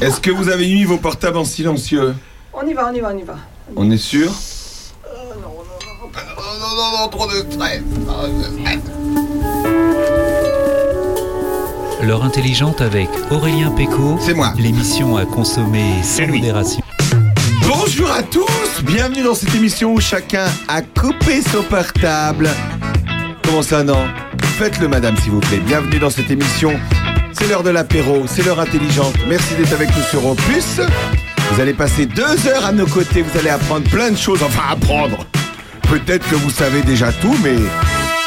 Est-ce que vous avez mis vos portables en silencieux On y va, on y va, on y va. On est sûr L'heure intelligente avec Aurélien Péco. C'est moi. L'émission à consommer sans modération. Bonjour à tous, bienvenue dans cette émission où chacun a coupé son portable. Comment ça non? Faites-le madame s'il vous plaît. Bienvenue dans cette émission. C'est l'heure de l'apéro, c'est l'heure intelligente. Merci d'être avec nous sur Opus. Vous allez passer deux heures à nos côtés, vous allez apprendre plein de choses, enfin apprendre. Peut-être que vous savez déjà tout, mais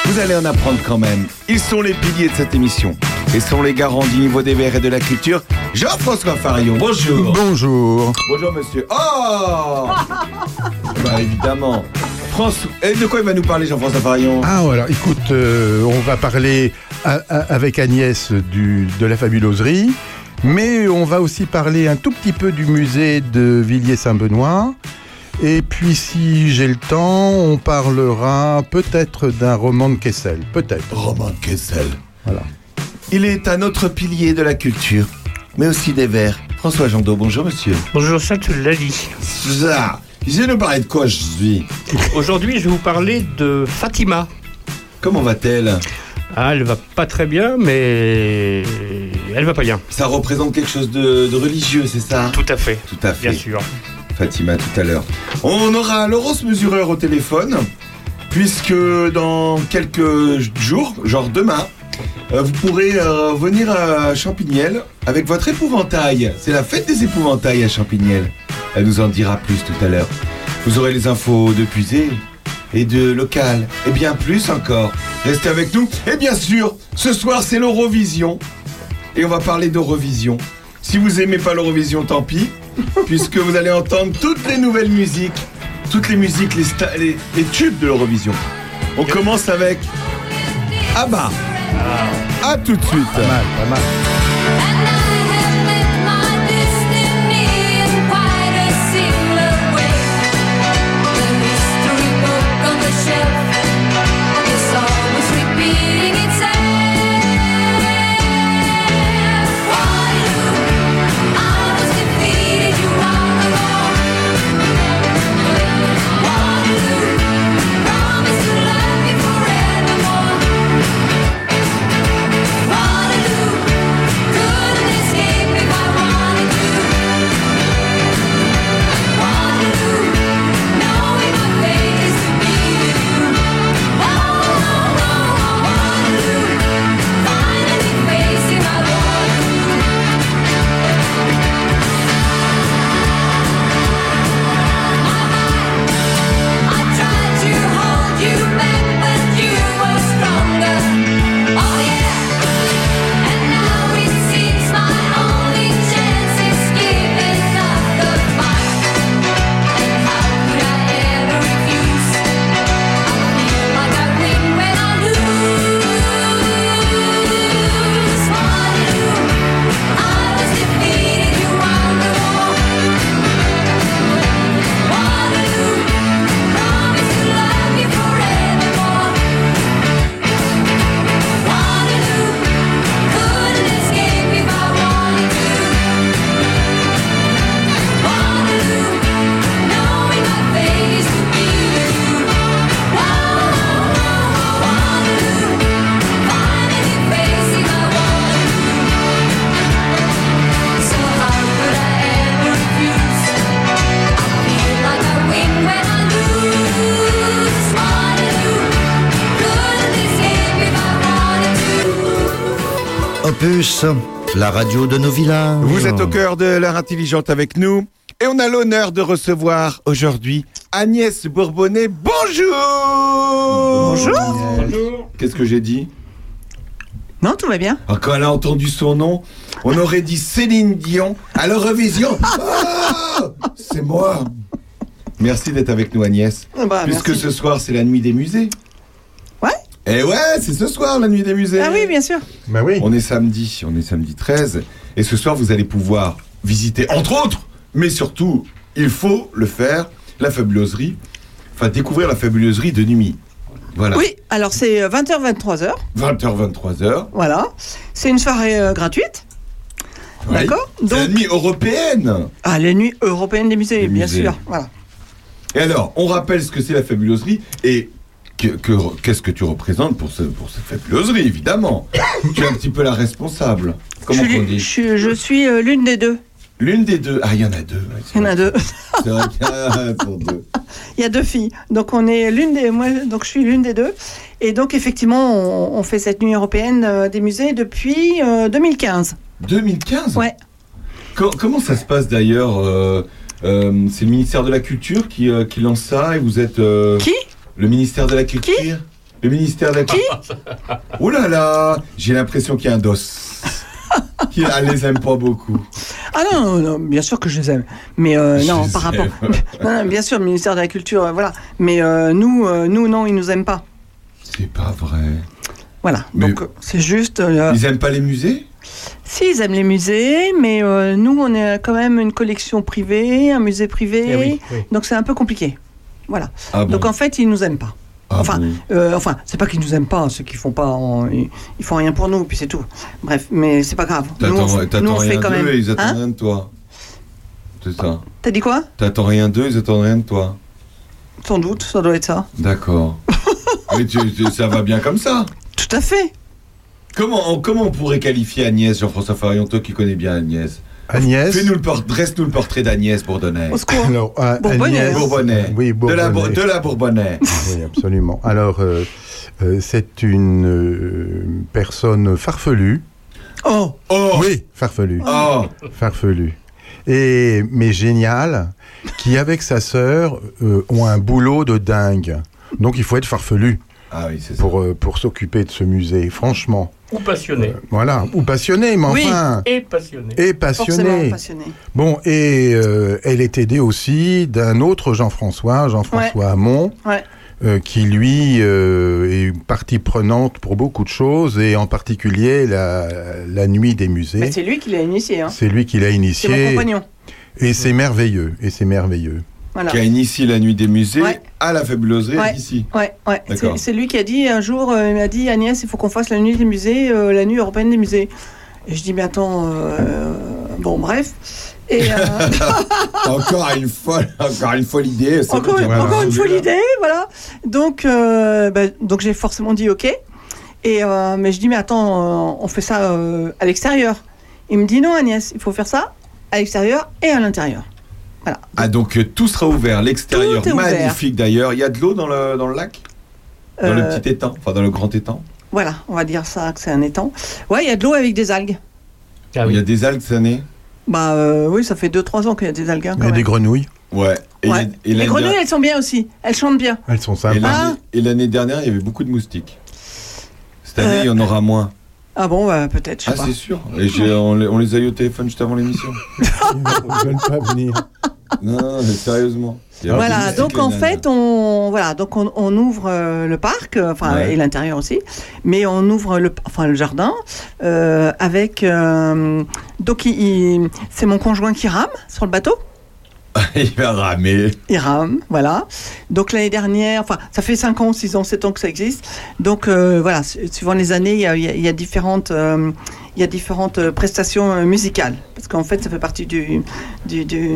vous allez en apprendre quand même. Ils sont les piliers de cette émission et sont les garants du niveau des verts et de la culture. Jean-François Farion, bonjour. Bonjour. Bonjour monsieur. Oh Bah évidemment. Et de quoi il va nous parler Jean-François Farion? Ah voilà, écoute, euh, on va parler à- à- avec Agnès du, de la fabuloserie, mais on va aussi parler un tout petit peu du musée de Villiers-Saint-Benoît. Et puis si j'ai le temps, on parlera peut-être d'un roman de Kessel, peut-être. Roman Kessel. Voilà. Il est un autre pilier de la culture, mais aussi des verts. François Jandot, bonjour monsieur. Bonjour, ça tu l'as dit. Ça, je nous parler de quoi je suis Aujourd'hui, je vais vous parler de Fatima. Comment va-t-elle? Ah, elle va pas très bien, mais elle va pas bien. Ça représente quelque chose de, de religieux, c'est ça? Tout à fait. Tout à fait. Bien sûr. Fatima tout à l'heure. On aura Laurence Mesureur au téléphone, puisque dans quelques jours, genre demain, euh, vous pourrez euh, venir à Champignelles avec votre épouvantail. C'est la fête des épouvantails à Champignelles. Elle nous en dira plus tout à l'heure. Vous aurez les infos de Puisé et de local, et bien plus encore. Restez avec nous. Et bien sûr, ce soir c'est l'Eurovision. Et on va parler d'Eurovision. Si vous aimez pas l'Eurovision, tant pis, puisque vous allez entendre toutes les nouvelles musiques, toutes les musiques, les, les tubes de l'Eurovision. On commence avec Abba. A tout de suite. Pas mal, pas mal. La radio de nos villages. Vous êtes au cœur de l'heure intelligente avec nous. Et on a l'honneur de recevoir aujourd'hui Agnès Bourbonnais. Bonjour Bonjour. Qu'est-ce que j'ai dit Non, tout va bien. Ah, Quand elle a entendu son nom, on aurait dit Céline Dion à l'Eurovision. Ah, c'est moi. Merci d'être avec nous Agnès. Ah bah, Puisque merci. ce soir c'est la nuit des musées. Ouais. Eh ouais, c'est ce soir la nuit des musées. Ah oui, bien sûr. Bah oui. On est samedi, on est samedi 13. Et ce soir, vous allez pouvoir visiter, entre autres, mais surtout, il faut le faire, la fabuloserie. Enfin, découvrir la fabuloserie de nuit. Voilà. Oui, alors c'est 20h, 23h. 20h, 23h. Voilà. C'est une soirée euh, gratuite. D'accord C'est la nuit européenne. ah, les nuits européennes des musées, Des bien musées. sûr. Voilà. Et alors, on rappelle ce que c'est la fabuloserie et que- que- qu'est-ce que tu représentes pour, ce- pour cette fabuloserie, évidemment. tu es un petit peu la responsable. Comment je, on dit je, je suis euh, l'une des deux. L'une des deux. Ah, il y en a deux. Il y en a deux. C'est vrai qu'il y a pour deux. Il y a deux filles. Donc on est l'une des moi donc je suis l'une des deux. Et donc effectivement on, on fait cette nuit européenne euh, des musées depuis euh, 2015. 2015 Ouais. Co- comment ça se passe d'ailleurs C'est le ministère de la Culture qui, qui lance ça et vous êtes. Qui? Le ministère de la Culture Le ministère de la Culture Oh là là J'ai l'impression qu'il y a un dos. qui elle les aime pas beaucoup. Ah non, non, non, bien sûr que je les aime. Mais euh, non, par rapport. non, non, bien sûr, le ministère de la Culture, euh, voilà. Mais euh, nous, euh, nous, non, ils nous aiment pas. C'est pas vrai. Voilà. Mais- Donc c'est juste. euh, Ils aiment pas les musées? Si ils aiment les musées, mais euh, nous, on est quand même une collection privée, un musée privé. Eh oui, oui. Donc c'est un peu compliqué. Voilà. Ah bon Donc en fait, ils nous aiment pas. Ah enfin, bon. Euh, enfin, c'est pas qu'ils nous aiment pas, ceux qui font pas, en- ils, ils font rien pour nous, puis c'est tout. Bref, mais c'est pas grave. Nous, on, T'attends fait- t'attends nous, on rien fait quand d'eux même. et ils attendent Hein rien de toi. C'est ça. T'as dit quoi? T'attends rien d'eux, ils attendent rien de toi. Sans doute, ça doit être ça. D'accord. Mais tu- tu- ça va bien comme ça. Tout à fait. Comment on, comment on pourrait qualifier Agnès, Jean-François Farion, toi qui connais bien Agnès? Agnès. Fais-nous le port- Dresse-nous le portrait d'Agnès Bourdonnais. Au secours. Alors, euh, Bourbonnais, Agnès-. Bourbonnais. Oui, De la, Bourbonnais. de la Bourbonnais. Oui, absolument. Alors, euh, euh, c'est une euh, personne farfelue. Oh, Oh Oui, farfelue. Oh Farfelue. Et, mais géniale, qui, avec sa sœur, euh, ont un boulot de dingue. Donc, il faut être farfelu Ah oui, pour, euh, pour s'occuper de ce musée, franchement. Ou passionné. Voilà. Ou passionné, mais Oui. enfin. Et passionné. Et passionné. passionné. Bon, et euh, elle est aidée aussi d'un autre Jean-François, Jean-François Hamon, Ouais. euh, qui lui euh, est partie prenante pour beaucoup de choses, et en particulier la, la nuit des Mais musées. c'est lui qui l'a initié. Hein. C'est lui qui l'a C'est mon initié, compagnon. et c'est merveilleux, et c'est merveilleux. Voilà. Qui a initié la nuit des musées Ouais. à la fabuloserie Ouais. ici. Ouais, ouais. D'accord. C'est lui qui a dit un jour, euh, il m'a dit Agnès, il faut qu'on fasse la nuit des musées, euh, la nuit européenne des musées. Et je dis mais attends, euh, bon bref. Et euh, encore une folle, encore une folle idée. c'est encore, bon, Voilà. encore une folle idée, voilà. Donc, euh, bah, donc j'ai forcément dit ok. Et euh, mais je dis mais attends, euh, on fait ça euh, à l'extérieur. Il me dit non Agnès, il faut faire ça à l'extérieur et à l'intérieur. Voilà. Ah donc euh, tout sera ouvert, l'extérieur magnifique d'ailleurs. Il y a de l'eau dans le, dans le lac? Dans le Euh, petit étang Enfin dans le grand étang? Voilà, on va dire ça que c'est un étang. Ouais, il y a de l'eau avec des algues. Ah Il y a des algues cette année Bah euh, oui, ça fait 2-3 ans qu'il y a des algues. hein, Il y a des grenouilles, Ouais. Et, Ouais. et Les grenouilles, elles sont bien aussi. Elles chantent bien. elles sont sympas. et l'année dernière, il y avait beaucoup de moustiques. Cette année, Euh, il y en aura moins. Ah bon, bah, peut-être, Ah, c'est sûr. Et on, les- on les a eu au téléphone juste avant l'émission. Ils ne veulent pas venir. non, non, mais sérieusement. Voilà, donc en fait, on, voilà, donc on, on ouvre euh, le parc, euh, enfin, Ouais. et l'intérieur aussi, mais on ouvre le, enfin, le jardin euh, avec. euh, donc, il- il- c'est mon conjoint qui rame sur le bateau. il va ramer. Il rame, voilà. Donc l'année dernière, enfin, ça fait 5 ans, 6 ans, 7 ans que ça existe. Donc euh, voilà, su- suivant les années, il y a, il y a- il y a différentes, euh, il y a différentes euh, prestations musicales. Parce qu'en fait, ça fait partie du, du, du,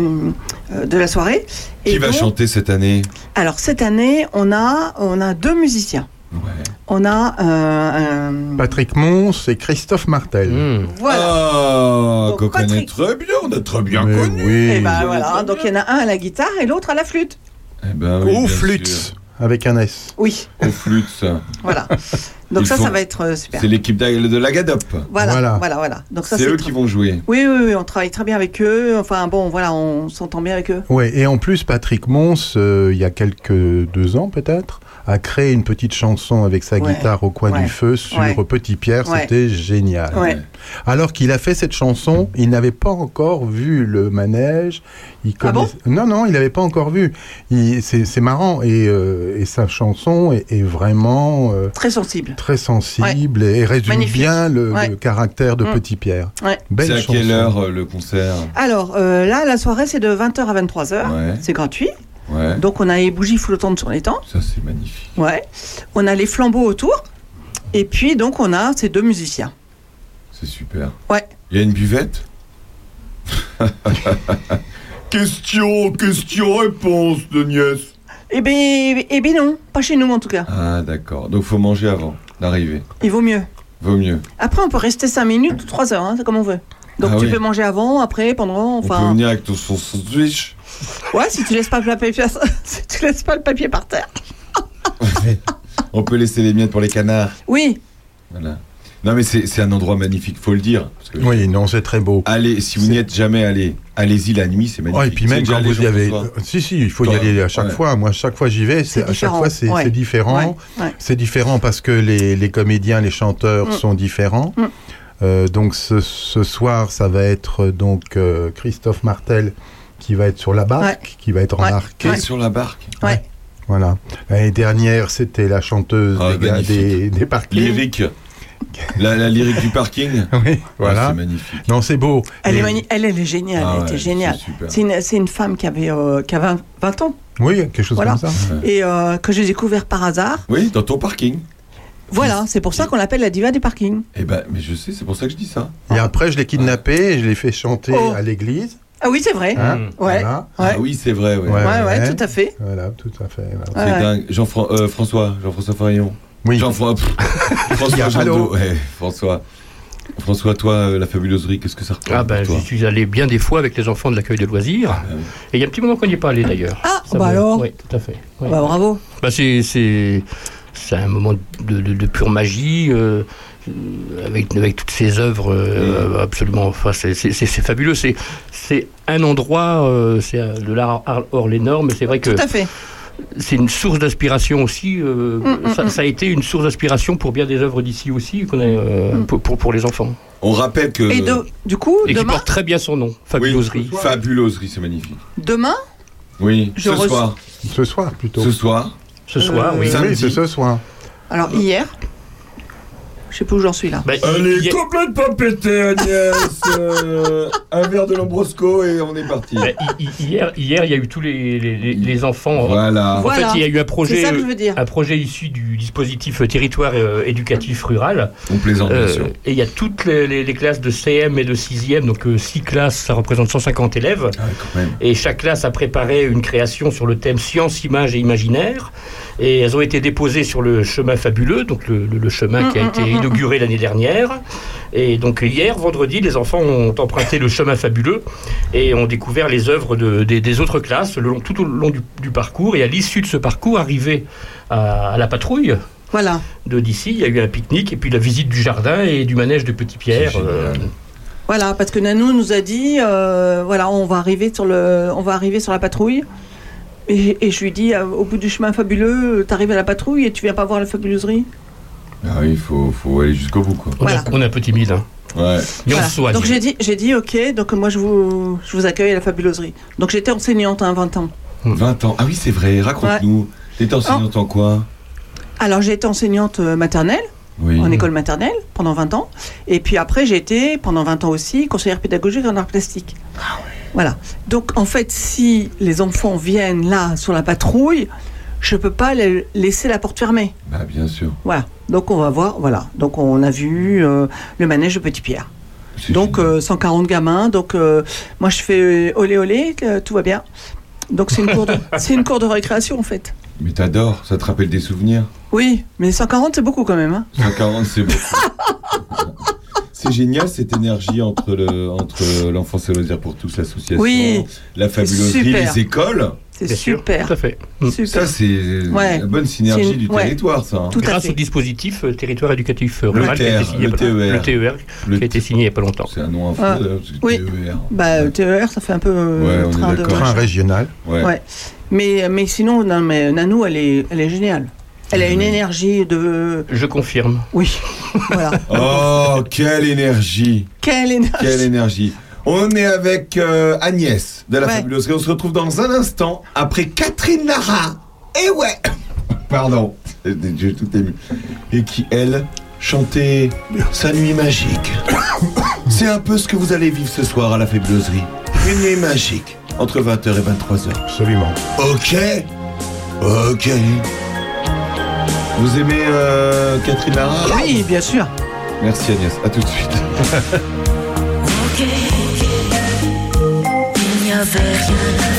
euh, de la soirée. Qui Et va donc, chanter cette année? Alors cette année, on a, on a deux musiciens. Ouais. On a euh, un. Patrick Mons et Christophe Martel. Mmh. Voilà. Ah, qu'on connaît Patrick- très bien, on a très bien Mais connu. oui. Et ben Vous voilà. Donc il y en a un à la guitare et l'autre à la flûte. Eh ben oui, Ou flûte, sûr. avec un S. Oui, Au flûte, ça. voilà. Donc Ils ça, font- ça va être euh, super. C'est l'équipe de la GADOP. Voilà, Voilà. voilà, voilà. Donc ça, C'est eux très- qui vont jouer. Oui, oui, oui, on travaille très bien avec eux. Enfin bon, voilà, on s'entend bien avec eux. Ouais, et en plus, Patrick Mons, euh, il y a quelques deux ans peut-être, a créé une petite chanson avec sa Ouais, guitare au coin ouais, du feu sur ouais. Petit Pierre. Ouais. C'était génial. Alors qu'il a fait cette chanson, il n'avait pas encore vu le manège. Il Ah bon Non, non, il n'avait pas encore vu. Il- C'est marrant. Et, euh, et sa chanson est, est vraiment euh, Très sensible. très sensible et résume Magnifique. bien le, Ouais. le caractère de Mm. Petit Pierre. Ouais. Belle C'est à chanson. quelle heure euh, le concert? Alors euh, là, la soirée, c'est de 20h à 23h. Ouais. C'est gratuit. Ouais. Donc on a les bougies flottantes sur l'étang. Ça, c'est magnifique. Ouais. On a les flambeaux autour. Et puis donc on a ces deux musiciens. C'est super. Ouais. Il y a une buvette? Question, question, réponse de nièce. Eh ben, eh ben non, pas chez nous en tout cas. Ah, d'accord. Donc, faut manger avant d'arriver. Il vaut mieux. Vaut mieux. Après, on peut rester 5 minutes ou 3 heures, hein, c'est comme on veut. Donc Ah tu oui. peux manger avant, après, pendant, On peut enfin. venir avec ton son sandwich. Ouais, si tu laisses pas le papier, si tu laisses pas le papier par terre. On peut laisser les miettes pour les canards. Oui, Voilà. Non, mais c'est c'est un endroit magnifique, faut le dire. Parce que Oui, non, c'est très beau. Allez, si vous n'y êtes jamais allé, allez-y la nuit, c'est magnifique. Oh, et puis même quand vous y avez. Si, si, il faut y aller à chaque ouais. fois. Moi, chaque fois j'y vais, c'est à chaque différent, fois c'est ouais. différent. Ouais, ouais. C'est différent parce que les, les comédiens, les chanteurs Mm. sont différents. Mm. Euh, donc ce, ce soir, ça va être euh, donc euh, Christophe Martel qui va être sur la barque, qui va être embarqué. Sur la barque. ouais. Voilà. L'année dernière, c'était la chanteuse Ah, des, des, des parkings. La, la lyrique du parking. Oui, Ah, voilà. c'est magnifique. non, c'est beau. Elle, Et- est elle, elle est géniale, Ah elle ouais, était géniale. c'est une, c'est une femme qui avait, euh, qui a 20, 20 ans Oui, quelque chose Voilà. comme ça. et euh, que j'ai découvert par hasard. Oui, dans ton parking. Voilà, c'est pour ça qu'on l'appelle la diva des parkings. Eh ben, mais je sais, c'est pour ça que je dis ça. Et après, je l'ai kidnappé et je l'ai fait chanter Oh. à l'église. Ah oui, c'est vrai. Hein. Ouais. voilà. Ouais. Ah oui, c'est vrai. Ouais. Ouais. Ouais, ouais, tout à fait. Voilà, tout à fait. voilà. C'est Ouais. dingue. Euh, François, Jean-François Farillon. Oui. Jean-François. François Allô Jadot. Ouais, François. François, toi, euh, la fabuloserie, qu'est-ce que ça représente Ah ben, toi suis allé bien des fois avec les enfants de l'accueil de loisirs. Ah oui. Et il y a un petit moment qu'on n'y est pas allé d'ailleurs. Ah, Ça bah me- alors Oui, tout à fait. oui. Bah, bravo. Bah, c'est, un moment de, de- de pure magie, euh, euh, avec, avec toutes ces œuvres euh, absolument. Enfin, c'est, fabuleux. C'est, un endroit, euh, c'est de l'art hors- hors les normes. C'est vrai que Tout à fait. C'est une source d'inspiration aussi. euh, Mm, ça, mm, ça a été une source d'inspiration pour bien des œuvres d'ici aussi, qu'on a, euh, Mm. pour, pour, pour les enfants. On rappelle que. Et de- du coup, Et qui porte très bien son nom, Fabuloserie. Oui, fabuloserie, c'est magnifique. demain, Oui, Je ce reçois- soir. Ce soir, plutôt. Ce soir. Ce soir, Euh, oui. Oui, c'est ce soir. alors hier, je sais pas où j'en suis là. Bah, Elle est a- complètement pétée, Agnès. Euh, un verre de Lambrosco et on est parti. bah, hi- hi- hier, hier, il y a eu tous les, les, les- les enfants. Voilà. En Voilà. fait, il y a eu un projet, C'est ça que je veux dire. un projet issu du dispositif territoire euh, éducatif rural. On plaisante, bien Euh, sûr. et il y a toutes les, les- les classes de CM et de 6e, donc 6 classes, ça représente 150 élèves. Ah, quand même. Et chaque classe a préparé une création sur le thème science, image et imaginaire. Et elles ont été déposées sur le chemin fabuleux, donc le, le- le chemin qui a Mm, été mm, mm, inauguré l'année dernière. Et donc hier, vendredi, les enfants ont emprunté le chemin fabuleux et ont découvert les œuvres de- des, des autres classes le long- tout au long du, du parcours. Et à l'issue de ce parcours, arrivé à, à la patrouille Voilà. de d'ici, il y a eu un pique-nique et puis la visite du jardin et du manège de Petit Pierre. Euh, Voilà, parce que Nanou nous a dit, euh, voilà, on va arriver sur le, on va arriver sur la patrouille. Et, et je lui dis, euh, au bout du chemin fabuleux, t'arrives à la patrouille et tu viens pas voir la fabuloserie. Ah oui, il faut, faut aller jusqu'au bout, quoi. on, Voilà. est, on est un peu timide, hein. Ouais. mais Voilà. on se soigne. Donc j'ai dit, j'ai dit, ok, donc moi je vous, je vous accueille à la fabuloserie. Donc j'étais enseignante à 20 ans. 20 ans. Ah oui, c'est vrai. Raconte-nous. T'étais enseignante en quoi? Alors j'ai été enseignante euh, maternelle, Oui. en école maternelle, pendant 20 ans. Et puis après j'ai été, pendant 20 ans aussi, conseillère pédagogique en art plastique. Voilà. Donc en fait, si les enfants viennent là sur la patrouille, je peux pas les laisser la porte fermée. Bah, bien sûr. Voilà. Donc on va voir, voilà. Donc on a vu euh, le manège de Petit Pierre. C'est Donc euh, 140 gamins. Donc euh, moi je fais euh, olé olé, tout va bien. Donc c'est une cour de, une cour de récréation en fait. Mais t'adores, ça te rappelle des souvenirs Oui, mais 140 c'est beaucoup quand même. Hein. 140, c'est beaucoup. c'est génial cette énergie entre le entre l'enfance et loisirs pour tous, l'association, Oui, la fabuloserie, les écoles. C'est super. tout à fait. Super. Ça, c'est Ouais. la bonne synergie une- du ouais. territoire, ça. hein. Tout à Grâce fait. au dispositif euh, territoire éducatif euh, Le rural qui a TER, été signé le il y a pas- TER. le TER Le qui a été signé il n'y a pas longtemps. C'est un nom info, Ah. Oui. TER. Bah TER ça fait un peu euh, Ouais, est train de. Train régional. Ouais. Ouais. Mais mais sinon non mais Nanou elle est elle est géniale. Elle a une énergie de Je confirme. oui voilà. Oh, quelle énergie Quelle énergie. Quelle énergie On est avec euh, Agnès de la Ouais. fabuloserie. On se retrouve dans un instant après Catherine Lara. Et ouais Pardon, j'ai tout ému. Et qui, elle, chantait sa nuit magique. C'est un peu ce que vous allez vivre ce soir à la fabuloserie. Une nuit magique, entre 20h et 23h. Absolument. Ok Ok. Vous aimez euh, Catherine Lara? Oui, bien sûr. Merci Agnès, à tout de suite.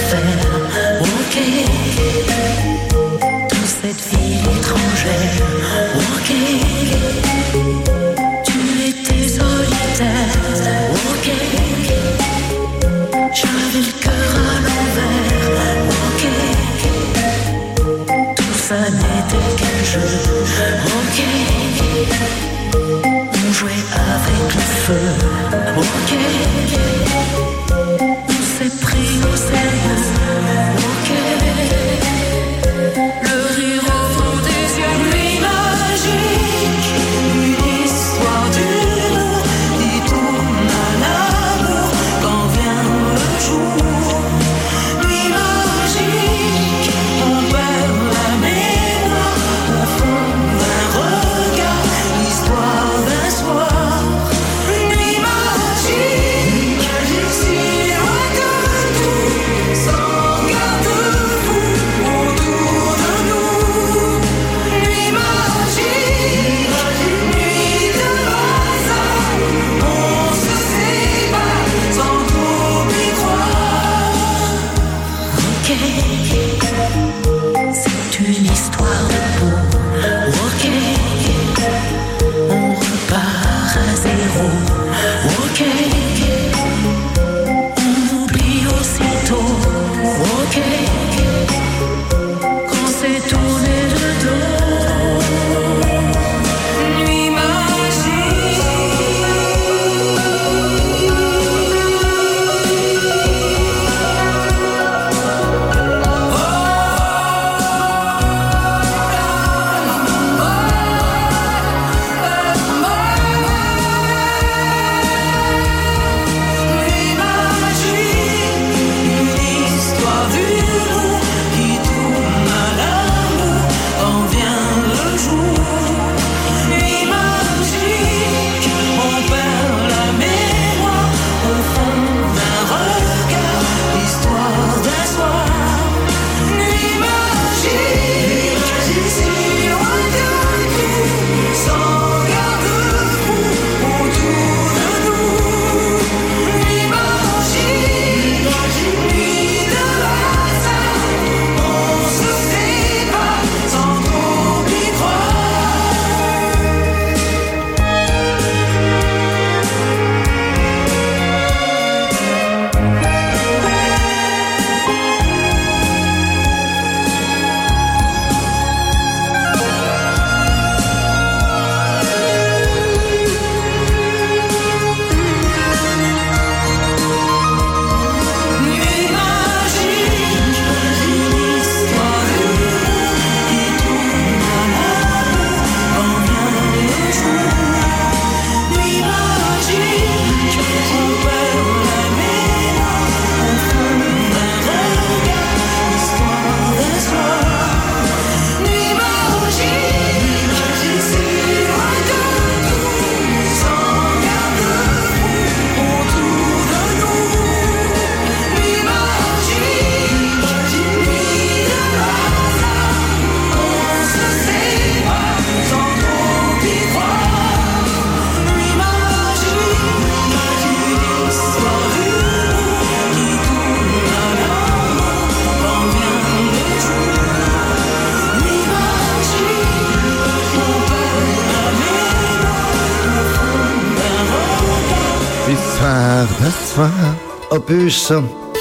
Opus,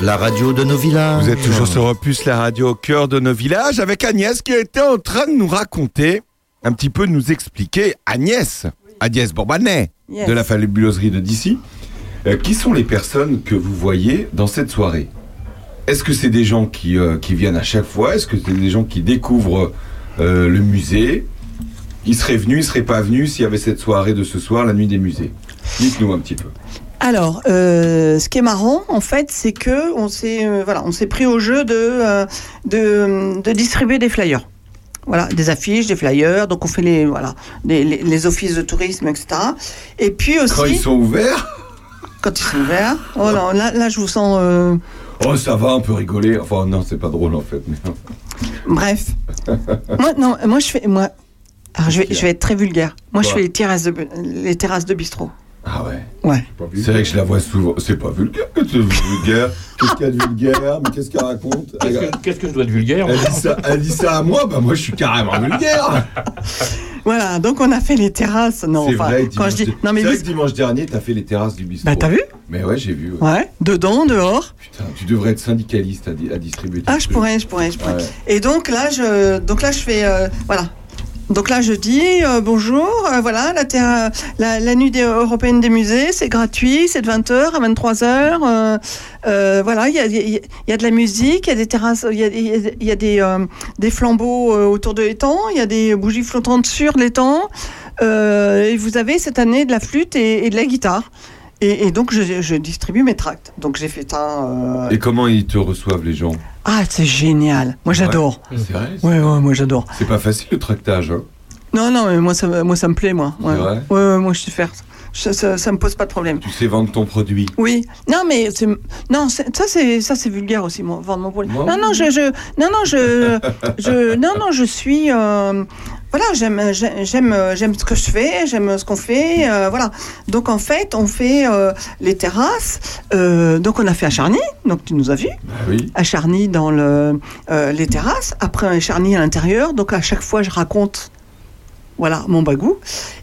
la radio de nos villages. Vous êtes toujours sur Opus, la radio au cœur de nos villages, avec Agnès qui était en train de nous raconter, un petit peu de nous expliquer, Agnès, Agnès Bourbanet, Yes. de la fabuloserie de d'ici, euh, qui sont les personnes que vous voyez dans cette soirée? Est-ce que c'est des gens qui, euh, qui viennent à chaque fois? Est-ce que c'est des gens qui découvrent euh, le musée? Ils seraient venus, ils seraient pas venus s'il y avait cette soirée de ce soir, la nuit des musées? Dites-nous un petit peu. Alors, euh, ce qui est marrant, en fait, c'est que on s'est euh, voilà, on s'est pris au jeu de, euh, de de distribuer des flyers. Voilà, des affiches, des flyers. Donc on fait les voilà, les, les- les offices de tourisme, etc. Et puis aussi Quand ils sont ouverts quand ils sont ouverts. Oh non, là, là je vous sens. Oh, ça va, on peut rigoler. Enfin, non, c'est pas drôle en fait. mais- Bref. moi, non, moi je fais moi. Alors, je vais, je vais être très vulgaire. Moi, je fais les terrasses de les terrasses de bistrot. Ah ouais. Ouais. C'est vrai que je la vois souvent. C'est pas vulgaire que tu es vulgaire. Qu'est-ce qu'il y a de vulgaire Mais qu'est-ce qu'elle raconte Qu'est-ce elle, que, qu'est-ce que je dois de vulgaire elle dit ça, elle dit ça à moi, bah moi je suis carrément vulgaire. Voilà, donc on a fait les terrasses. Non, c'est enfin, vrai, quand dimanche, je dis. de- Non, mais c'est vrai vous- que dimanche dernier, t'as fait les terrasses du bistrot. Bah, t'as vu Mais ouais, j'ai vu. ouais. Ouais, dedans, dehors. Putain, tu devrais être syndicaliste à, di- à distribuer. Ah, je trucs. pourrais, je pourrais, je pourrais. Ouais. Et donc là, je, donc là, je fais, euh, voilà. Donc là, je dis euh, bonjour, euh, voilà, la, nuit européenne des musées, c'est gratuit, c'est de 20h à 23h. euh, voilà, il y a, de la musique, il y a des terrasses, il y a, des, flambeaux autour de l'étang, il y a des bougies flottantes sur l'étang. et vous avez cette année de la flûte et de la guitare. Et, et donc, je, je distribue mes tracts. Donc, j'ai fait ça. euh, Et comment ils te reçoivent les gens? Ah, c'est génial. Moi, j'adore. C'est vrai Ouais, ouais, moi j'adore. C'est pas facile le tractage. Hein? Non, non, mais moi ça, me- moi ça me plaît, moi. Ouais, C'est vrai? Ouais, ouais, moi je sais faire. Ça, ça, ça me pose pas de problème. Tu sais vendre ton produit. Oui, non, mais non, ça c'est, ça c'est vulgaire aussi, moi, vendre mon produit. Non. Non, non, je, je, non, non, je, je, non, non, je suis, euh, voilà, j'aime, j'ai- j'aime, j'aime ce que je fais, j'aime ce qu'on fait, euh, voilà. Donc en fait, on fait euh, les terrasses. euh, donc on a fait à Charny, donc tu nous as vu. Bah oui. à Charny dans le, les terrasses, après à Charny à l'intérieur. Donc à chaque fois, je raconte voilà, mon bagou.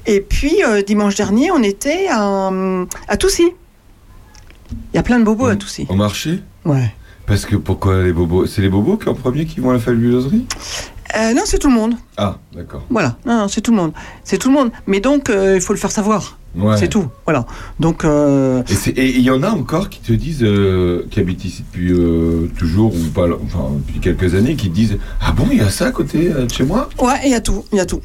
Et puis euh, dimanche dernier, on était à, à Toussy. Il y a plein de bobos à Toussy. Au marché? Ouais. Parce que pourquoi les bobos? C'est les bobos qui en premier qui vont à la fabuloserie Euh, non, c'est tout le monde. Ah, d'accord. Voilà, non, non, c'est tout le monde. C'est tout le monde. Mais donc, euh, il faut le faire savoir. Ouais. C'est tout. Voilà. Donc, euh, Et il y en a encore qui te disent, euh, qui habitent ici depuis euh, toujours ou pas, enfin depuis quelques années, qui te disent Ah bon, il y a ça à côté euh, de chez moi? Ouais, il y a tout, il y a tout.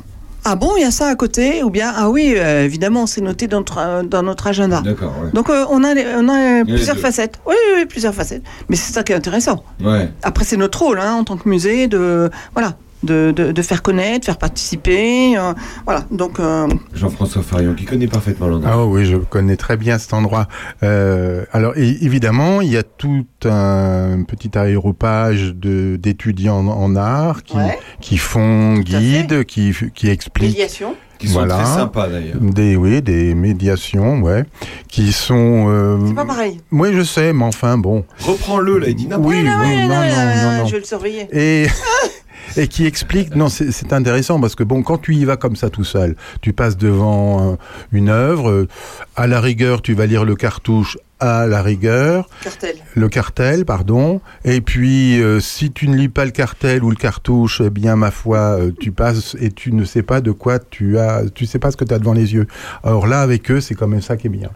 Ah bon, il y a ça à côté Ou bien, ah oui, euh, évidemment, c'est noté dans notre, euh, dans notre agenda. D'accord, ouais. Donc euh, on a, les- on a les plusieurs facettes. Oui, oui, oui, plusieurs facettes. Mais c'est ça qui est intéressant. Ouais. Après, c'est notre rôle hein, en tant que musée de, voilà, de, de, de faire connaître, faire participer. euh, voilà, donc... euh, Jean-François Farion, qui connaît parfaitement l'endroit. Ah oui, je connais très bien cet endroit. Euh, alors évidemment, il y a tout un petit aéropage de d'étudiants en, en art qui, Ouais. qui font guide, qui, qui expliquent médiation. Qui sont voilà. très sympas d'ailleurs. des oui des médiations, ouais, qui sont. euh, C'est pas pareil. Oui, je sais, mais enfin bon. Reprends-le là, il dit n'importe Oui, non, oui, non, non, non, non, non. Je vais le surveiller. Et, et qui explique, non, c'est intéressant parce que bon, quand tu y vas comme ça tout seul, tu passes devant euh, une œuvre, euh, à la rigueur, tu vas lire le cartouche à la rigueur, Cartel. le cartel, pardon, et puis euh, si tu ne lis pas le cartel ou le cartouche, eh bien ma foi, euh, tu passes et tu ne sais pas de quoi tu as, tu sais pas ce que tu as devant les yeux. Alors là, avec eux, c'est quand même ça qui est bien.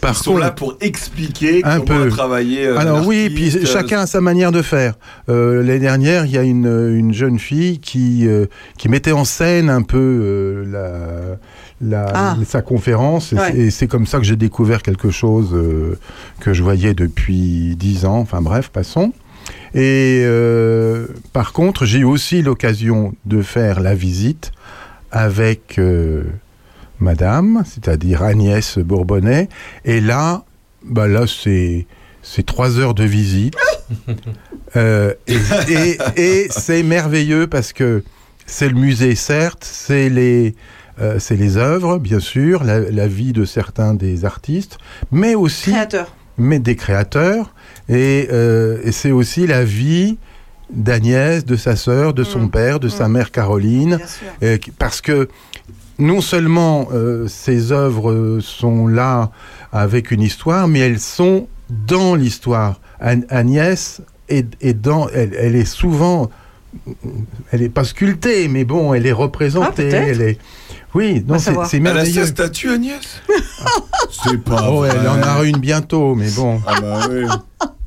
Par Ils sont là pour expliquer Un comment peu. travailler. euh, alors oui, puis euh, chacun a sa manière de faire. Euh, L'année dernière, il y a une, une jeune fille qui, euh, qui mettait en scène un peu euh, la, la, Ah. sa conférence, et Ouais. c'est- et c'est comme ça que j'ai découvert quelque chose euh, que je voyais depuis dix ans. Enfin bref, passons. Et euh, par contre, j'ai eu aussi l'occasion de faire la visite avec euh, Madame, c'est-à-dire Agnès Bourbonnais. Et là, bah là, c'est c'est trois heures de visite. Euh, et et- et c'est merveilleux parce que c'est le musée, certes, c'est les, euh, c'est les œuvres, bien sûr, la, la vie de certains des artistes, mais aussi Créateur. mais des créateurs. Et, euh, et c'est aussi la vie d'Agnès, de sa sœur, de son Mm. père, de sa Mm. mère Caroline. Bien sûr. Euh, parce que non seulement ces œuvres sont là avec une histoire, mais elles sont dans l'histoire. Agnès est, est dans, elle, elle est souvent, elle est pas sculptée, mais bon, elle est représentée. Ah, elle est, oui, non, c'est c'est Elle a merveilleux. sa statue, Agnès? C'est pas Oh, vrai. elle en a une bientôt, mais bon, Ah bah oui.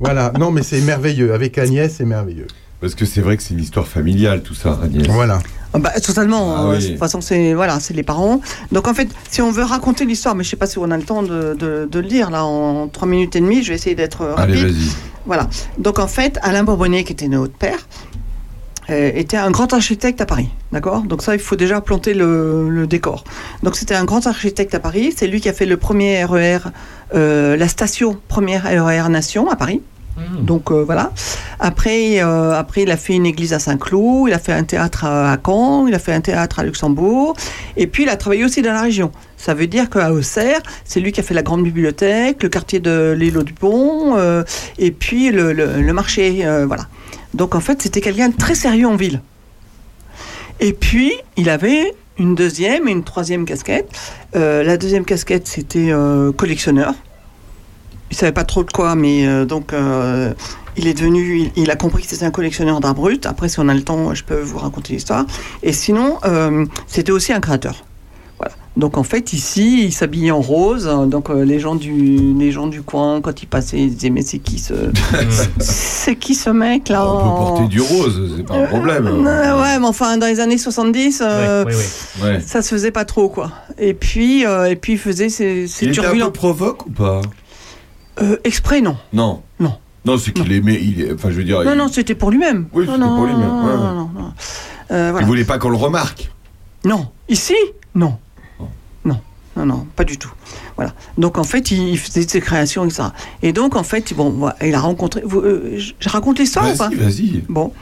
voilà. Non, mais c'est merveilleux. Avec Agnès, c'est merveilleux. Parce que c'est vrai que c'est une histoire familiale, tout ça, Agnès. Voilà. Ah bah, totalement. Ah euh, oui. De toute façon, c'est voilà, c'est les parents. Donc en fait, si on veut raconter l'histoire, mais je sais pas si on a le temps de, de- de le lire là en trois minutes et demie, je vais essayer d'être euh, Allez, rapide. vas-y. Voilà. Donc en fait, Alain Bourbonnet, qui était notre père, était un grand architecte à Paris. D'accord? Donc ça, il faut déjà planter le, le décor. Donc c'était un grand architecte à Paris. C'est lui qui a fait le premier RER, euh, la station première RER Nation à Paris. Donc euh, voilà. Après, euh, après, il a fait une église à Saint-Cloud, il a fait un théâtre à, Caen, il a fait un théâtre à Luxembourg, et puis il a travaillé aussi dans la région. Ça veut dire qu'à Auxerre, c'est lui qui a fait la grande bibliothèque, le quartier de l'îlot du Pont, euh, et puis le, le- le marché, euh, voilà. Donc en fait, c'était quelqu'un de très sérieux en ville. Et puis, il avait une deuxième et une troisième casquette. Euh, la deuxième casquette, c'était euh, collectionneur. Il savait pas trop de quoi, mais euh, donc il est devenu, il, a compris que c'était un collectionneur d'art brut. Après, si on a le temps, je peux vous raconter l'histoire. Et sinon, c'était aussi un créateur. Voilà. Donc en fait, ici, il s'habillait en rose. Donc euh, les gens du, les gens du coin, quand ils passaient, ils disaient mais c'est qui ce, c'est qui ce mec là? On peut porter du rose, c'est pas un problème. Euh, ouais, mais enfin, dans les années 70, euh, Ouais, ouais, ouais. Ouais. ça se faisait pas trop, quoi. Et puis, euh, et puis il faisait ses, ses Il était un peu turbulents. provoque ou pas? Euh, exprès, non. Non. Non. Non, c'est qu'il aimait. Il, enfin, je veux dire. Non, il, non, c'était pour lui-même. Oui, non, c'était non, pour lui-même, Non, ouais, non, non, non. Euh, il voilà. voulait pas qu'on le remarque. Non. Ici? Non. Non. Non, pas du tout. Voilà. Donc en fait, il il faisait ses créations, etc. Et donc en fait, bon, voilà, il a rencontré. vous, euh, je raconte l'histoire ou pas? Vas-y. Bon.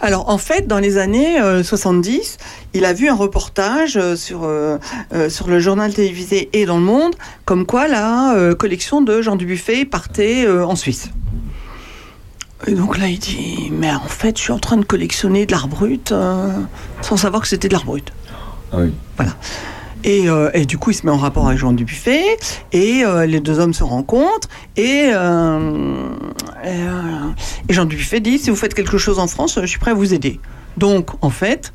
Alors, en fait, dans les années euh, 70, il a vu un reportage euh, sur, euh, euh, sur le journal télévisé et dans le monde, comme quoi la euh, collection de Jean Dubuffet partait euh, en Suisse. Et donc là, il dit Mais en fait, je suis en train de collectionner de l'art brut euh, sans savoir que c'était de l'art brut. Ah oui. Et, euh, et du coup, il se met en rapport avec Jean Dubuffet, et euh, les deux hommes se rencontrent, et, euh, et, euh, et Jean Dubuffet dit, si vous faites quelque chose en France, je suis prêt à vous aider. Donc, en fait,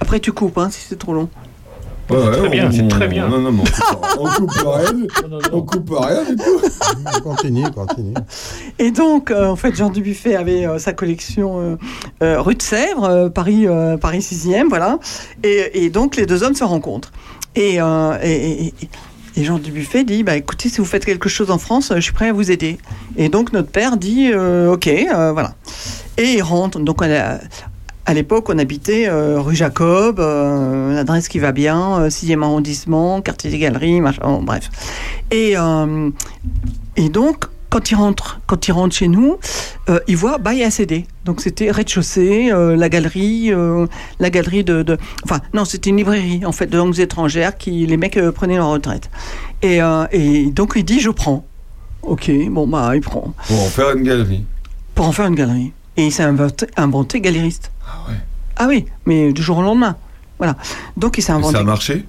après tu coupes, hein, si c'est trop long. Ouais, ouais, très bien, c'est très bien. Non, non, mais on coupe, rien. Non, non, On non. coupe rien du tout. Continue, continue. Et donc, euh, en fait, Jean Dubuffet avait euh, sa collection euh, euh, rue de Sèvres, euh, Paris, euh, Paris 6e, voilà. Et, et donc, les deux hommes se rencontrent. Et, euh, et, et- Jean Dubuffet dit, bah, écoutez, si vous faites quelque chose en France, je suis prêt à vous aider. Et donc, notre père dit, euh, ok, euh, voilà. Et il rentre. Donc, on a- à l'époque, on habitait euh, rue Jacob, l'adresse qui va bien, euh, 6e arrondissement, quartier des Galeries, machin, bref. Et, et donc, quand il rentre, quand il rentre chez nous, euh, il voit bail à CD. Donc c'était rez-de-chaussée, euh, la galerie, euh, la galerie de, de- enfin non, c'était une librairie en fait de langues étrangères qui les mecs euh, prenaient leur retraite. Et, et donc il dit je prends. Ok, bon bah il prend Pour en faire une galerie. pour en faire une galerie. Et il s'est inventé, inventé galériste. Ah ouais. Ah oui, mais du jour au lendemain. Voilà. Donc il s'est Et inventé. ça a marché?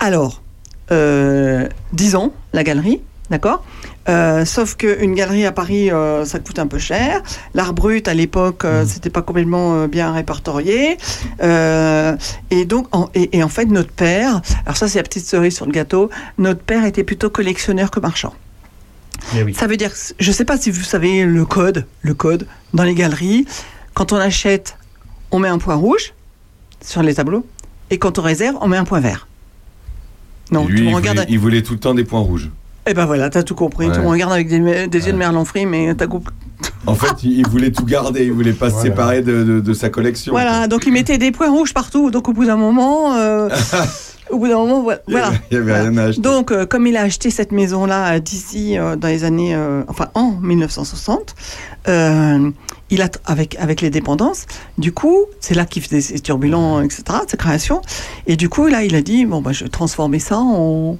Alors, euh, 10 ans, la galerie, d'accord Euh, Sauf qu'une galerie à Paris, euh, ça coûte un peu cher. L'art brut, à l'époque, euh, c'était pas complètement euh, bien répertorié. Euh, et donc, en, et, et en fait, notre père, alors ça, c'est la petite cerise sur le gâteau, notre père était plutôt collectionneur que marchand. Oui. Ça veut dire, je sais pas si vous savez le code, le code dans les galeries. Quand on achète, on met un point rouge sur les tableaux, et quand on réserve, on met un point vert. Non, lui, il, regardes. voulait, il voulait tout le temps des points rouges. Eh ben voilà, t'as tout compris. Ouais. Tu me regardes avec des, des yeux de merlan frit, mais t'as compris. En fait, il, voulait tout garder. Il voulait pas se séparer de, de- de sa collection. Voilà, donc il mettait des points rouges partout. Donc au bout d'un moment, euh, au bout d'un moment, voilà. Il y avait, il y avait Voilà. rien à acheter. Donc, euh, comme il a acheté cette maison-là d'ici euh, dans les années, euh, enfin en 1960, euh, il a avec avec les dépendances. Du coup, c'est là qu'il faisait ses turbulents, etc., ses créations. Et du coup, là, il a dit bon bah je vais transformer ça en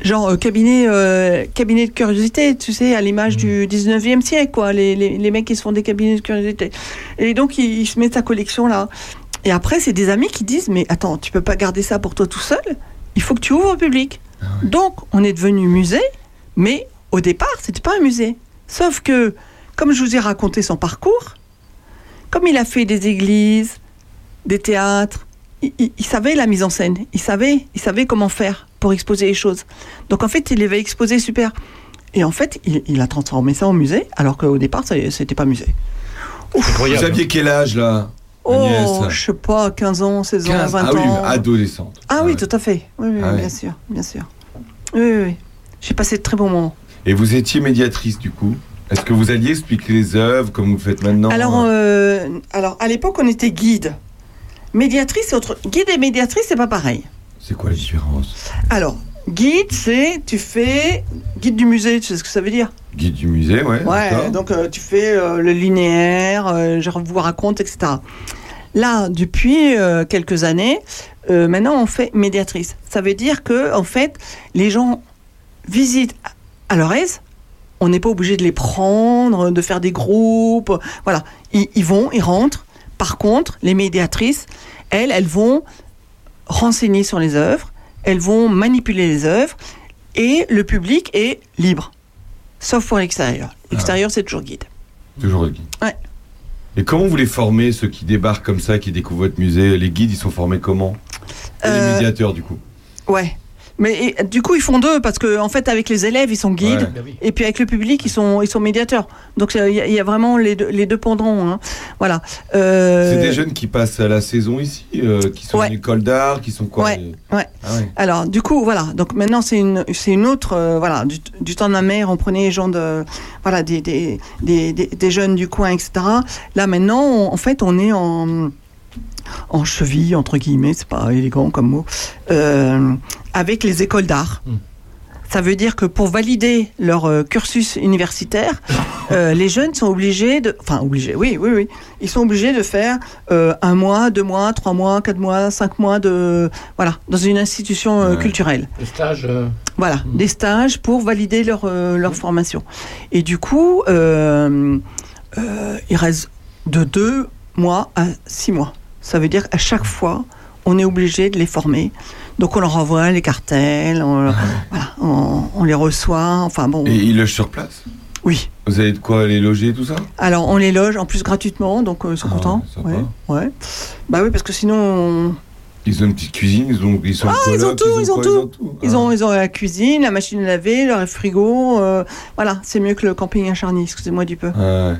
genre euh, cabinet euh, cabinet de curiosité, tu sais, à l'image du 19e siècle, quoi. Les, les, les mecs qui se font des cabinets de curiosité. Et donc, il, il se met sa collection là. Et après, c'est des amis qui disent Mais attends, tu peux pas garder ça pour toi tout seul? Il faut que tu ouvres au public. Donc, on est devenu musée, mais au départ, c'était pas un musée. Sauf que, comme je vous ai raconté son parcours, comme il a fait des églises, des théâtres, il, il- il savait la mise en scène. Il savait, il savait comment faire pour exposer les choses. Donc, en fait, il avait exposé super. Et en fait, il, il a transformé ça en musée, alors qu'au départ, ça- c'était pas musée. Vous Incroyable. aviez quel âge là Oh, je sais pas, 15 ans, 16 ans, 15. 20 Ah oui, ans. adolescente. Ah oui, Ouais. tout à fait. Oui, oui, Ah ouais. bien sûr, bien sûr. Oui, oui, oui. J'ai passé de très bons moments. Et vous étiez médiatrice du coup? Est-ce que vous alliez expliquer les œuvres comme vous faites maintenant? Alors, euh, alors, à l'époque, on était guide. Médiatrice, c'est autre. Guide et médiatrice, c'est pas pareil. C'est quoi la différence? Alors, guide, c'est tu fais guide du musée. Tu sais ce que ça veut dire? Guide du musée, ouais. Ouais. Donc, euh, tu fais euh, le linéaire. euh, je vous raconte, etc. Là, depuis quelques années, maintenant on fait médiatrice. Ça veut dire que en fait, les gens visitent à leur aise. On n'est pas obligé de les prendre, de faire des groupes. Voilà, ils, ils vont, ils rentrent. Par contre, les médiatrices, elles, elles vont renseigner sur les œuvres, elles vont manipuler les œuvres, et le public est libre, sauf pour l'extérieur. L'extérieur, c'est toujours guide. Toujours le guide. Ouais. Et comment vous les formez, ceux qui débarquent comme ça, qui découvrent votre musée? Les guides, ils sont formés comment? Et les Euh, médiateurs, du coup Ouais. Mais et, du coup, ils font deux parce que en fait, avec les élèves, ils sont guides, Ouais. Bah et puis avec le public, ils sont ils sont médiateurs. Donc il y, a- il y a vraiment les deux, les deux pendants. hein. Voilà. Euh, C'est des jeunes qui passent à la saison ici, euh, qui sont Ouais. en école d'art, qui sont quoi Ouais, les- ouais. Ah ouais. Alors, du coup, voilà. Donc maintenant, c'est une, c'est une autre, euh, voilà, du, du temps de ma mère, on prenait les gens de, voilà, des, des, des, des- des jeunes du coin, etc. Là, maintenant, on- en fait, on est en, en cheville, entre guillemets, c'est pas élégant comme mot, euh, avec les écoles d'art. Mm. Ça veut dire que pour valider leur euh, cursus universitaire, euh, les jeunes sont obligés de, enfin obligés, oui, oui, oui, ils sont obligés de faire euh, un mois, deux mois, trois mois, quatre mois, cinq mois de, voilà, dans une institution culturelle. Le stage. euh, Voilà, Mm. des stages pour valider leur, leur formation. Et du coup, il reste de deux mois à six mois. Ça veut dire qu'à chaque fois, on est obligé de les former. Donc on leur envoie les cartels, on, voilà, on, on les reçoit. Enfin bon, Et ils logent sur place? Oui. Vous avez de quoi les loger, tout ça? Alors on les loge en plus gratuitement, donc euh, ils sont Ah, contents. Ouais, ouais. Bah oui, parce que sinon, on- Ils ont une petite cuisine, ils, ont, ils sont Ah, ils ont tout, ils ont quoi, tout. Ils Ah. ont, ils ont la cuisine, la machine à laver, leur frigo. euh, voilà, c'est mieux que le camping à Charny, excusez-moi du peu. Ah ouais.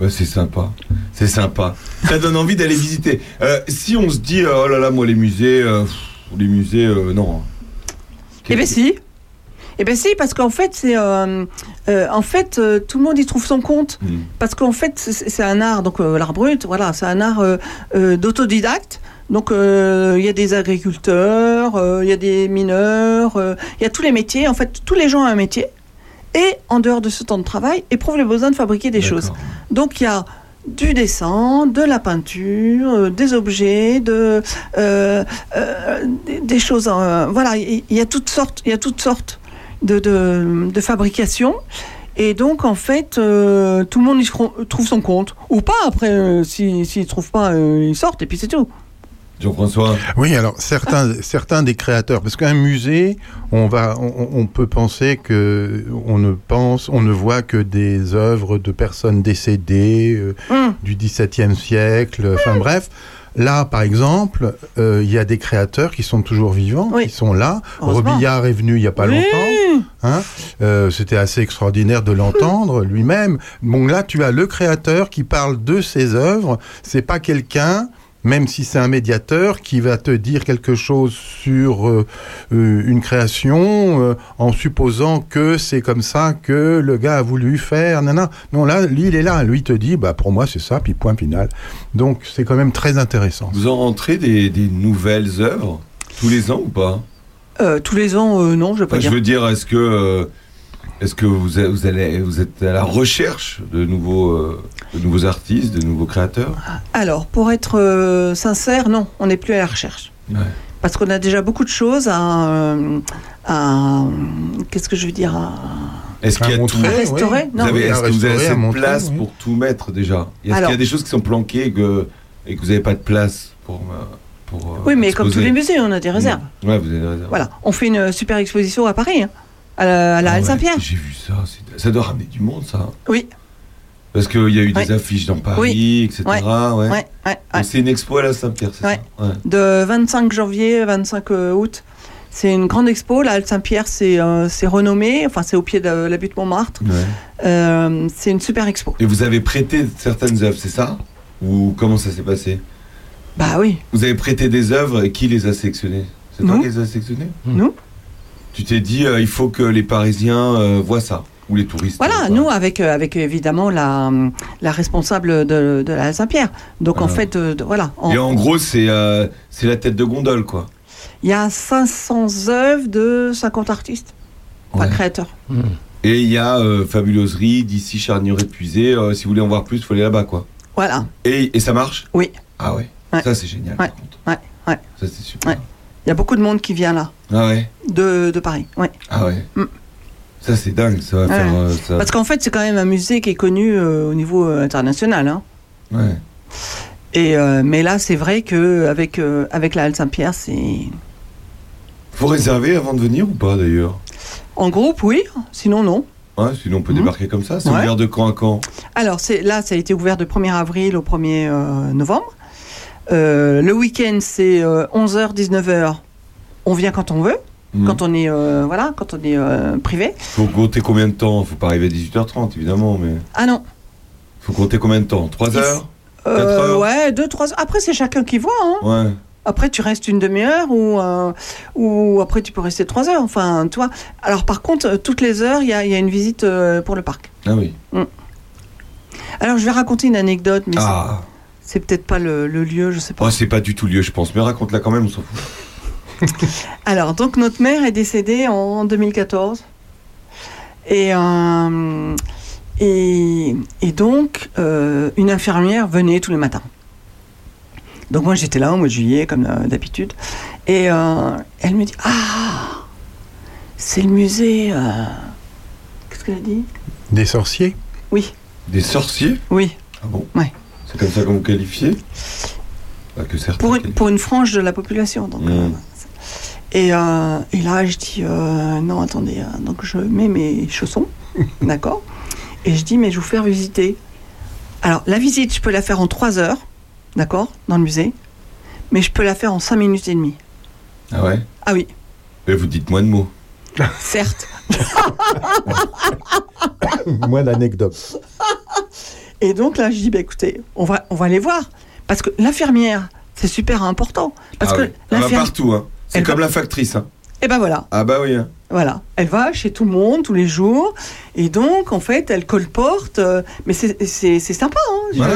Ouais, c'est sympa. C'est sympa. Ça donne envie d'aller visiter. Euh, si on se dit, euh, oh là là, moi, les musées, euh, les musées, euh, non. Eh bien si. Eh bien si, parce qu'en fait, c'est, en fait, tout le monde y trouve son compte. Hmm. Parce qu'en fait, c'est un art, donc l'art brut, voilà, c'est un art d'autodidacte. Donc euh, il y a des agriculteurs, euh, il y a des mineurs, euh, il y a tous les métiers. En fait, tous les gens ont un métier. Et en dehors de ce temps de travail, éprouvent le besoin de fabriquer des choses. Donc il y a du dessin, de la peinture, euh, des objets, de, euh, euh, des, des choses. voilà, il y, a toutes sortes, il y a toutes sortes de, de, de fabrication. Et donc en fait, euh, tout le monde y trouve son compte ou pas. Après, euh, si- s'ils ne trouvent pas, euh, ils sortent et puis c'est tout. Jean-François, Oui, alors certains, certains des créateurs, parce qu'un musée, on va, on, on peut penser que on ne pense, on ne voit que des œuvres de personnes décédées euh, Hum. du XVIIe siècle. Enfin bref, là, par exemple, euh, il y a des créateurs qui sont toujours vivants, Oui. qui sont là. Robillard est venu il y a pas Oui. longtemps. Hein Euh, C'était assez extraordinaire de l'entendre lui-même. Bon, là, tu as le créateur qui parle de ses œuvres. C'est pas quelqu'un, même si c'est un médiateur, qui va te dire quelque chose sur euh, euh, une création euh, en supposant que c'est comme ça que le gars a voulu faire. Nana. Non, là, lui, il est là. Lui, il te dit, bah, pour moi, c'est ça, puis point final. Donc, c'est quand même très intéressant. vous en rentrez des, des nouvelles œuvres tous les ans ou pas? Euh, tous les ans, euh, non, je vais pas Enfin, Je dire. veux dire, est-ce que, euh, est-ce que vous, vous, allez, vous êtes à la recherche de nouveaux, euh, de nouveaux artistes, de nouveaux créateurs? Alors, pour être euh, sincère, non, on n'est plus à la recherche. Ouais. Parce qu'on a déjà beaucoup de choses à. euh, à- Qu'est-ce que je veux dire à, Est-ce qu'il y a tout montrer, à restaurer? Vous Non. avez, Oui, est-ce que vous avez de montrer, place oui. pour tout mettre déjà? Est-ce qu'il y a des choses qui sont planquées et que, et que vous n'avez pas de place pour, pour Oui, mais comme tous les musées, on a des réserves. Ouais, vous avez des réserves. Voilà, on fait une super exposition à Paris, hein, à la, à la Ah ouais, Saint-Pierre. J'ai vu ça. c'est- Ça doit ramener du monde, ça. Oui, Parce qu'il y a eu des affiches dans Paris, Oui. etc. Ouais. C'est une expo à la Saint-Pierre, c'est ça. De 25 janvier 25 août. C'est une grande expo. La Halle Saint-Pierre, c'est euh, c'est renommé. Enfin, c'est au pied de la butte Montmartre. Ouais. Euh, c'est une super expo. Et vous avez prêté certaines œuvres, c'est ça? Ou comment ça s'est passé? Bah oui, Vous avez prêté des œuvres et qui les a sélectionnées? C'est toi qui les as sélectionnées? Nous. Tu t'es dit, euh, il faut que les Parisiens euh, voient ça, ou les touristes. Voilà, nous, avec, euh, avec évidemment la, la responsable de, de la Saint-Pierre. Donc, en Ah. fait, euh, voilà. En- Et en gros, c'est euh, c'est la tête de gondole, quoi. Il y a 500 œuvres de 50 artistes, enfin Ouais. créateurs. hmm. Et il y a euh, Fabuloserie, d'ici Charnier épuisé. si vous voulez en voir plus, il faut aller là-bas, quoi. Voilà. Et, et ça marche? Oui. Ah ouais. Ouais. Ça, c'est génial. Ouais. par contre. Ça, c'est super. Il y a beaucoup de monde qui vient là, Ah ouais. de, de Paris. Ouais. Ah ouais. Mm. Ça, c'est dingue. Ça va Ouais. faire. euh, ça... Parce qu'en fait, c'est quand même un musée qui est connu euh, au niveau euh, international. Hein. Ouais. Et, euh, mais là, c'est vrai qu'avec avec la Halle Saint-Pierre, c'est. Faut réserver avant de venir ou pas d'ailleurs? En groupe, oui, sinon, non. Ouais, sinon on peut Mhm. débarquer comme ça. C'est Ouais. ouvert de quand à quand? Alors, là, ça a été ouvert de 1er avril au 1er euh, novembre. Euh, le week-end, c'est 11h, 19h. On vient quand on veut, Mhm. quand on est, euh, voilà, quand on est euh, privé. Faut compter combien de temps? Faut pas arriver à 18h30 évidemment, mais Ah non. faut compter combien de temps? 3 heures? Euh, ouais, 2, 3 heures. Après, c'est chacun qui voit. Hein. Ouais. Après, tu restes une demi-heure ou, euh, ou après, tu peux rester 3 heures. Enfin, toi. Alors, par contre, euh, toutes les heures, il y a, il y a une visite euh, pour le parc. Ah oui. Alors, je vais raconter une anecdote, mais Ah, c'est peut-être pas le, le lieu, je sais pas. oh, c'est pas du tout lieu, je pense. Mais raconte-la quand même, on s'en fout. Alors, donc, notre mère est décédée en 2014. Et, euh, et, et donc, euh, une infirmière venait tous les matins. Donc, moi, j'étais là au mois de juillet, comme euh, d'habitude. Et euh, elle me dit Ah, c'est le musée. euh, Qu'est-ce qu'elle a dit? Des sorciers? Oui, Des sorciers? Oui. Ah bon? Ouais. C'est comme ça qu'on vous qualifiez Pas que certains. Pour une, qualifient. pour une frange de la population. Donc, Mm. euh, et, euh, et là, je dis euh, non, attendez. euh, donc, je mets mes chaussons, d'accord Et je dis mais je vais vous faire visiter. Alors, la visite, je peux la faire en 3 heures, d'accord, dans le musée, mais je peux la faire en 5 minutes et demie. Ah ouais? Ah oui, Et vous dites moins de mots. certes. Moins d'anecdotes. Et donc là, je dis bah écoutez, on va, on va aller voir. Parce que l'infirmière, c'est super important. Parce ah que ouais. Elle va partout, hein. C'est comme va- la factrice, hein. Et ben voilà. Ah bah oui, hein. Voilà, elle va chez tout le monde tous les jours et donc en fait elle colporte, euh, mais c'est sympa, hein, Ouais, ouais,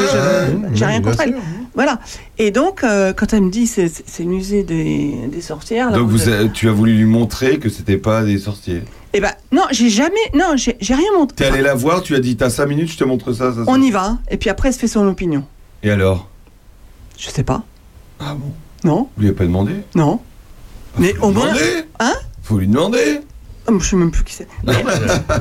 j'ai Ouais, rien contre elle. Voilà, et donc euh, quand elle me dit c'est c'est le musée des, des sorcières, là, Donc vous tu as voulu lui montrer que c'était pas des sorciers. eh ben non, j'ai jamais, non, j'ai rien montré. T'es allé la voir, tu as dit t'as 5 minutes, je te montre ça, ça, ça. On y va, et puis après elle se fait son opinion. Et alors? Je sais pas, Ah bon? Non, Vous lui avez pas demandé? Non, mais au lui moins, Hein? Faut lui demander. Ah, je sais même plus qui c'est.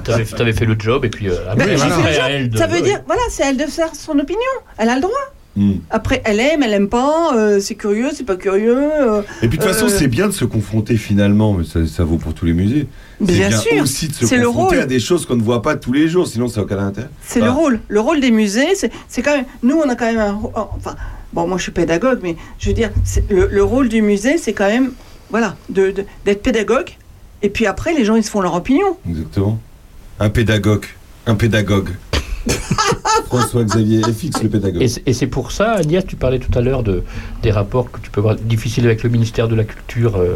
T'avais t'avais fait le job et puis euh, Ben, après, fait le à elle de- Ça veut dire, voilà, c'est elle de faire son opinion, elle a le droit. Hmm. Après, elle aime, elle aime pas, euh, c'est curieux, c'est pas curieux. euh, Et puis de toute façon, Euh, c'est bien de se confronter finalement, mais ça, ça vaut pour tous les musées. Bien bien sûr, aussi de se le confronter rôle. à des choses qu'on ne voit pas tous les jours, sinon ça n'a aucun intérêt. C'est le rôle. Le rôle des musées, c'est quand même. Nous, on a quand même un. Enfin, bon, moi, je suis pédagogue, mais je veux dire, le, le rôle du musée, c'est quand même, voilà, de- de- d'être pédagogue. Et puis après, les gens, ils se font leur opinion. Exactement. Un pédagogue. Un pédagogue. François-Xavier FX, le pédagogue. Et c'est- pour ça, Agnès, tu parlais tout à l'heure de, des rapports que tu peux avoir difficiles avec le ministère de la Culture. euh,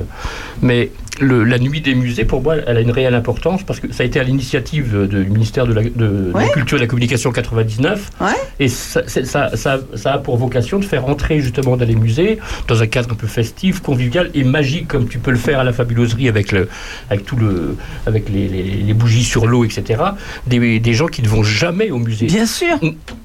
mais le- la nuit des musées, pour moi, elle a une réelle importance parce que ça a été à l'initiative du ministère de la, de- de la Ouais. Culture et de la Communication 99. Ouais. Et ça, c'est- ça, ça- ça a pour vocation de faire entrer justement dans les musées, dans un cadre un peu festif, convivial et magique, comme tu peux le faire à la fabuloserie avec, le, avec, tout le, avec les, les- les bougies sur l'eau, etc. Des, des gens qui ne vont jamais au musée Bien sûr.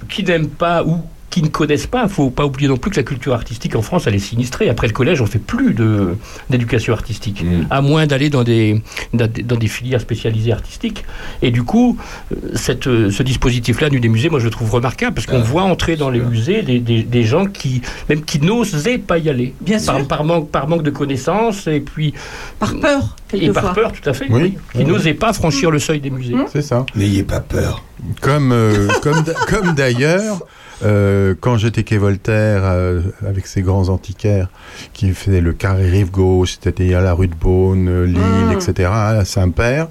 qui n'aiment pas ou qui ne connaissent pas, il faut pas oublier non plus que la culture artistique en France, elle est sinistrée. Après le collège, on fait plus de d'éducation artistique, Mm. à moins d'aller dans des, dans filières spécialisées artistiques. Et du coup, euh, cette, euh, ce dispositif-là, nu des musées, moi je le trouve remarquable parce qu'on Ah, voit entrer dans les sûr. musées des, des, des gens qui même qui n'osaient pas y aller, Bien par, sûr. par manque par manque de connaissances et puis Par peur, et par peur, tout à fait, Oui. oui, qui Oui. n'osaient pas franchir le seuil des musées. Mm. C'est ça. N'ayez pas peur. Comme, euh, comme, d- comme d'ailleurs, euh, quand j'étais quai Voltaire euh, avec ces grands antiquaires qui faisaient le carré rive gauche, c'est-à-dire la rue de Beaune, euh, Lille, Mm. etc., à Saint-Père,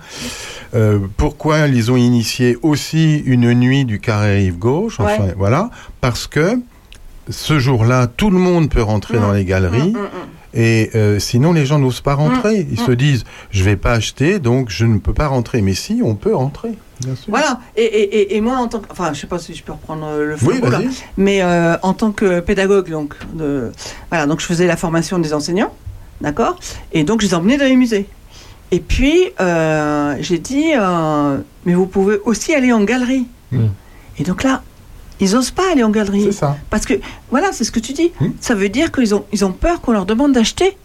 euh, pourquoi ils ont initié aussi une nuit du carré rive gauche Enfin, voilà, parce que ce jour-là, tout le monde peut rentrer Mm. dans les galeries. Mm, mm, mm. Et euh, sinon, les gens n'osent pas rentrer. Ils mm. se disent, je vais pas acheter, donc je ne peux pas rentrer. Mais si, on peut rentrer, bien sûr. Voilà. Et, et, et, et moi, en tant que. Enfin, je sais pas si je peux reprendre euh, le Oui, flambeau, là. vas-y. Mais euh, en tant que pédagogue, donc, de, voilà, donc je faisais la formation des enseignants, d'accord? Et donc je les emmenais dans les musées. Et puis, euh, j'ai dit, euh, mais vous pouvez aussi aller en galerie. Mm. Et donc là, ils osent pas aller en galerie. C'est ça. Parce que, voilà, c'est ce que tu dis. Hmm. Ça veut dire qu'ils ont, ils ont peur qu'on leur demande d'acheter.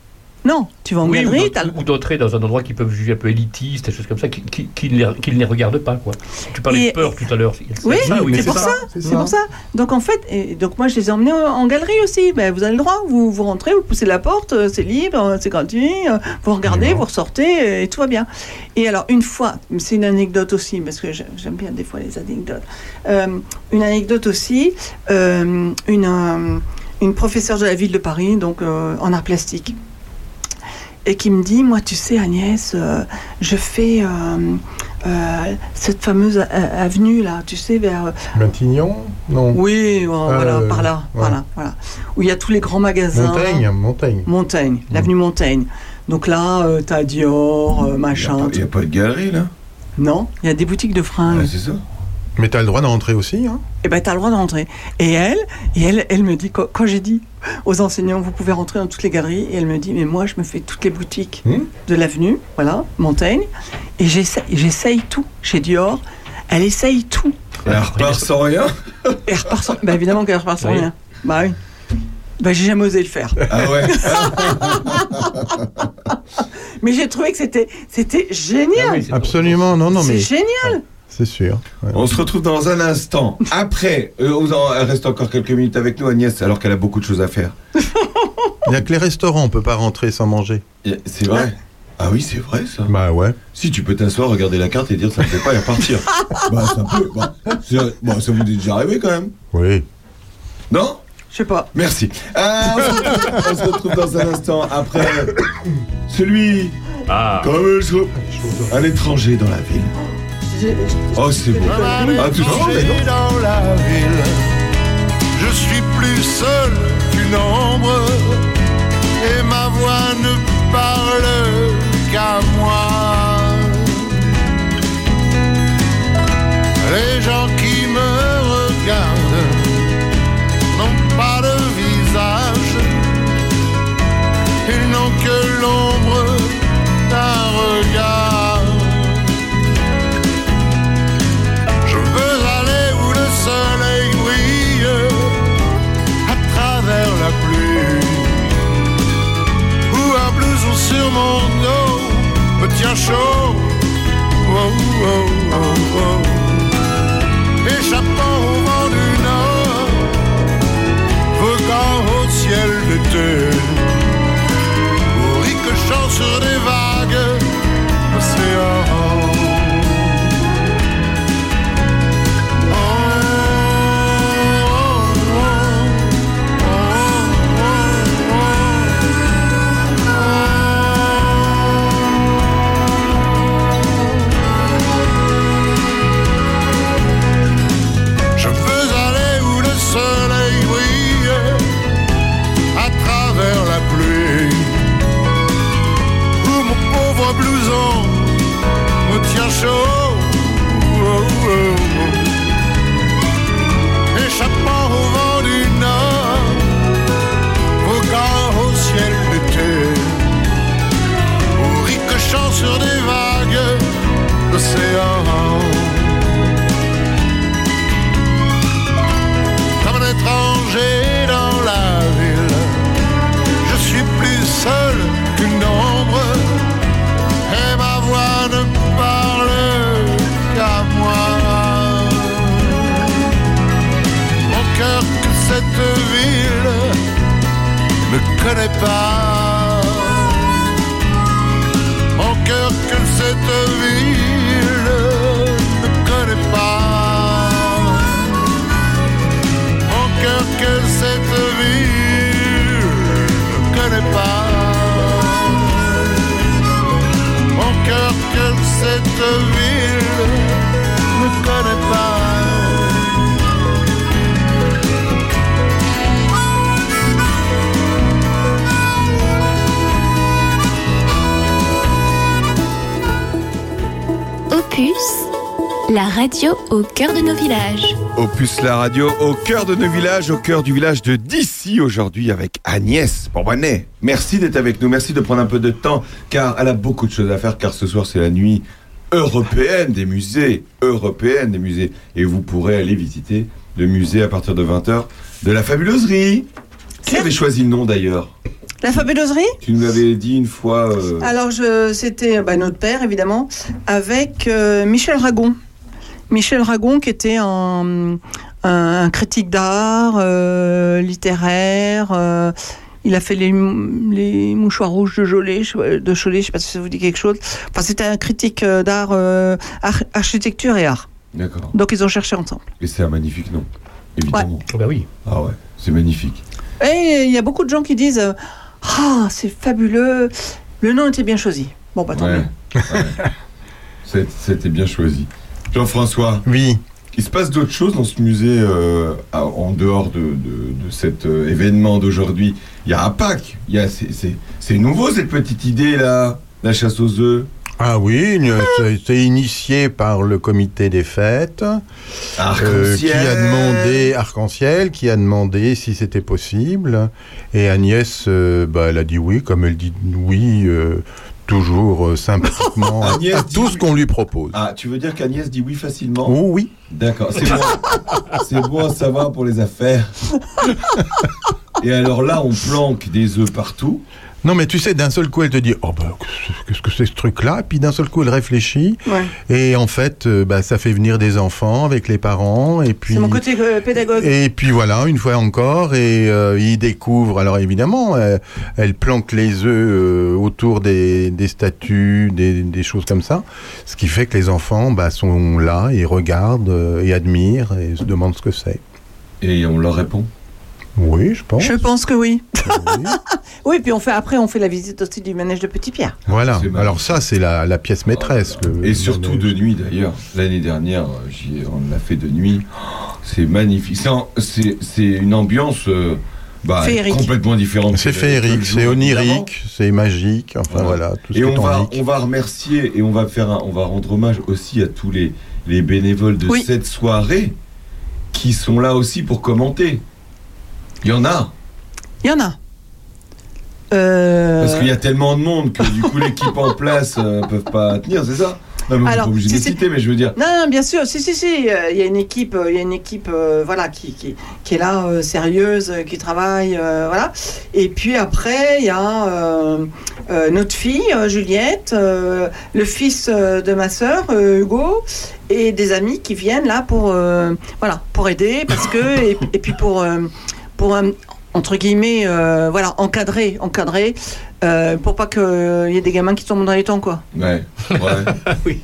Non, tu vas en Oui, ou galerie, ou d'entrer dans un endroit qu'ils peuvent juger un peu élitiste, des choses comme ça, qui, qui, qui ne, les, qui ne les regardent pas. Quoi. Tu parlais Et- de peur tout à l'heure. c'est- Oui, c'est pour ça. ça, c'est pour ça. Donc en fait, et donc moi je les ai emmenés en, galerie aussi. Ben, vous avez le droit, vous, vous rentrez, vous poussez la porte, euh, c'est libre, euh, c'est gratuit, euh, vous regardez, vous ressortez et tout va bien. Et alors une fois, c'est une anecdote aussi, parce que j'ai- j'aime bien des fois les anecdotes. Euh, une anecdote aussi, euh, une, euh, une professeure de la ville de Paris, donc euh, en art plastique, et qui me dit, moi tu sais Agnès, euh, je fais... euh, euh, cette fameuse avenue là, tu sais, vers Matignon Non. oui, voilà, par là, ouais. voilà, voilà. Où il y a tous les grands magasins. Montaigne, Montaigne. Montaigne, l'avenue Montaigne. Donc là, t'as Dior, euh, Il n'y machin. a, pas- y a pas de galerie là? Non, il y a des boutiques de Ouais, fringues. C'est ça? Mais t'as le droit d'entrer aussi, hein et ben t'as le droit d'entrer. Et elle, et elle, elle me dit quand, j'ai dit aux enseignants vous pouvez rentrer dans toutes les galeries, et elle me dit mais moi je me fais toutes les boutiques Hmm. de l'avenue, voilà, Montaigne, et j'essaye, tout chez Dior. Elle essaye tout. Elle repart sans rien elle repart sans, bah évidemment qu'elle repart sans Oui. rien. Bah oui. Bah j'ai jamais osé le faire. Ah ouais Mais j'ai trouvé que c'était c'était Ah génial. oui, c'est- Absolument, non, non, c'est mais génial. C'est sûr. ouais. On se retrouve dans un instant. Après, euh, vous en- elle reste encore quelques minutes avec nous, Agnès, alors qu'elle a beaucoup de choses à faire. Il n'y a que les restaurants, on peut pas rentrer sans manger. C'est vrai Ah oui, c'est vrai ça. Bah ouais. Si tu peux t'asseoir, regarder la carte et dire ça me plaît pas et repartir. bah ça peut. Bah, ça vous est déjà arrivé quand même. Oui. Non? Je sais pas. Merci. Euh, on, se retrouve, on se retrouve dans un instant après celui Ah, comme je un étranger dans la ville. Oh c'est beau. Ah tout dans la ville. Je suis plus seul qu'une ombre et ma voix ne parle qu'à moi. Les gens qui me regardent sur mon dos me tient chaud. Oh, oh, oh, oh. Échappant au vent du nord, voguant au ciel d'été. Ricochant sur des vagues, Comme un étranger dans la ville, je suis plus seul qu'une ombre, et ma voix ne parle qu'à moi. Mon cœur que cette ville ne connaît pas. Mon cœur que cette ville cette ville ne connaît pas. Opus, la radio au cœur de nos villages. Opus la radio au cœur de nos villages, au cœur du village de Dissy aujourd'hui avec Agnès Bourbonnais. Merci d'être avec nous, merci de prendre un peu de temps car elle a beaucoup de choses à faire car ce soir c'est la nuit européenne des musées, européenne des musées. Et vous pourrez aller visiter le musée à partir de 20h de la fabuloserie. Qui avait choisi le nom d'ailleurs? La fabuloserie? Tu nous l'avais dit une fois. euh, Alors, je, c'était bah, notre père, évidemment, avec euh, Michel Ragon. Michel Ragon, qui était un, un- un critique d'art, euh, littéraire. Il a fait les, les mouchoirs rouges de Cholet, je- de Cholet, je sais pas si ça vous dit quelque chose. Enfin, c'était un critique euh, d'art, euh, ar- architecture et art. D'accord. Donc, ils ont cherché ensemble. Et c'est un magnifique nom, évidemment. Bah oui. Ah ouais, c'est magnifique. Et il y a beaucoup de gens qui disent euh, Ah, c'est fabuleux, le nom était bien choisi. Bon, bah tant Ouais. mieux. ouais. C'était bien choisi. Jean-François, Oui. Il se passe d'autres choses dans ce musée euh, en dehors de, de- de cet euh, événement d'aujourd'hui. Il y a un Pâques. Il y a- C'est c'est- c'est nouveau cette petite idée là, la chasse aux œufs. Ah oui, c'est- c'est initié par le comité des fêtes, euh, Arc-en-ciel. qui a demandé Arc-en-Ciel, qui a demandé si c'était possible, et Agnès, euh, bah, elle a dit oui, comme elle dit oui euh, toujours euh, sympathiquement à, dit tout ce qu'on lui propose. Ah, tu veux dire qu'Agnès dit oui facilement Oh oui. D'accord, c'est bon. c'est bon à savoir pour les affaires. Et alors là, on planque des œufs partout. Non, mais tu sais, d'un seul coup, elle te dit Oh, bah, qu'est-ce que c'est ce truc-là? Et puis d'un seul coup, elle réfléchit. Ouais. Et en fait, euh, bah, ça fait venir des enfants avec les parents. Et puis, C'est mon côté euh, pédagogue. et puis voilà, une fois encore, et euh, ils découvrent. Alors évidemment, euh, elle planque les œufs euh, autour des, des statues, des, des choses comme ça. Ce qui fait que les enfants bah, sont là et regardent euh, et admirent et se demandent ce que c'est. Et on leur répond? Oui, je pense. Je pense que oui. Oui. Oui, puis on fait après, on fait la visite aussi du manège de Petit Pierre. Voilà. Alors ça, c'est la, la pièce maîtresse. le- Et surtout de nuit d'ailleurs. L'année dernière, ai- on l'a fait de nuit. C'est magnifique. C'est une ambiance euh, bah, complètement différente. C'est féerique, c'est onirique, c'est magique. Enfin Voilà. voilà, tout ce Et on va, dis. on va remercier et on va faire un- on va rendre hommage aussi à tous les, les bénévoles de Oui. cette soirée qui sont là aussi pour commenter. Il y en a. Il y en a. Euh, Parce qu'il y a tellement de monde que du coup l'équipe en place ne peuvent pas tenir, c'est ça? Non, mais Alors, pas obligé de si citer, mais je veux dire. Non, non, bien sûr, si, si, si, euh, il y a une équipe, euh, il y a une équipe, euh, voilà, qui, qui, qui est là, euh, sérieuse, euh, qui travaille, euh, voilà. Et puis après, il y a euh, euh, notre fille, euh, Juliette, euh, le fils euh, de ma sœur, euh, Hugo, et des amis qui viennent là pour, euh, voilà, pour aider, parce que, et, et puis pour, euh, pour euh, entre guillemets, euh, voilà, encadrer, encadrer, euh, pour pas qu'il y ait des gamins qui tombent dans les temps, quoi. Ouais, ouais. Oui.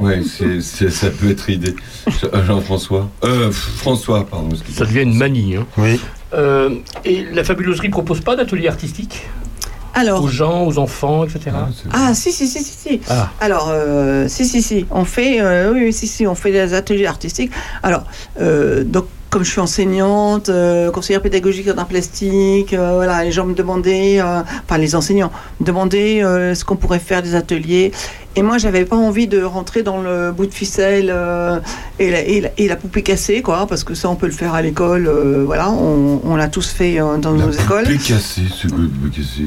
Ouais, c'est, c'est- ça peut être idée. Je- Jean-François. Euh, François, pardon. Ça excusez-moi. devient une manie. hein. Oui. Euh, et la fabuloserie propose pas d'atelier artistique Alors, aux gens, aux enfants, etc. Ah, Ah, si, si, si, si, si. Ah. Alors, euh, si, si, si. On fait, euh, oui, oui, si, si, on fait des ateliers artistiques. Alors, euh, donc, comme je suis enseignante, euh, conseillère pédagogique en art plastique, euh, voilà, les gens me demandaient, euh, enfin, les enseignants me demandaient euh, ce qu'on pourrait faire des ateliers. Et moi, j'avais pas envie de rentrer dans le bout de ficelle et, la, et, la, et la poupée cassée, quoi, parce que ça, on peut le faire à l'école. voilà, on, on l'a tous fait dans La nos écoles. poupée cassée, c'est quoi la poupée cassée?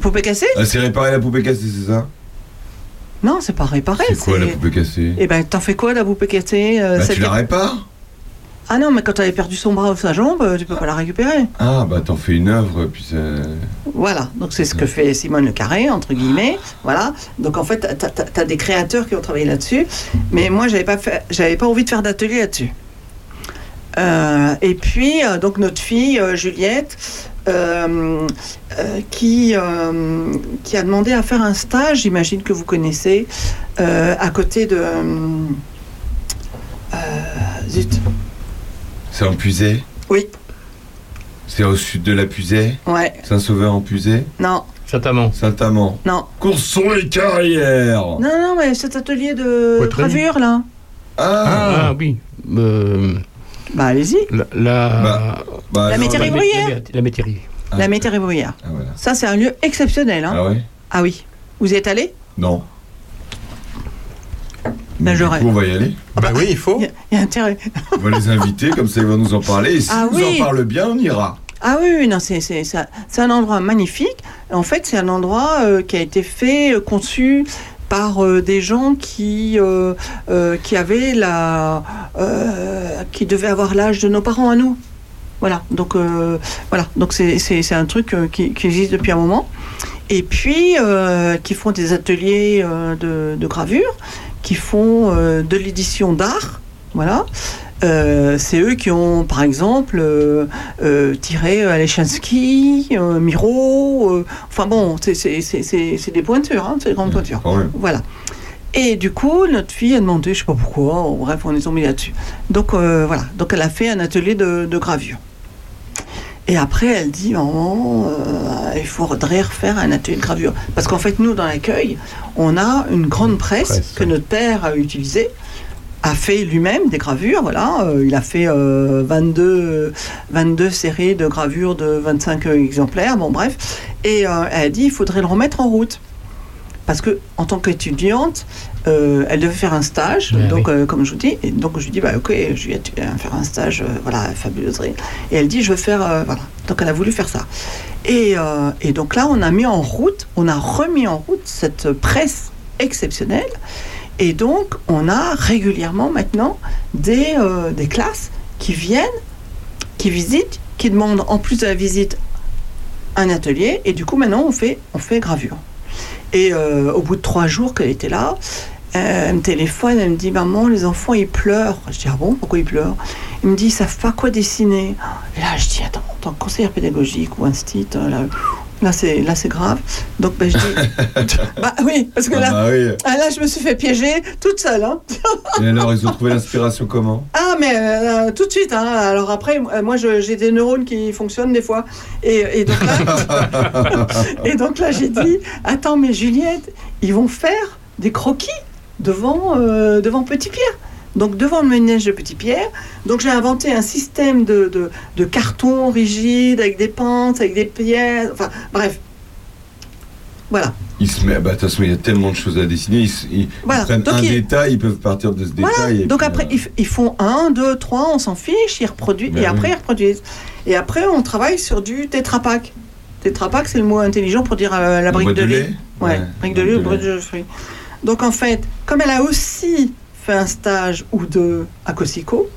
Poupée cassée? Ah, C'est réparer la poupée cassée, c'est ça? Non, c'est pas réparé. C'est quoi la poupée cassée? Eh ben, t'en fais quoi la poupée cassée Bah, tu la répares Ah non, mais quand a perdu son bras ou sa jambe, euh, tu peux pas la récupérer. Ah, bah t'en fais une œuvre, puis ça. Voilà, donc c'est ce que fait Simone Le Carré, entre guillemets. Voilà, donc en fait, tu as, des créateurs qui ont travaillé là-dessus, mais moi, j'avais pas, fait- j'avais pas envie de faire d'atelier là-dessus. Euh, et puis, euh, donc notre fille, euh, Juliette, qui, qui a demandé à faire un stage, j'imagine que vous connaissez, à côté de... C'est en Puisay oui, C'est au sud de la Puisay ouais, Saint-Sauveur en Puisay non, Saint-Amand. Saint-Amand non. Coursons les carrières Non, non, mais cet atelier de Poitrine. gravure, là. Ah, Ah, oui. Euh, Bah, allez-y. la, la, Bah, bah, La métairie bah, bruyère. la, la métairie. ah, La métairie bruyère. Ah, voilà. Ça, c'est un lieu exceptionnel. Hein. Ah ouais? Ah oui. Vous y êtes allé? Non. Ben, du coup, on va y aller. Bah oui, il faut. Il y y, a intérêt. On va les inviter, comme ça ils vont nous en parler. Et si Ah oui. en parlent bien, on ira. Ah oui, non, c'est, c'est, ça- c'est un endroit magnifique. En fait, c'est un endroit euh, qui a été fait, euh, conçu par euh, des gens qui, euh, euh, qui avaient la. euh, qui devaient avoir l'âge de nos parents à nous. Voilà, donc euh, voilà, donc c'est- c'est c'est un truc euh, qui, qui existe depuis un moment. Et puis, euh, qui font des ateliers euh, de, de gravure, qui font euh, de l'édition d'art, voilà. Euh, c'est eux qui ont, par exemple, euh, euh, tiré Alechinsky, euh, Miro. enfin bon, c'est- des pointures, hein, c'est des grandes pointures. Quand même. Voilà. Et du coup, notre fille a demandé, je sais pas pourquoi, oh, bref, on est tombé là-dessus. Donc voilà, donc elle a fait un atelier de, de gravure. Et après, elle dit, maman, euh, il faudrait refaire un atelier de gravure. Parce qu'en fait, nous, dans l'accueil, on a une grande presse, presse, que notre père a utilisée, a fait lui-même des gravures, voilà. Euh, il a fait euh, 22, 22 séries de gravures de 25 exemplaires, bon bref. Et elle a dit, il faudrait le remettre en route. Parce que en tant qu'étudiante, euh, elle devait faire un stage, donc oui. euh, comme je vous dis, et donc je lui dis bah ok, Juliette, tu viens faire un stage, euh, voilà, à fabuloserie. Et elle dit je veux faire, voilà. Donc elle a voulu faire ça. Et, et donc là, on a mis en route, on a remis en route cette presse exceptionnelle. Et donc, on a régulièrement maintenant des, des classes qui viennent, qui visitent, qui demandent en plus de la visite un atelier. Et du coup, maintenant, on fait, on fait gravure. Et euh, au bout de trois jours qu'elle était là, elle me téléphone, elle me dit Maman, les enfants, ils pleurent. Je dis Ah bon, pourquoi ils pleurent? Il me dit Ils savent pas quoi dessiner. Là, je dis Attends, en tant que conseillère pédagogique ou instit, euh, là, là, c'est, là, c'est grave. Donc, ben, je dis Bah oui, parce que Ah là, bah oui. ah, là, je me suis fait piéger toute seule. Hein. Et alors, ils ont trouvé l'inspiration comment? Ah, mais euh, tout de suite. Hein. Alors après, euh, moi, j'ai des neurones qui fonctionnent des fois. Et, et donc là, et donc là, j'ai dit, attends, mais Juliette, ils vont faire des croquis? Devant, euh, devant Petit Pierre. Donc devant le manège de Petit Pierre. Donc j'ai inventé un système de, de, de carton rigide avec des pentes, avec des pièces. Enfin, bref. Voilà. Ils se mettent, bah, de toute façon, il y a tellement de choses à dessiner. Ils, ils- ils Voilà. prennent Donc, un ils- détail, ils peuvent partir de ce Voilà. détail. et Donc puis, après, euh, ils, ils font un, deux, trois, on s'en fiche, ils reproduisent, Ben et après ils reproduisent. Et après, on travaille sur du tétrapac. Tétrapac, c'est le mot intelligent pour dire euh, la brique boîte de lait. Ouais, Ouais, brique de lait ou brique de fruits. Donc en fait, comme elle a aussi fait un stage ou deux à Cosico,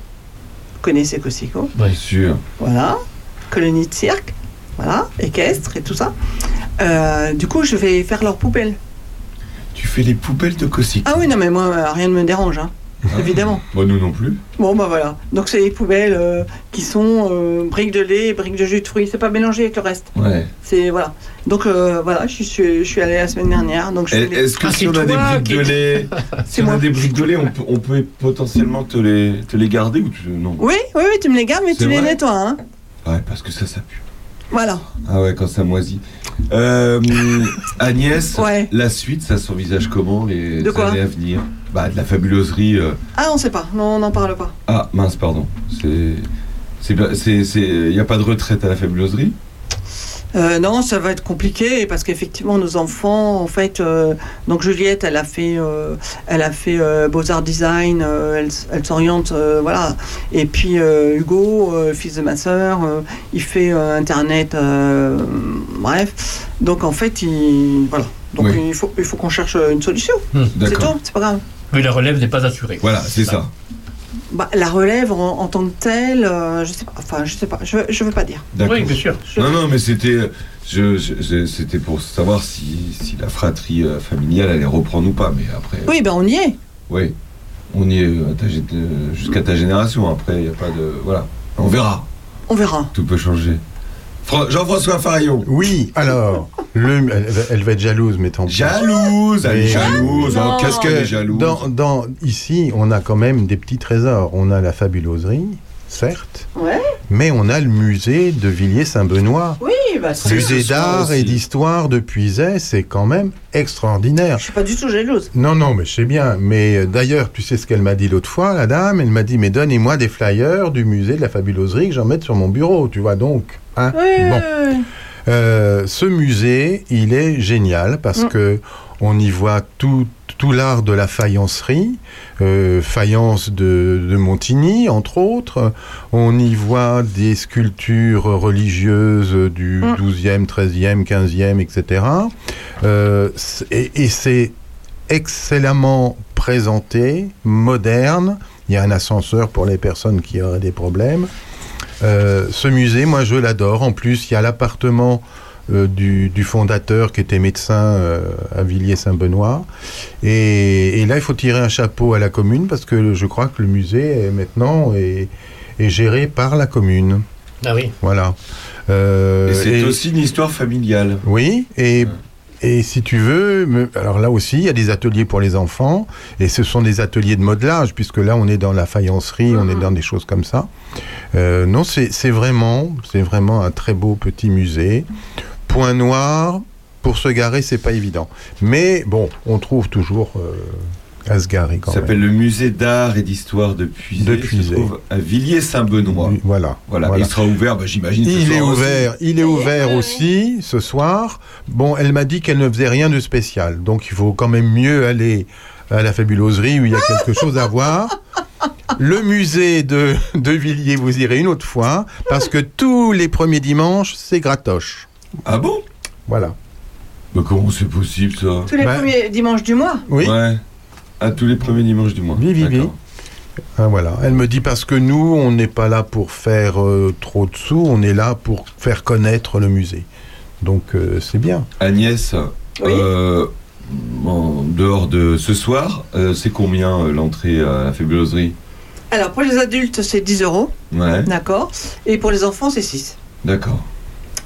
vous connaissez Cosico, Bien sûr. voilà, colonie de cirque, voilà, équestre et tout ça. Euh, du coup, je vais faire leurs poubelles. Tu fais les poubelles de Kossik. Ah oui, non, mais moi, euh, rien ne me dérange, hein, évidemment. Bon, nous non plus. Bon, bah voilà. Donc, c'est les poubelles euh, qui sont euh, briques de lait, briques de jus de fruits. C'est pas mélangé avec le reste. Ouais. C'est voilà. Donc, euh, voilà, je suis, je suis allée la semaine dernière. Donc, les- Est-ce que Ah, si on a des briques qui- de lait, si on a des briques de lait, on peut, on peut potentiellement te les, te les garder ou tu non Oui, oui, oui, tu me les gardes, mais tu les nettoies. Hein. Ouais, parce que ça, ça pue. Voilà. Ah ouais, quand ça moisit. Euh, Agnès, Ouais. la suite, ça s'envisage comment les De quoi années à venir? Bah, de la fabuloserie. euh, Ah, on sait pas. Non, on n'en parle pas. Ah, mince, pardon. C'est. C'est. c'est- c'est- Il n'y a pas de retraite à la fabuloserie? Euh, non, ça va être compliqué parce qu'effectivement nos enfants, en fait, euh, donc Juliette, elle a fait, euh, elle a fait euh, beaux arts design, euh, elle, elle s'oriente, euh, voilà. Et puis euh, Hugo, euh, fils de ma sœur, euh, il fait euh, internet, euh, bref. Donc en fait, il, voilà. Donc Oui. il faut, il faut qu'on cherche une solution. Hmm. C'est D'accord. tout, c'est pas grave. Mais la relève n'est pas assurée. Voilà, c'est ça. Bah, la relève en, en tant que telle, euh, je sais pas. Enfin, je sais pas. Je, je veux pas dire. D'accord. Oui, bien sûr. Je- Non, non, mais c'était. Je, c'était pour savoir si, si la fratrie euh, familiale allait reprendre ou pas. Mais après. Oui, ben on y est. Oui. On y est euh, jusqu'à ta génération. Après, il n'y a pas de. Voilà. On verra. On verra. Tout peut changer. Fra- Jean-François Farayon. Oui, alors, le, elle, va- elle va être jalouse, mais tant pis. Jalouse, elle est jalouse. Hein, Qu'est-ce qu'elle est jalouse? Dans, dans, ici, on a quand même des petits trésors. On a la fabuloserie, certes, Ouais. mais on a le musée de Villiers-Saint-Benoît. Oui, bah, C'est Musée d'art et d'histoire de Puiset, c'est quand même extraordinaire. Je suis pas du tout jalouse. Non, non, mais je sais bien. Mais euh, d'ailleurs, tu sais ce qu'elle m'a dit l'autre fois, la dame? Elle m'a dit, mais donnez-moi des flyers du musée de la fabuloserie que j'en mette sur mon bureau, tu vois, donc. Hein? Oui, bon. oui, oui. Euh, ce musée, il est génial parce Mm. que on y voit tout, tout l'art de la faïencerie, euh, faïence de, de Montigny, entre autres. On y voit des sculptures religieuses du Mm. 12e, 13e, 15e, etc. Euh, et et c'est excellemment présenté, moderne. Il y a un ascenseur pour les personnes qui auraient des problèmes. Euh, ce musée, moi, je l'adore. En plus, il y a l'appartement du, du fondateur qui était médecin euh, à Villiers-Saint-Benoît. Et, et là, il faut tirer un chapeau à la commune parce que je crois que le musée est maintenant est, est géré par la commune. Ah oui. Voilà. Euh, c'est aussi une histoire familiale. oui, et, et si tu veux, alors là aussi, il y a des ateliers pour les enfants, et ce sont des ateliers de modelage, puisque là, on est dans la faïencerie, on est dans des choses comme ça. Euh, non, c'est c'est vraiment, c'est vraiment un très beau petit musée. Point noir, pour se garer, c'est pas évident. Mais bon, on trouve toujours euh, à se garer quand Ça même. s'appelle le musée d'art et d'histoire de Puisay. De se trouve à Villiers-Saint-Benoît. Voilà. Voilà. voilà. Il sera ouvert, bah, j'imagine. ce Il est soir aussi. ouvert, il est ouvert aussi ce soir. Bon, elle m'a dit qu'elle ne faisait rien de spécial, donc il faut quand même mieux aller à la fabuloserie où il y a quelque chose à voir. Le musée de, de Villiers, vous irez une autre fois, parce que tous les premiers dimanches, c'est gratoche. Ah bon? Voilà. Bah, comment c'est possible ça? Tous les Bah- premiers dimanches du mois. Oui, Ouais. À tous les premiers dimanches du mois. Oui, oui. Ah, voilà. Elle me dit parce que nous, on n'est pas là pour faire euh, trop de sous, on est là pour faire connaître le musée. Donc euh, c'est bien. Agnès, Oui. euh, en dehors de ce soir, euh, c'est combien euh, l'entrée à la fabuloserie? Alors, pour les adultes, c'est 10 euros, Ouais, d'accord. Et pour les enfants, c'est 6. d'accord,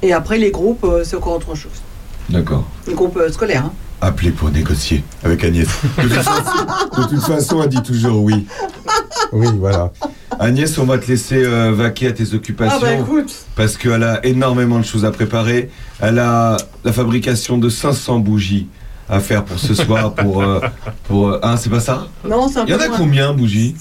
Et après, les groupes, euh, c'est encore autre chose. d'accord. Les groupes euh, scolaires. hein. Appelez pour négocier avec Agnès. De toute, façon, de toute façon, elle dit toujours oui. Oui, voilà. Agnès, on va te laisser euh, vaquer à tes occupations. Ah bah écoute, parce qu'elle a énormément de choses à préparer. Elle a la fabrication de 500 bougies à faire pour ce soir. Pour, euh, pour, euh, hein, c'est pas ça? Non, c'est un Il y en a moins. combien, bougies?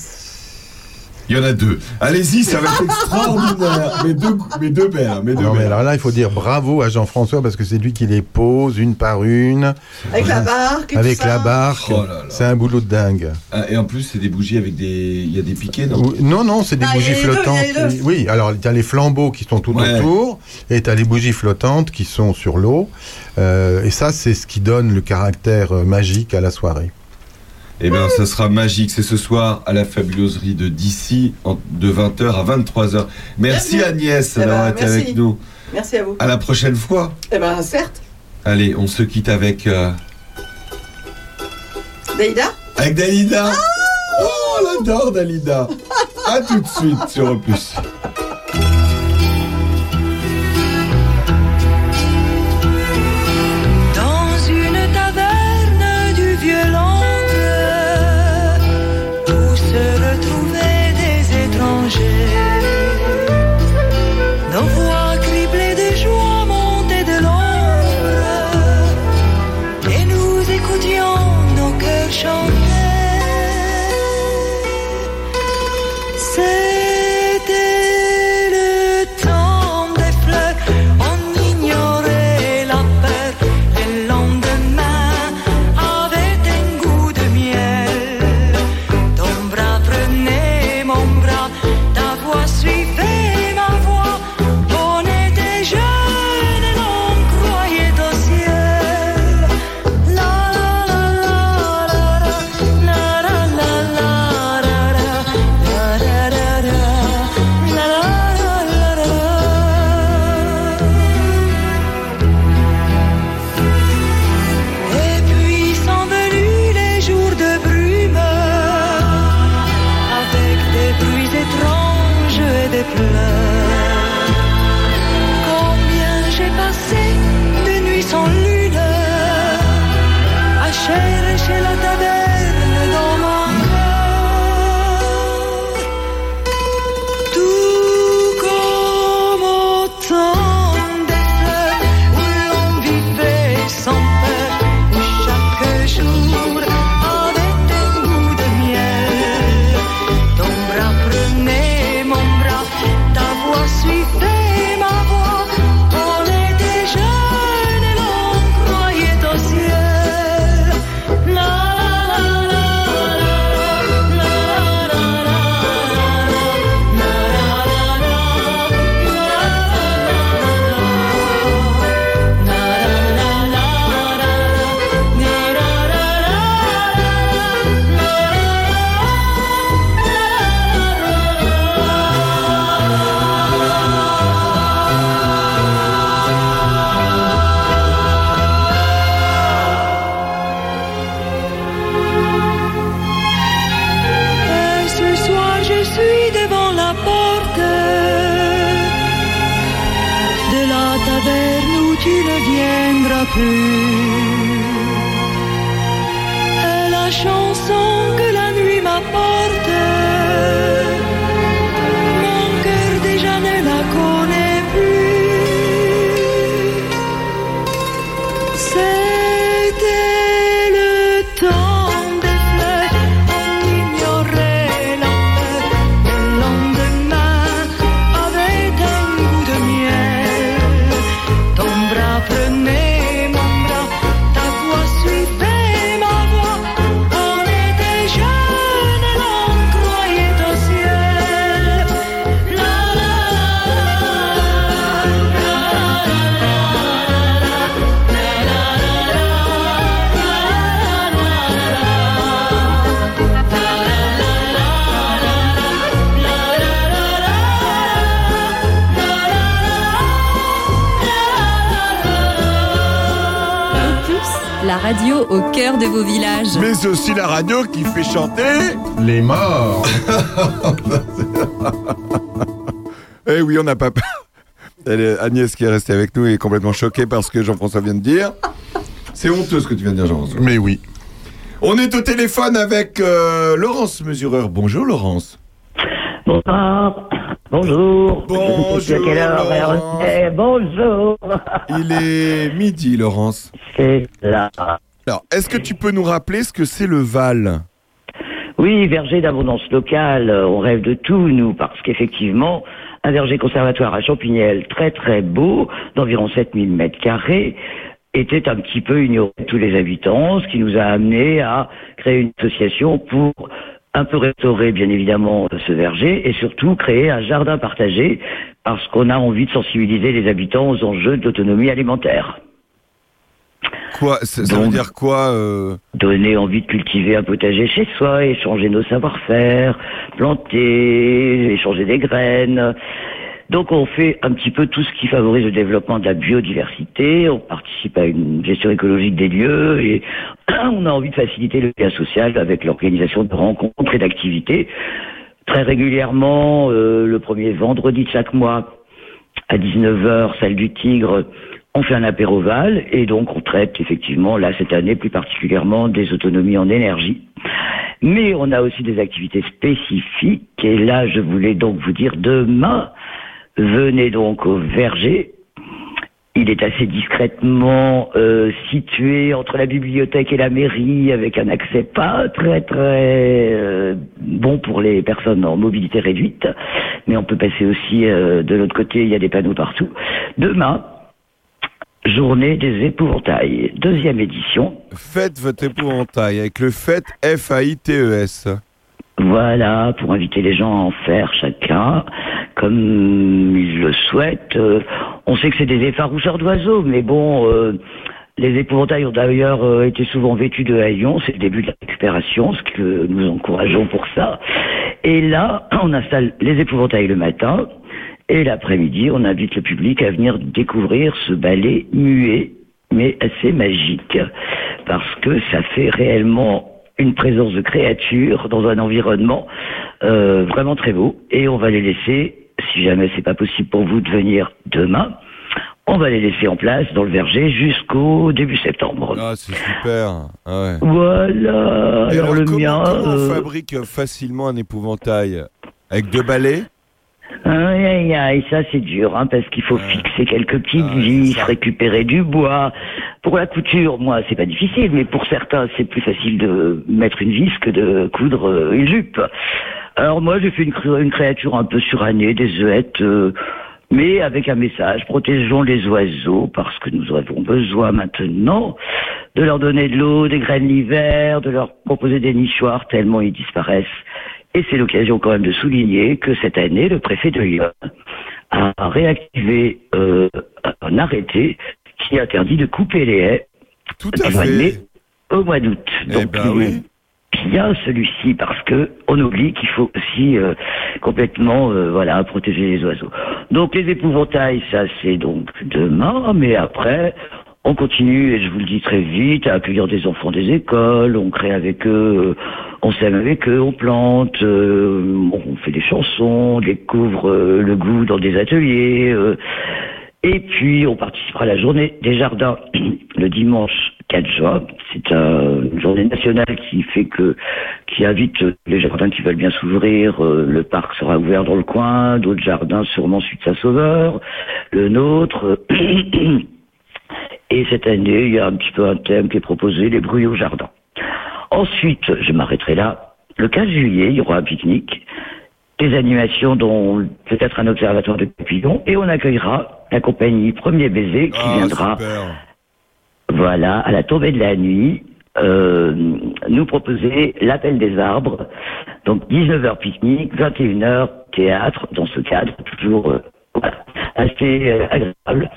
Il y en a deux. Allez-y, ça va être extraordinaire. Mes deux, mes deux. Mes deux Non, mais alors là, il faut dire bravo à Jean-François parce que c'est lui qui les pose une par une, Avec la barque et avec tout ça. la barque. Oh. C'est un boulot de dingue. Ah, et en plus, c'est des bougies avec des. Il y a des piquets, non Non, non, c'est des Ah, a bougies flottantes. il y a les deux. Oui, alors tu as les flambeaux qui sont tout Ouais. autour et tu as les bougies flottantes qui sont sur l'eau. Euh, et ça, c'est ce qui donne le caractère euh, magique à la soirée. Eh bien, ça sera magique. C'est ce soir à la fabuloserie de d'ici, de 20h à 23h. Merci. Agnès Eh ben, d'avoir été merci. avec nous. Merci à vous. À la prochaine fois. Eh ben, certes. Allez, on se quitte avec. euh, Daïda Avec Dalida Oh, on l'adore Dalida A tout de suite sur Opus. Tu ne viendras plus. La chanson au cœur de vos villages. Mais aussi la radio qui fait chanter. Les morts. Eh oui, on n'a pas peur. Elle est- Agnès qui est restée avec nous est complètement choquée par ce que Jean-François vient de dire. C'est honteux ce que tu viens de dire, Jean-François. Mais oui. On est au téléphone avec euh, Laurence Mesureur. Bonjour Laurence. Bonsoir. Bonjour. Bonjour, quelle heure est. Bonjour. Il est midi, Laurence. C'est là. Alors, est-ce que tu peux nous rappeler ce que c'est le Val? Oui, verger d'abondance locale, euh, on rêve de tout, nous, parce qu'effectivement, un verger conservatoire à Champignelles, très très beau, d'environ 7000 mètres carrés, était un petit peu ignoré de tous les habitants, ce qui nous a amené à créer une association pour un peu restaurer bien évidemment ce verger et surtout créer un jardin partagé parce qu'on a envie de sensibiliser les habitants aux enjeux de l'autonomie alimentaire. Quoi Ça, ça veut dire quoi euh, donner envie de cultiver un potager chez soi, échanger nos savoir-faire, planter, échanger des graines. Donc on fait un petit peu tout ce qui favorise le développement de la biodiversité, on participe à une gestion écologique des lieux et on a envie de faciliter le lien social avec l'organisation de rencontres et d'activités. Très régulièrement, euh, le premier vendredi de chaque mois, à 19h, salle du Tigre, on fait un apéroval et donc on traite effectivement, là cette année plus particulièrement, des autonomies en énergie. Mais on a aussi des activités spécifiques et là je voulais donc vous dire demain, venez donc au verger. Il est assez discrètement euh, situé entre la bibliothèque et la mairie avec un accès pas très très euh, bon pour les personnes en mobilité réduite. Mais on peut passer aussi euh, de l'autre côté, il y a des panneaux partout. Demain, journée des épouvantails, deuxième édition. Faites votre épouvantail avec le fait F-A-I-T-E-S. Voilà, pour inviter les gens à en faire chacun comme ils le souhaitent. Euh, on sait que c'est des effaroucheurs d'oiseaux, mais bon, euh, les épouvantails ont d'ailleurs euh, été souvent vêtus de haillons. C'est le début de la récupération, ce que nous encourageons pour ça. Et là, on installe les épouvantails le matin. Et l'après-midi, on invite le public à venir découvrir ce ballet muet, mais assez magique, parce que ça fait réellement une présence de créatures dans un environnement euh, vraiment très beau. Et on va les laisser, si jamais c'est pas possible pour vous de venir demain, on va les laisser en place dans le verger jusqu'au début septembre. Ah, c'est super. Ah ouais. Voilà. Et Alors, le comment, mien. comment on euh, fabrique facilement un épouvantail? Avec deux balais? Aïe, aïe, aïe, ça c'est dur, hein, parce qu'il faut fixer quelques petites vis, récupérer du bois. Pour la couture, moi, c'est pas difficile, mais pour certains, c'est plus facile de mettre une vis que de coudre euh, une jupe. Alors moi, j'ai fait une, une créature un peu surannée, des œillettes, euh, mais avec un message, protégeons les oiseaux, parce que nous avons besoin maintenant de leur donner de l'eau, des graines l'hiver, de leur proposer des nichoirs tellement ils disparaissent. Et c'est l'occasion quand même de souligner que cette année, le préfet de Lyon a réactivé euh, un arrêté qui interdit de couper les haies Tout à fait. au mois d'août. Donc ben il oui. bien celui-ci parce que on oublie qu'il faut aussi euh, complètement euh, voilà protéger les oiseaux. Donc les épouvantails, ça c'est donc demain, mais après on continue, et je vous le dis très vite, à accueillir des enfants des écoles, on crée avec eux, euh, on s'aime avec eux, on plante, euh, on fait des chansons, on découvre euh, le goût dans des ateliers. euh, Et puis, on participera à la journée des jardins le dimanche 4 juin. C'est un- une journée nationale qui fait que, qui invite les jardins qui veulent bien s'ouvrir. Euh, Le parc sera ouvert dans le coin, d'autres jardins sûrement suite Saint-Sauveur, le nôtre. Et cette année, il y a un petit peu un thème qui est proposé, les bruits au jardin. Ensuite, je m'arrêterai là. Le 15 juillet, il y aura un pique-nique, des animations dont peut-être un observatoire de papillons, et on accueillera la compagnie Premier Baiser qui Ah, viendra, super. voilà, à la tombée de la nuit, euh, nous proposer l'appel des arbres. Donc 19h pique-nique, 21h théâtre, dans ce cadre toujours euh, voilà, assez euh, agréable.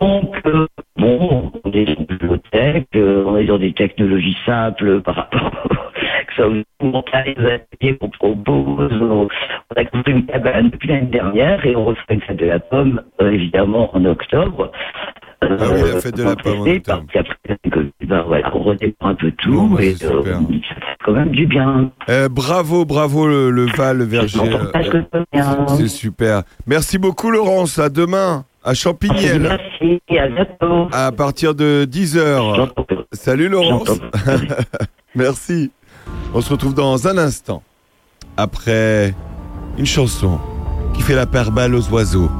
Donc, euh, bon, on est dans une bibliothèque, euh, on est dans des technologies simples par rapport que ça aux ateliers qu'on propose. On, a construit une cabane depuis l'année dernière et on refait une fête de la pomme, euh, évidemment, en octobre. Ah oui, la fête de la pomme en Et octobre. puis après, ben voilà, on redépend un peu tout Bon, bah, et c'est euh, ça fait quand même du bien. Euh, bravo, bravo le, le Val, le Verger. euh, bien. C'est super. Merci beaucoup Laurence. À demain à Champignelles Merci, à bientôt. à partir de 10h. J'entends pas. Salut Laurence. Merci. On se retrouve dans un instant après une chanson qui fait la paire balle aux oiseaux.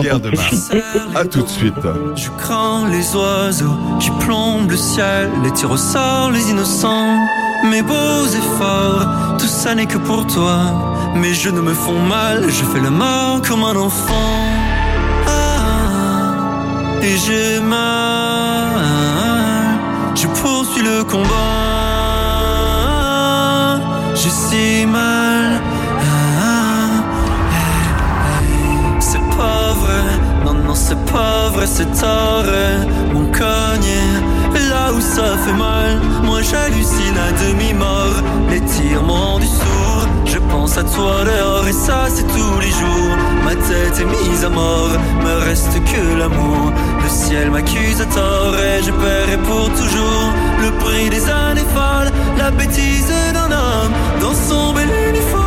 Pierre de Mars. À tout de suite. Je crains les oiseaux qui plombent le ciel, les tirs au sort, les innocents. Mes beaux efforts, tout ça n'est que pour toi. Mes genoux me font mal, je fais le mort comme un enfant. Et j'ai mal, je poursuis le combat. J'ai si mal. C'est pas vrai, non, non, c'est pas vrai, c'est tard. Mon cogné, là où ça fait mal, moi j'hallucine à demi-mort. Les rendu sourd, à toi dehors, et ça c'est tous les jours. Ma tête est mise à mort, me reste que l'amour. Le ciel m'accuse à tort, et je paierai pour toujours le prix des années folles, la bêtise d'un homme dans son bel uniforme.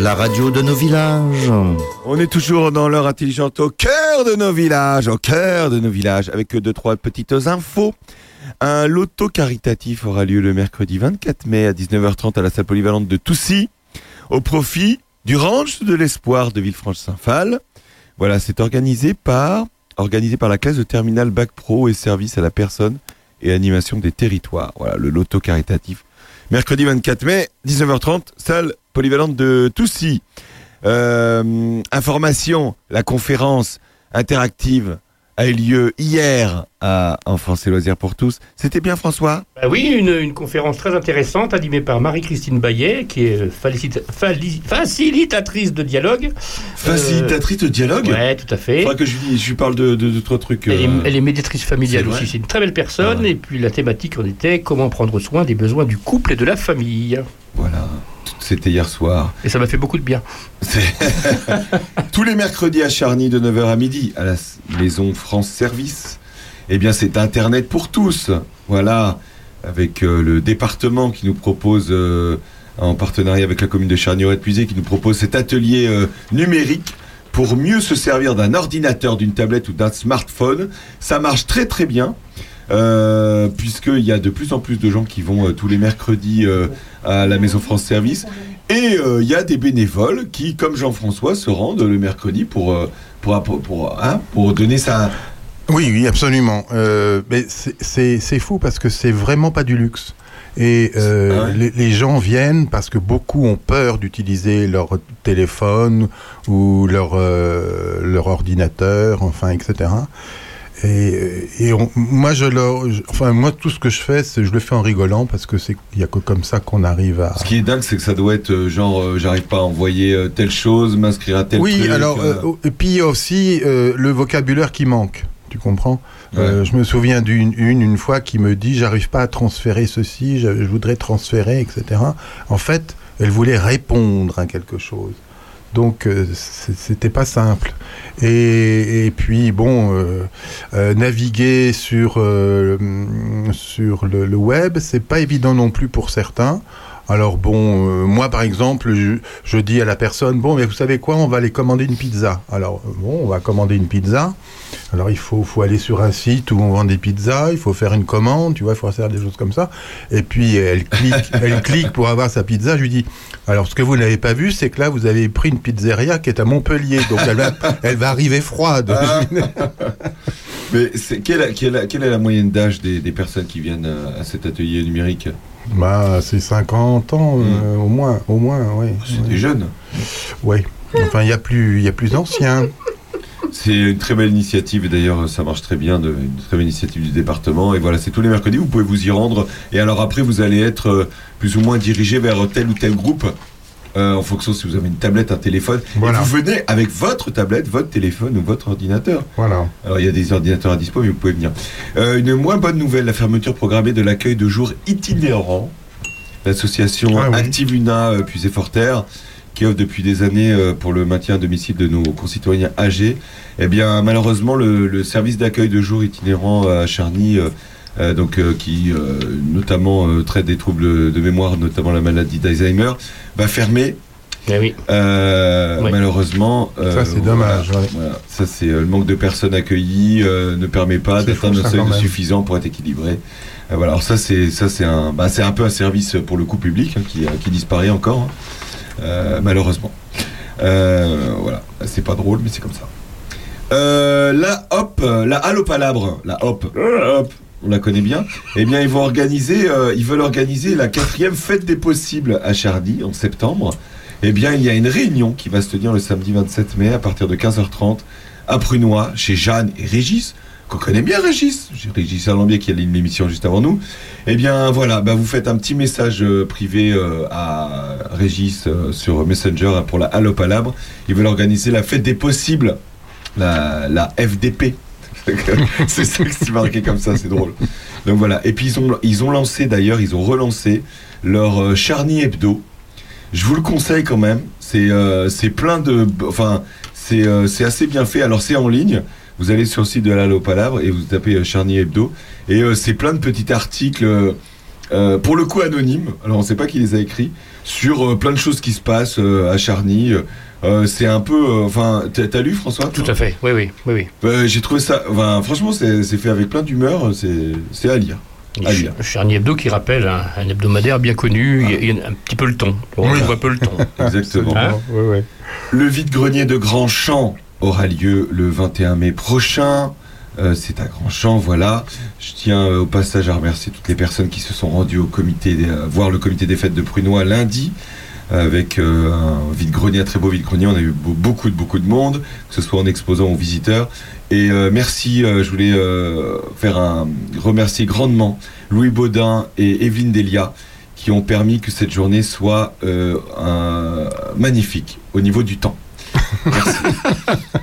La radio de nos villages. On est toujours dans l'heure intelligente au cœur de nos villages, au cœur de nos villages, avec deux, trois petites infos. Un loto caritatif aura lieu le mercredi 24 mai à 19h30 à la salle polyvalente de Toussy, au profit du ranch de l'espoir de Villefranche-Saint-Phal. Voilà, c'est organisé par, organisé par la classe de terminal Bac Pro et service à la personne et animation des territoires. Voilà, le loto caritatif. Mercredi 24 mai, 19h30, salle polyvalente de Toussy. Euh, information, la conférence interactive a eu lieu hier à Enfance et Loisirs pour tous. C'était bien François? Bah oui, une, une conférence très intéressante animée par Marie-Christine Baillet, qui est falicita- fali- facilitatrice de dialogue. Facilitatrice de dialogue Euh, Ouais, tout à fait. Faudra que je, lui- je lui parle de, de, de trois trucs. Elle, est, euh, elle est médiatrice familiale Ah aussi, c'est une très belle personne. Et puis la thématique en était comment prendre soin des besoins du couple et de la famille. Voilà, c'était hier soir. Et ça m'a fait beaucoup de bien. Tous les mercredis à Charny de 9h à midi à la maison France Service. Eh bien, c'est Internet pour tous. Voilà, avec euh, le département qui nous propose, euh, en partenariat avec la commune de Charny-Auret-Puisé, qui nous propose cet atelier euh, numérique pour mieux se servir d'un ordinateur, d'une tablette ou d'un smartphone. Ça marche très très bien. Euh, puisqu'il y a de plus en plus de gens qui vont euh, tous les mercredis euh, à la Maison France Service. Et il y a des bénévoles qui, comme Jean-François, se rendent le mercredi pour, pour, pour, pour, hein, pour donner sa... Oui, oui, absolument. Euh, mais c'est- fou parce que c'est vraiment pas du luxe. Et euh, Ah ouais les, les gens viennent parce que beaucoup ont peur d'utiliser leur téléphone ou leur, euh, leur ordinateur, enfin, etc. Et, et on- moi, je leur, je- enfin, moi, tout ce que je fais, c'est je le fais en rigolant parce que c'est il y a que comme ça qu'on arrive à. Ce qui est dingue, c'est que ça doit être euh, genre, euh, j'arrive pas à envoyer euh, telle chose, m'inscrire à tel oui, truc. alors, euh, euh, et puis aussi euh, le vocabulaire qui manque, tu comprends? Euh, Je me souviens d'une une, une fois qui me dit j'arrive pas à transférer ceci, je, je voudrais transférer, etc. En fait, elle voulait répondre à quelque chose. Donc euh, c'était pas simple. Et, puis bon, euh, euh, naviguer sur le web, c'est pas évident non plus pour certains. Alors bon, euh, moi par exemple, je, je dis à la personne, bon, mais vous savez quoi, on va aller commander une pizza. Alors euh, bon, on va commander une pizza. Alors il faut, faut aller sur un site où on vend des pizzas, il faut faire une commande, tu vois, il faut faire des choses comme ça. Et puis elle clique, elle clique pour avoir sa pizza. Je lui dis, alors ce que vous n'avez pas vu, c'est que là vous avez pris une pizzeria qui est à Montpellier, donc elle va, elle va arriver froide. Ah. Mais c'est- quelle, quelle- quelle est la moyenne d'âge des, des personnes qui viennent à, à cet atelier numérique? Bah, c'est 50 ans, euh, au moins, au moins, oui. C'est des jeunes. Oui. Enfin, il y a plus, il y a plus d'anciens. C'est une très belle initiative et d'ailleurs ça marche très bien, de, une très belle initiative du département. Et voilà, c'est tous les mercredis, vous pouvez vous y rendre. Et alors après, vous allez être euh, plus ou moins dirigé vers tel ou tel groupe. Euh, en fonction si vous avez une tablette, un téléphone. Voilà. Et vous venez avec votre tablette, votre téléphone ou votre ordinateur. Voilà. Alors il y a des ordinateurs à dispo, mais vous pouvez venir. Euh, une moins bonne nouvelle, la fermeture programmée de l'accueil de jour itinérant. L'association Ah oui. Active Una euh, Puisé-Forterre, qui offre depuis des années pour le maintien à domicile de nos concitoyens âgés. Eh bien, malheureusement, le, le service d'accueil de jour itinérant à Charny, donc, euh, qui euh, notamment euh, traite des troubles de mémoire, notamment la maladie d'Alzheimer, va fermer. oui. Euh, Oui. Malheureusement. euh, Ça, c'est voilà, dommage, ouais. voilà. Ça, c'est euh, le manque de personnes accueillies euh, ne permet pas d'atteindre un seuil suffisant pour être équilibré. Euh, voilà. Alors ça, c'est ça, c'est un, bah, c'est un peu un service pour le coup public hein, qui, euh, qui disparaît encore, hein, euh, malheureusement. Euh, voilà. C'est pas drôle, mais c'est comme ça. Euh, la hop, euh, la Allopalabre, la hop, euh, hop, on la connaît bien. Eh bien, ils vont organiser, euh, veulent organiser la quatrième fête des possibles à Charny en septembre. Eh bien, il y a une réunion qui va se tenir le samedi 27 mai à partir de 15h30 à Prunois, chez Jeanne et Régis, qu'on connaît bien Régis, Régis Salambier qui a une émission juste avant nous. Eh bien, voilà, bah, vous faites un petit message euh, privé euh, à Régis sur Messenger hein, pour la Allopalabre. Ils veulent organiser la fête des possibles, la FDP. c'est ça que marqué comme ça, c'est drôle. Donc voilà. Et puis ils ont, ils ont lancé d'ailleurs, ils ont relancé leur euh, Hebdo. Je vous le conseille quand même. C'est euh, plein de. Enfin, c'est euh, c'est assez bien fait. Alors c'est en ligne. Vous allez sur le site de la Palabre et vous tapez euh, Charny Hebdo. Et c'est plein de petits articles, euh, pour le coup anonymes. Alors on ne sait pas qui les a écrits. Sur euh, plein de choses qui se passent euh, à Charny. Euh, c'est un peu. Enfin, t'as t'as lu François Tout à fait, oui, oui, oui. oui. Euh, J'ai trouvé ça. Enfin, franchement, c'est fait avec plein d'humeur. C'est à lire. Charny Hebdo qui rappelle un, un hebdomadaire bien connu, il y a- il y, a un petit peu le ton. On Oui. voit un peu le ton. Exactement. Hein? Le vide-grenier de Grandchamp aura lieu le 21 mai prochain. Euh, c'est à Grandchamp, voilà. Je tiens euh, au passage à remercier toutes les personnes qui se sont rendues au comité, euh, voir le comité des fêtes de Prunois lundi. avec euh, un vide-grenier, un très beau vide-grenier. On a eu be- beaucoup de beaucoup de monde, que ce soit en exposant ou visiteurs. Et merci, je voulais faire un remercier grandement Louis Baudin et Evelyne Delia qui ont permis que cette journée soit magnifique au niveau du temps. Merci.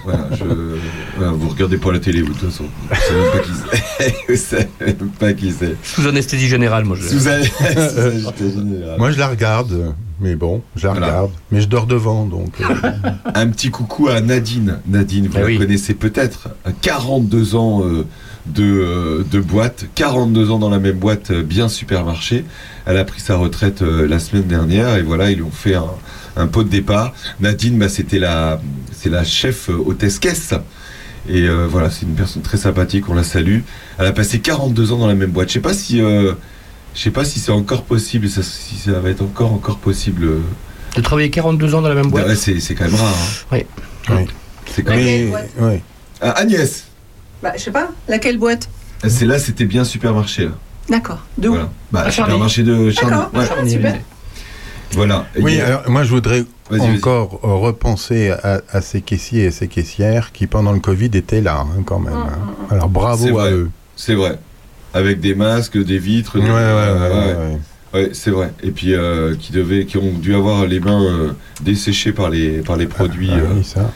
voilà, je, voilà, vous regardez pas la télé, vous, de toute façon. Vous savez même pas qui c'est. Vous savez même pas qui c'est. Sous anesthésie générale, moi. Je... Sous an- sous anesthésie générale. Moi, je la regarde, mais bon, je la Voilà. regarde. Mais je dors devant, donc. euh, Un petit coucou à Nadine. Nadine, vous Ah la oui. connaissez peut-être. 42 ans euh, de, euh, de boîte, 42 ans dans la même boîte, euh, bien supermarché. Elle a pris sa retraite euh, la semaine dernière et voilà, ils lui ont fait un, un pot de départ. Nadine, bah, c'était la, c'est la chef euh, hôtesse caisse. Et euh, voilà, c'est une personne très sympathique, on la salue. Elle a passé 42 ans dans la même boîte. Je sais pas si, euh, je sais pas si c'est encore possible, ça- si ça va être encore encore possible. De travailler 42 ans dans la même boîte? Ouais, c'est, c'est quand même rare. hein. Oui. oui. C'est quand même. Ah, Agnès, Bah, je sais pas. Laquelle boîte? C'est là, c'était bien supermarché là. D'accord. De où? Voilà. Bah, supermarché de Charny. D'accord. Ouais. Ah, super. Voilà. Oui, a- alors moi je voudrais encore euh, repenser à, à ces caissiers et ces caissières qui pendant le Covid étaient là hein, quand même. hein. Alors C'est bravo vrai. à eux. C'est vrai. Avec des masques, des vitres. Ouais, des- ouais, ouais, ouais, ouais, ouais. ouais. Ouais, c'est vrai. Et puis euh, qui devaient, qui ont dû avoir les mains euh, desséchées par les par les produits. Ah, euh. oui, ça.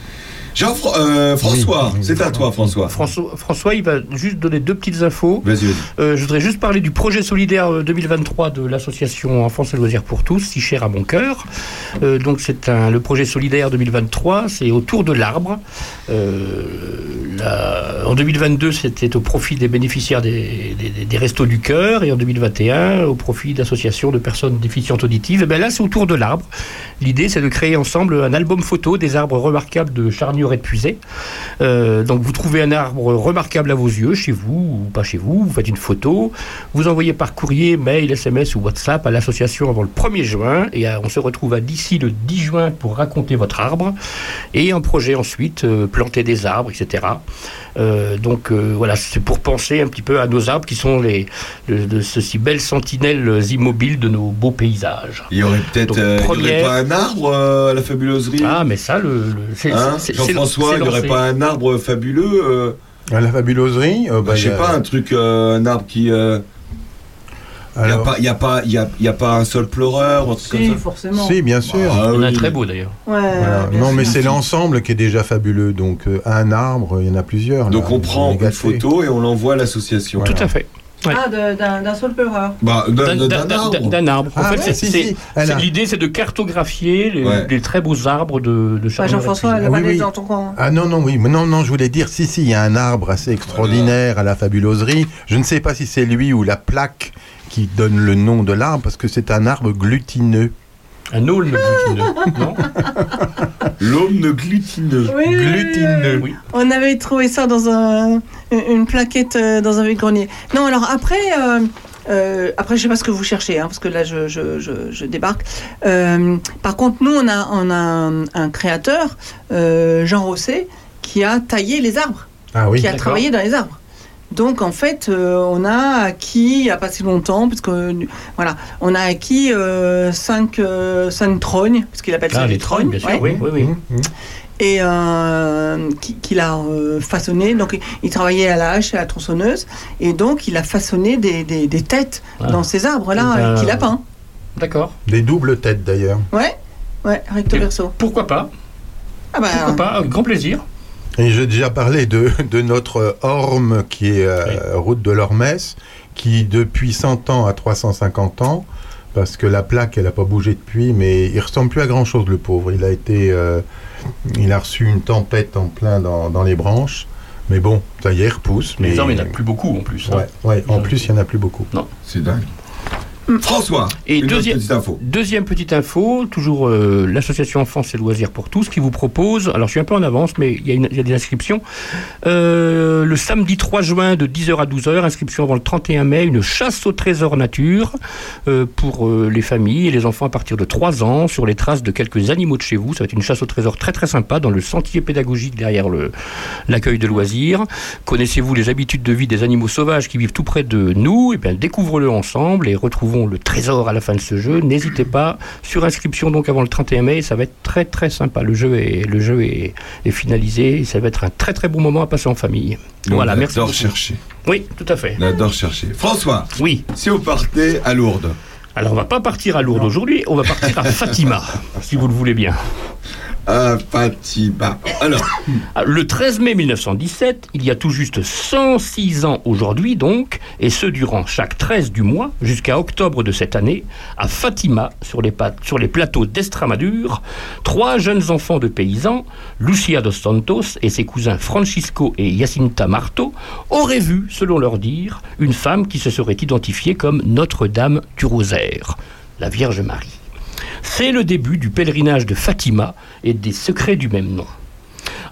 Jean euh, François, Oui. c'est à toi François. François, François, il va juste donner deux petites infos. Vas-y, vas-y. Euh, je voudrais juste parler du projet solidaire euh, 2023 de l'association Enfance et Loisirs pour tous, si cher à mon cœur. Euh, donc c'est un, le projet solidaire 2023, c'est autour de l'arbre. Euh, la- en 2022, c'était au profit des bénéficiaires des, des- des restos du cœur, et en 2021, au profit d'associations de personnes déficientes auditives. Et bien là, c'est autour de l'arbre. L'idée, c'est de créer ensemble un album photo des arbres remarquables de charnière de puisée. Euh, donc vous trouvez un arbre remarquable à vos yeux, chez vous ou pas chez vous, vous faites une photo, vous envoyez par courrier, mail, SMS ou WhatsApp à l'association avant le 1er juin et euh, on se retrouve à d'ici le 10 juin pour raconter votre arbre et un projet ensuite, euh, planter des arbres, etc. Euh, donc voilà, c'est pour penser un petit peu à nos arbres qui sont les, de, de ceci belles sentinelles immobiles de nos beaux paysages. Il y aurait peut-être, première- pas un arbre à la fabuloserie. Ah mais ça, le, le- c'est- Hein, Jean-François, c'est il n'y aurait pas un arbre fabuleux. euh, À la fabuloserie euh, bah, bah, je sais a- pas, un truc, euh, un arbre qui. euh, Il n'y a, pas- y a, pas- y a, il y a pas un sol pleureur Si, comme ça forcément. Si, bien sûr. Ah, Il y en a très beau d'ailleurs. Ouais, Voilà. Non, sûr. mais c'est l'ensemble qui est déjà fabuleux. Donc, euh, un arbre, il y en a plusieurs. Donc là. on prend une photo et on l'envoie à l'association. Voilà. Tout à fait. Ouais. Ah, d'un seul pleureur. Bah, d'un- arbre. d'un arbre. En Ah fait, ouais, c'est- si, l'idée, c'est de cartographier les, Ouais. les très beaux arbres de, de Bah, Jean-François, elle Ah oui, dans ton coin. Ah non, non, oui, mais non, non, je voulais dire, si, si, il y a un arbre assez extraordinaire à la fabuloserie. Je ne sais pas si c'est lui ou la plaque qui donne le nom de l'arbre, parce que c'est un arbre glutineux. Un aulne glutineux, non L'aulne glutineux. Oui, oui, oui, Glutineux. Oui. On avait trouvé ça dans un, une plaquette euh, dans un vide-grenier. Non, alors après, euh, euh, après je sais pas ce que vous cherchez, hein, parce que là je, je, je, je débarque. Euh, par contre, nous on a, on a un, un créateur, euh, Jean Rosset, qui a taillé les arbres, Ah oui. qui a travaillé dans les arbres. Donc en fait, euh, on a acquis il n'y a pas si longtemps, parce que voilà, on a acquis euh, cinq, euh, cinq trognes, parce qu'il appelle ça Ah, des les trognes, bien sûr, ouais oui, oui, oui. Mmh, mmh. et euh, qui- qu'il a euh, façonné. Donc, il- il travaillait à la hache et à la tronçonneuse, et donc il a façonné des, des- des têtes Ah. dans ces arbres-là Eh ben, qu'il a peint. D'accord. Des doubles têtes d'ailleurs. Ouais, ouais, recto verso. Pourquoi pas? Ah bah, Pourquoi pas? Avec grand plaisir. Et j'ai déjà parlé de, de notre orme qui est euh, route de l'Ormès, qui depuis 100 ans à 350 ans, parce que la plaque, elle n'a pas bougé depuis, mais il ressemble plus à grand chose, le pauvre. Il a été, euh, il a reçu une tempête en plein dans, dans les branches, mais bon, ça y est, il repousse. Mais Mais les il n'y en a plus beaucoup en plus. hein. Ouais, ouais, en plus, il n'y en a plus beaucoup. C'est dingue. François, Et deuxième- petite info. Deuxième petite info, toujours euh, l'association Enfance et Loisirs pour tous qui vous propose, alors je suis un peu en avance, mais il y, a y des inscriptions, Euh, le samedi 3 juin de 10h à 12h, inscription avant le 31 mai, une chasse au trésor nature euh, pour les familles et les enfants à partir de 3 ans sur les traces de quelques animaux de chez vous. Ça va être une chasse au trésor très très sympa dans le sentier pédagogique derrière le- l'accueil de loisirs. Connaissez-vous les habitudes de vie des animaux sauvages qui vivent tout près de nous? Eh bien, découvrons-le ensemble et retrouvons trouveront le trésor à la fin de ce jeu. N'hésitez pas. Sur inscription donc avant le 31 mai, ça va être très très sympa. Le jeu est, le jeu est, est finalisé. Ça va être un très très bon moment à passer en famille. voilà, on merci. adore beaucoup. chercher. Oui, tout à fait. On adore chercher. François, Oui. si vous partez à Lourdes, Alors on va pas partir à Lourdes aujourd'hui, on va partir à Fatima, si vous le voulez bien. à Fatima. Alors, Ah, Le 13 mai 1917, il y a tout juste 106 ans aujourd'hui donc, et ce durant chaque 13 du mois jusqu'à octobre de cette année, à Fatima, sur les, pa- sur les plateaux d'Estramadure, trois jeunes enfants de paysans, Lucia dos Santos et ses cousins Francisco et Jacinta Marto, auraient vu, selon leur dire, une femme qui se serait identifiée comme Notre-Dame du Rosaire, la Vierge Marie. C'est le début du pèlerinage de Fatima et des secrets du même nom.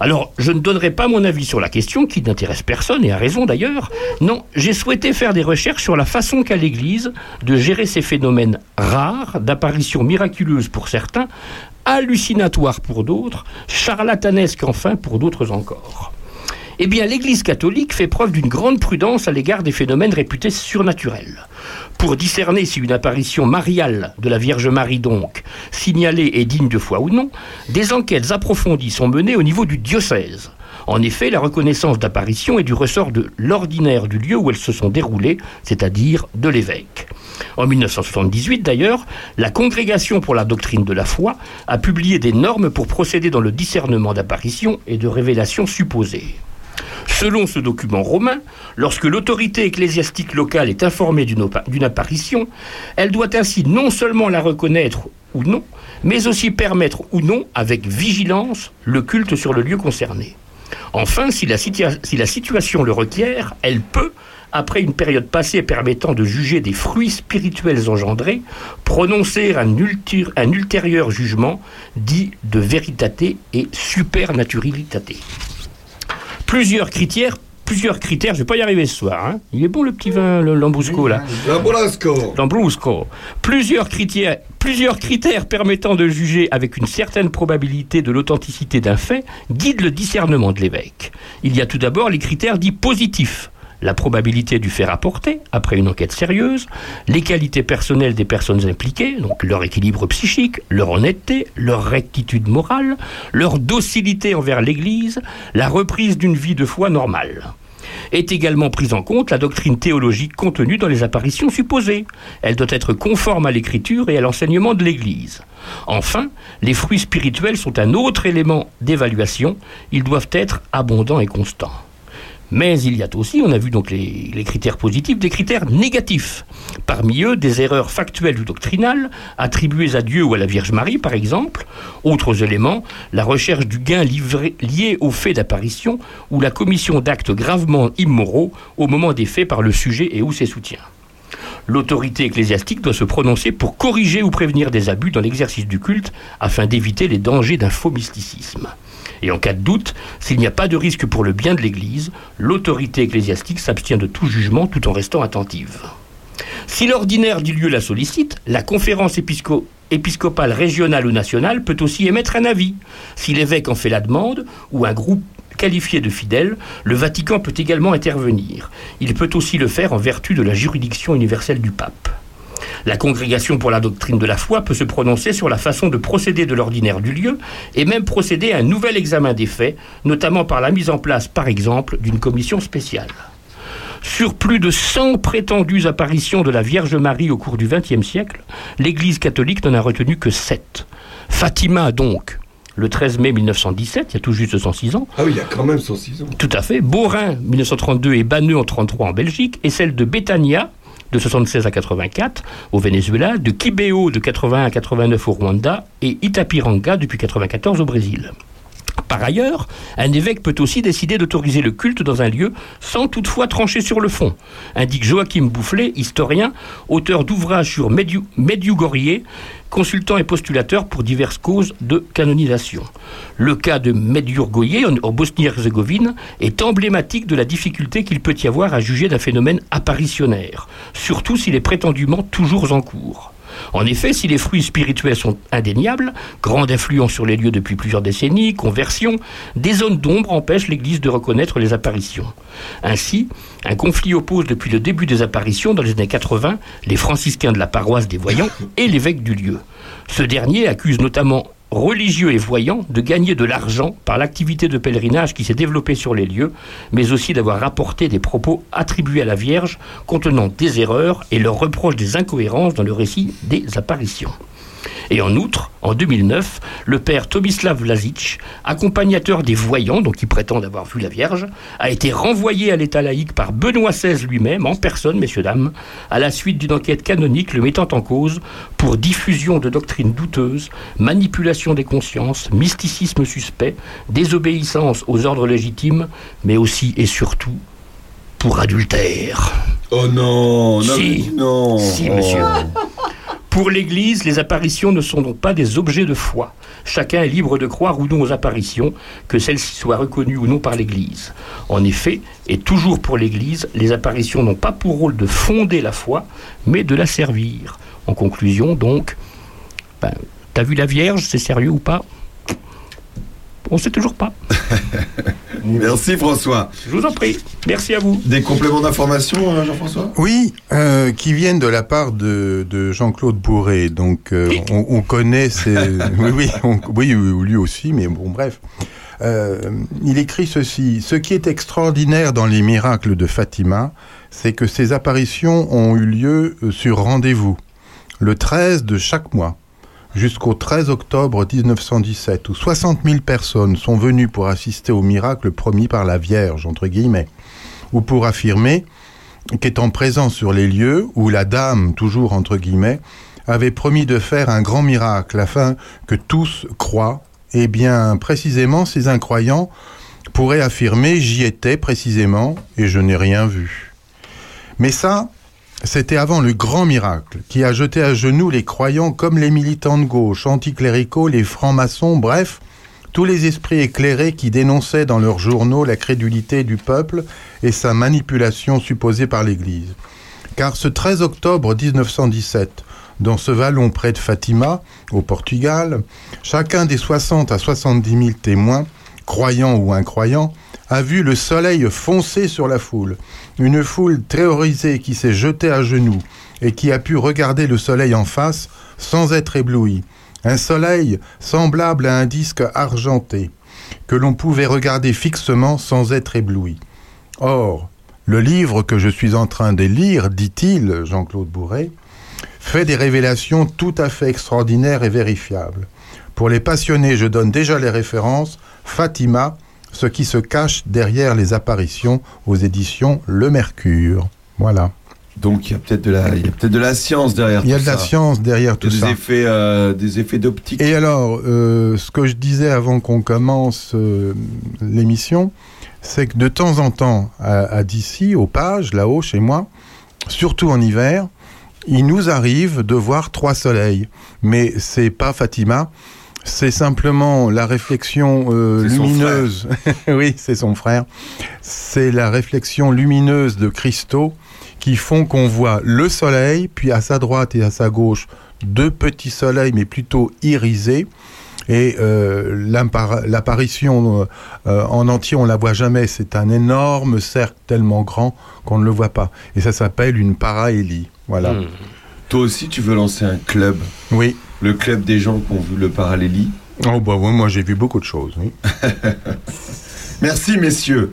Alors, je ne donnerai pas mon avis sur la question, qui n'intéresse personne, et a raison d'ailleurs. Non, j'ai souhaité faire des recherches sur la façon qu'a l'Église de gérer ces phénomènes rares, d'apparitions miraculeuses pour certains, hallucinatoires pour d'autres, charlatanesques enfin pour d'autres encore. Eh bien, l'Église catholique fait preuve d'une grande prudence à l'égard des phénomènes réputés surnaturels. Pour discerner si une apparition mariale de la Vierge Marie donc, signalée est digne de foi ou non, des enquêtes approfondies sont menées au niveau du diocèse. En effet, la reconnaissance d'apparition est du ressort de l'ordinaire du lieu où elles se sont déroulées, c'est-à-dire de l'évêque. En 1978 d'ailleurs, la Congrégation pour la doctrine de la foi a publié des normes pour procéder dans le discernement d'apparitions et de révélations supposées. Selon ce document romain, lorsque l'autorité ecclésiastique locale est informée d'une apparition, elle doit ainsi non seulement la reconnaître ou non, mais aussi permettre ou non, avec vigilance, le culte sur le lieu concerné. Enfin, si la, situa- si la situation le requiert, elle peut, après une période passée permettant de juger des fruits spirituels engendrés, prononcer un, ultérieur jugement dit de véritaté et supernaturalité. Plusieurs critères, plusieurs critères, je vais pas y arriver ce soir. hein. Il est bon le petit vin, le Lambrusco là. Lambrusco. Lambrusco. Plusieurs critères, plusieurs critères permettant de juger avec une certaine probabilité de l'authenticité d'un fait guident le discernement de l'évêque. Il y a tout d'abord les critères dits positifs. La probabilité du fait rapporté, après une enquête sérieuse, les qualités personnelles des personnes impliquées, donc leur équilibre psychique, leur honnêteté, leur rectitude morale, leur docilité envers l'Église, la reprise d'une vie de foi normale est également prise en compte la doctrine théologique contenue dans les apparitions supposées. Elle doit être conforme à l'écriture et à l'enseignement de l'Église. Enfin, les fruits spirituels sont un autre élément d'évaluation. Ils doivent être abondants et constants. Mais il y a aussi, on a vu donc les, critères positifs, des critères négatifs. Parmi eux, des erreurs factuelles ou doctrinales, attribuées à Dieu ou à la Vierge Marie, par exemple. Autres éléments, la recherche du gain lié au fait d'apparition ou la commission d'actes gravement immoraux au moment des faits par le sujet et ou ses soutiens. L'autorité ecclésiastique doit se prononcer pour corriger ou prévenir des abus dans l'exercice du culte afin d'éviter les dangers d'un faux mysticisme. Et en cas de doute, s'il n'y a pas de risque pour le bien de l'Église, l'autorité ecclésiastique s'abstient de tout jugement tout en restant attentive. Si l'ordinaire du lieu la sollicite, la conférence épisco- épiscopale régionale ou nationale peut aussi émettre un avis. Si l'évêque en fait la demande, ou un groupe qualifié de fidèles, le Vatican peut également intervenir. Il peut aussi le faire en vertu de la juridiction universelle du pape. La congrégation pour la doctrine de la foi peut se prononcer sur la façon de procéder de l'ordinaire du lieu et même procéder à un nouvel examen des faits, notamment par la mise en place, par exemple, d'une commission spéciale. Sur plus de 100 prétendues apparitions de la Vierge Marie au cours du XXe siècle, l'Église catholique n'en a retenu que 7. Fatima, donc, le 13 mai 1917, il y a tout juste 106 ans. Ah oui, il y a quand même 106 ans. Tout à fait. Beaurain, 1932, et Banneux en 33 en Belgique, et celle de Betania, de 76 à 84 au Venezuela, de Kibeo de 81 à 89 au Rwanda, et Itapiranga depuis 94 au Brésil. Par ailleurs, un évêque peut aussi décider d'autoriser le culte dans un lieu sans toutefois trancher sur le fond, indique Joachim Boufflet, historien, auteur d'ouvrages sur Medjugorje, consultant et postulateur pour diverses causes de canonisation. Le cas de Medjugorje en Bosnie-Herzégovine est emblématique de la difficulté qu'il peut y avoir à juger d'un phénomène apparitionnaire, surtout s'il est prétendument toujours en cours. En effet, si les fruits spirituels sont indéniables, grande influence sur les lieux depuis plusieurs décennies, conversion, des zones d'ombre empêchent l'Église de reconnaître les apparitions. Ainsi, un conflit oppose depuis le début des apparitions dans les années 80 les franciscains de la paroisse des voyants et l'évêque du lieu. Ce dernier accuse notamment religieux et voyants de gagner de l'argent par l'activité de pèlerinage qui s'est développée sur les lieux, mais aussi d'avoir rapporté des propos attribués à la Vierge contenant des erreurs et leur reproche des incohérences dans le récit des apparitions. Et en outre, en 2009, le père Tomislav Vlasic, accompagnateur des voyants, donc qui prétendent avoir vu la Vierge, a été renvoyé à l'état laïque par Benoît XVI lui-même, en personne, messieurs, dames, à la suite d'une enquête canonique le mettant en cause pour diffusion de doctrines douteuses, manipulation des consciences, mysticisme suspect, désobéissance aux ordres légitimes, mais aussi et surtout pour adultère. Oh non, non, Si. non. Si, Oh. Pour l'Église, les apparitions ne sont donc pas des objets de foi. Chacun est libre de croire ou non aux apparitions, que celles-ci soient reconnues ou non par l'Église. En effet, et toujours pour l'Église, les apparitions n'ont pas pour rôle de fonder la foi, mais de la servir. En conclusion, donc, ben, t'as vu la Vierge, c'est sérieux ou pas? On ne sait toujours pas. Merci François. Je vous en prie. Merci à vous. Des compléments d'information, euh, Jean-François? Oui, euh, qui viennent de la part de, de Jean-Claude Bourré. Donc, euh, on, on connaît ces... oui, oui, on- oui, oui, lui aussi, mais bon, bref. Euh, il écrit ceci. Ce qui est extraordinaire dans les miracles de Fatima, c'est que ces apparitions ont eu lieu sur rendez-vous, le 13 de chaque mois, jusqu'au 13 octobre 1917, où 60 000 personnes sont venues pour assister au miracle promis par la Vierge, entre guillemets, ou pour affirmer qu'étant présent sur les lieux où la dame, toujours entre guillemets, avait promis de faire un grand miracle afin que tous croient, eh bien, précisément, ces incroyants pourraient affirmer j'y étais précisément et je n'ai rien vu. Mais ça, c'était avant le grand miracle qui a jeté à genoux les croyants comme les militants de gauche, anticléricaux, les francs-maçons, bref, tous les esprits éclairés qui dénonçaient dans leurs journaux la crédulité du peuple et sa manipulation supposée par l'Église. Car ce 13 octobre 1917, dans ce vallon près de Fatima, au Portugal, chacun des 60 à 70 000 témoins, croyants ou incroyants, a vu le soleil foncer sur la foule. Une foule terrorisée qui s'est jetée à genoux et qui a pu regarder le soleil en face sans être éblouie. Un soleil semblable à un disque argenté que l'on pouvait regarder fixement sans être ébloui. Or, le livre que je suis en train de lire, dit-il, Jean-Claude Bourret, fait des révélations tout à fait extraordinaires et vérifiables. Pour les passionnés, je donne déjà les références. Fatima, ce qui se cache derrière les apparitions aux éditions Le Mercure. Voilà. Donc il y a peut-être de la, il y a peut-être de la science derrière. Il y a tout de la science derrière tout des ça. effets, euh, des effets d'optique. Et alors, euh, ce que je disais avant qu'on commence euh, l'émission, c'est que de temps en temps, à, à d'ici, aux pages, là-haut, chez moi, surtout en hiver, il nous arrive de voir trois soleils. Mais c'est pas Fatima, c'est simplement la réflexion euh, lumineuse. oui, c'est son frère. C'est la réflexion lumineuse de cristaux qui font qu'on voit le soleil, puis à sa droite et à sa gauche, deux petits soleils, mais plutôt irisés. Et euh, l'apparition euh, en entier, on la voit jamais. C'est un énorme cercle tellement grand qu'on ne le voit pas. Et ça s'appelle une parahélie. Voilà. Hmm. Toi aussi, tu veux lancer un club? Oui. Le club des gens qui ont vu le parallélie. Oh bah ouais, moi j'ai vu beaucoup de choses. Oui. Merci messieurs.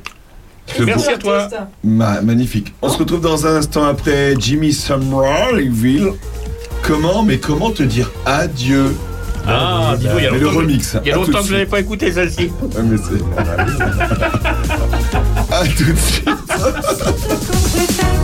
Merci beau- à toi. Ma- magnifique. On se retrouve dans un instant après Jimmy Somerville. Comment, mais comment te dire adieu? Ah, dis donc, il y a le remix. Il y a longtemps que je n'avais pas écouté celle-ci. Ouais, mais c'est- à tout de suite.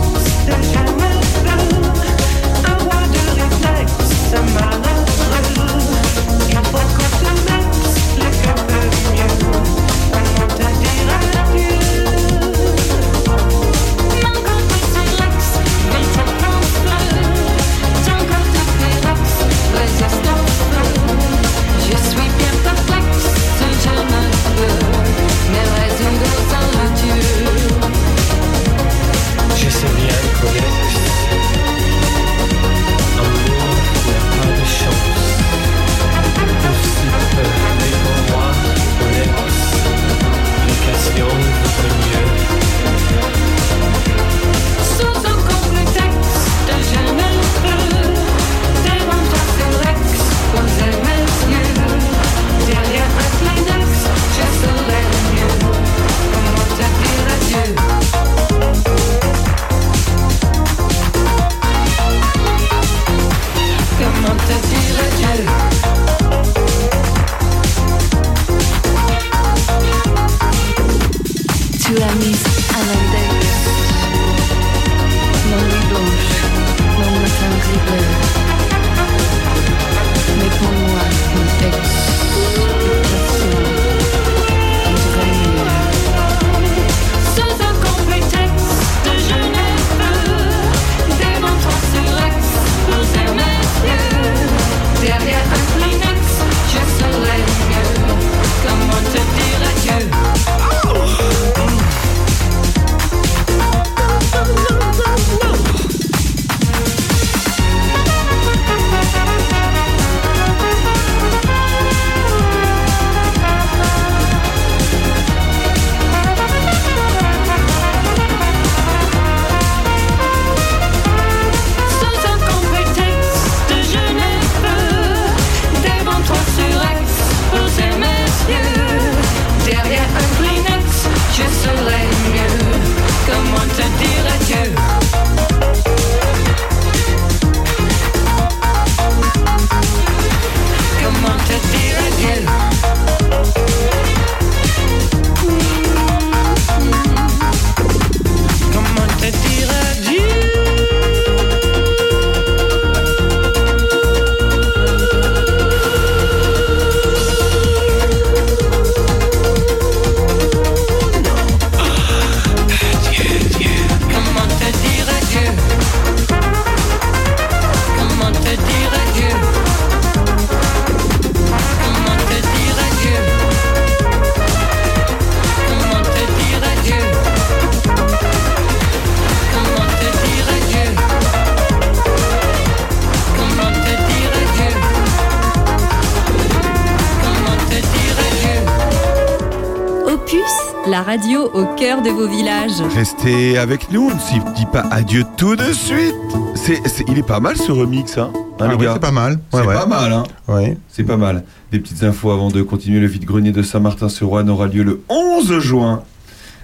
cœur de vos villages. Restez avec nous, on ne s'y dit pas adieu tout de suite. C'est, c'est- il est pas mal ce remix, hein, hein, Ah les oui, gars c'est pas mal. C'est Ouais, pas mal, hein Oui. C'est pas mal. Des petites infos avant de continuer. Le vide-grenier de Saint-Martin-sur-Ouane aura lieu le 11 juin.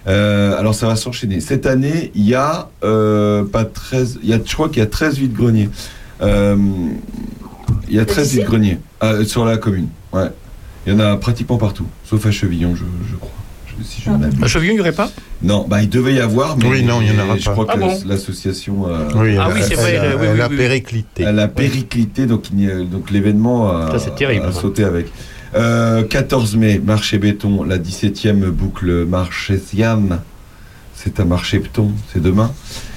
Euh, alors ça va s'enchaîner. Cette année, il y a euh, pas 13, il y a, je crois qu'il y a 13 vides-greniers. Euh, il y a 13 vides-greniers euh, sur la commune. Ouais. Il y en a pratiquement partout, sauf à Chevillon, je, je crois. Je- si je ne m'abuse. À Chevillon, il n'y aurait pas? Non, bah il devait y avoir, mais Oui, non, il y en aura je pas. crois que Ah bon? l'association. euh, Oui, Ah oui, vrai, euh, oui, a oui. périclité. Elle a périclité, donc, n'y l'événement a, Ça, c'est terrible. a sauté avec. Euh, 14 mai, marché béton, la 17e boucle marchésienne. C'est un marché béton, c'est demain.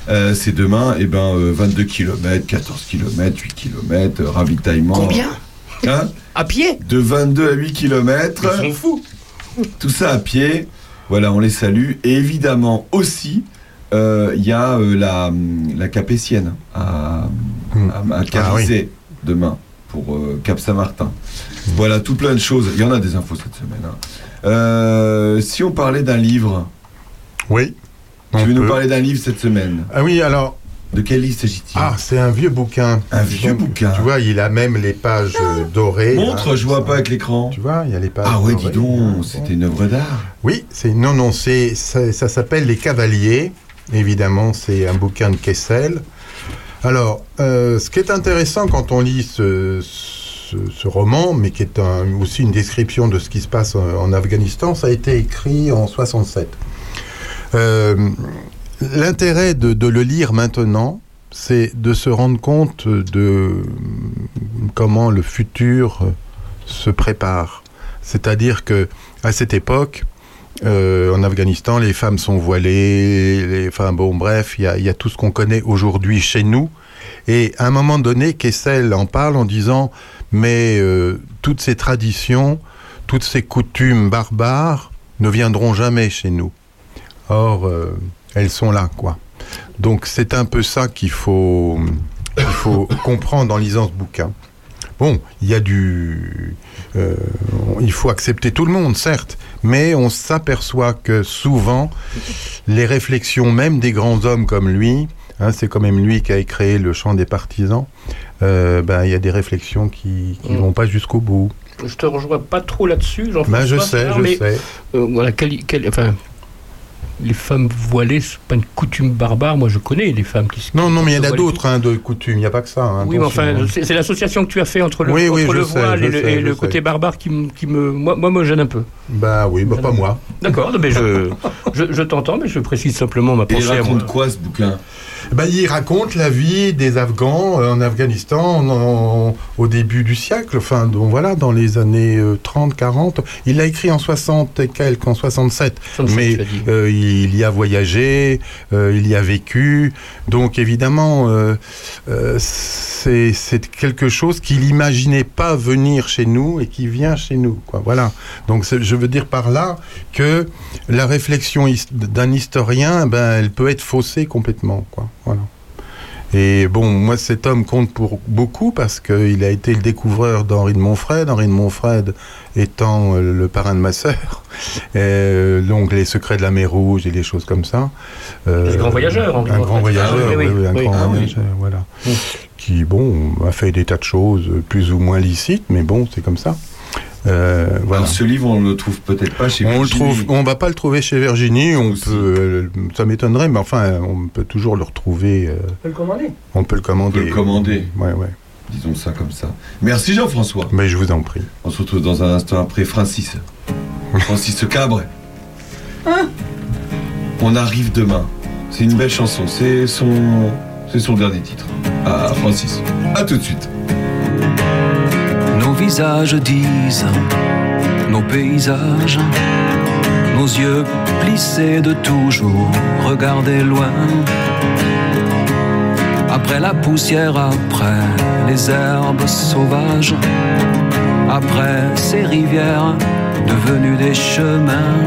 Euh, c'est demain, et ben euh, 22 km, 14 km, 8 km, ravitaillement. Combien? Hein? À pied? De 22 à 8 km. Ils sont fous. Tout ça à pied. Voilà, on les salue. Et évidemment aussi, euh, il y a euh, la, la Capétienne à, à, à Carizé demain pour euh, Cap Saint-Martin. Voilà, tout plein de choses. Il y en a des infos cette semaine. hein. Si on parlait d'un livre, Oui. tu veux nous parler d'un livre cette semaine? Ah oui, alors. De quel livre s'agit-il Ah, c'est un vieux bouquin. Un vieux bouquin. Tu vois, il a même les pages euh, dorées. Montre, là. je vois pas avec l'écran. Tu vois, il y a les pages. Ah ouais, dorées. dis donc, c'était une œuvre d'art. Oui, c'est non, non, c'est ça, ça s'appelle Les Cavaliers. Évidemment, c'est un bouquin de Kessel. Alors, euh, ce qui est intéressant quand on lit ce, ce, ce roman, mais qui est un- aussi une description de ce qui se passe en, en Afghanistan, ça a été écrit en 67. Euh, L'intérêt de, le lire maintenant, c'est de se rendre compte de comment le futur euh, se prépare. C'est-à-dire que à cette époque, euh, en Afghanistan, les femmes sont voilées, les, enfin bon, bref, il y y a tout ce qu'on connaît aujourd'hui chez nous. Et à un moment donné, Kessel en parle en disant, mais euh, toutes ces traditions, toutes ces coutumes barbares ne viendront jamais chez nous. Or, elles sont là, quoi. Donc c'est un peu ça qu'il faut, faut comprendre en lisant ce bouquin. Bon, il y a du... euh, il faut accepter tout le monde, certes, mais on s'aperçoit que souvent, les réflexions même des grands hommes comme lui, hein, c'est quand même lui qui a créé le chant des partisans, euh, ben, il y a des réflexions qui ne Mm. vont pas jusqu'au bout. Je te rejoins pas trop là-dessus, jean Ben, je sais, je mais, sais. euh, voilà, quel- quel- enfin, les femmes voilées, c'est pas une coutume barbare. Moi, je connais les femmes qui se. Non, non, mais il y en a d'autres hein, de coutumes, il n'y a pas que ça. hein, Oui, mais enfin, hein. c'est l'association que tu as fait entre le, Oui, oui, entre je le sais, voile et le, et sais. côté barbare qui, me- qui me, moi, moi, me gêne un peu. Bah oui, bah, pas moi. D'accord, mais je, je, je t'entends, mais je précise simplement ma Et il pensée à moi. raconte quoi ce bouquin? Bah, il raconte la vie des Afghans euh, en Afghanistan en- en- au début du siècle, enfin, donc, voilà, dans les années euh, 30, 40. Il l'a écrit en 60 et quelques, en 67. 67, mais euh, il y a voyagé, euh, il y a vécu. Donc évidemment, euh, euh, c'est c'est quelque chose qu'il imaginait pas venir chez nous et qui vient chez nous. Quoi. Voilà. Donc je veux dire par là que la réflexion d'un historien, ben, elle peut être faussée complètement. Quoi. Voilà. Et bon, moi, cet homme compte pour beaucoup parce qu'il a été le découvreur d'Henri de Montfred. Henri de Montfred étant euh, le parrain de ma sœur. Euh, donc, les secrets de la mer Rouge et les choses comme ça. Euh, grand voyageur, Henri Un grand voyageur, Ah oui, oui, un grand Ah voyageur, voilà. Qui, bon, a fait des tas de choses plus ou moins licites, mais bon, c'est comme ça. Euh, voilà. Alors, ce livre, on le trouve peut-être pas chez On le Virginie. trouve, on va pas le trouver chez Virginie. On Aussi. peut, euh, ça m'étonnerait, mais enfin, on peut toujours le retrouver. euh, peux le commander. on peut le On commander. peut le commander, Ouais, ouais. disons ça comme ça. Merci Jean-François. Mais je vous en prie. On se retrouve dans un instant après Francis. Francis Cabre. On arrive demain. C'est une belle chanson. C'est son, c'est son dernier titre. Ah, Francis. À tout de suite. Visages disent, nos paysages, nos yeux plissés de toujours regarder loin. Après la poussière, après les herbes sauvages, après ces rivières devenues des chemins.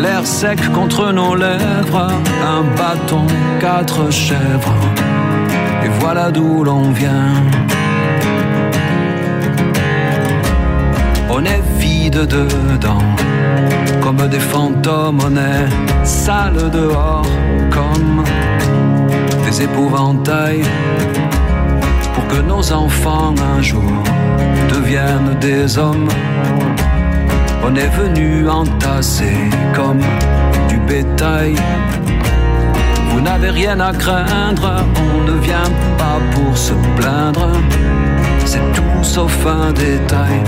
L'air sec contre nos lèvres, un bâton, quatre chèvres, et voilà d'où l'on vient. On est vide dedans, comme des fantômes, on est sale dehors, comme des épouvantails, pour que nos enfants un jour deviennent des hommes. On est venu entasser comme du bétail. Vous n'avez rien à craindre, on ne vient pas pour se plaindre. C'est tout sauf un détail.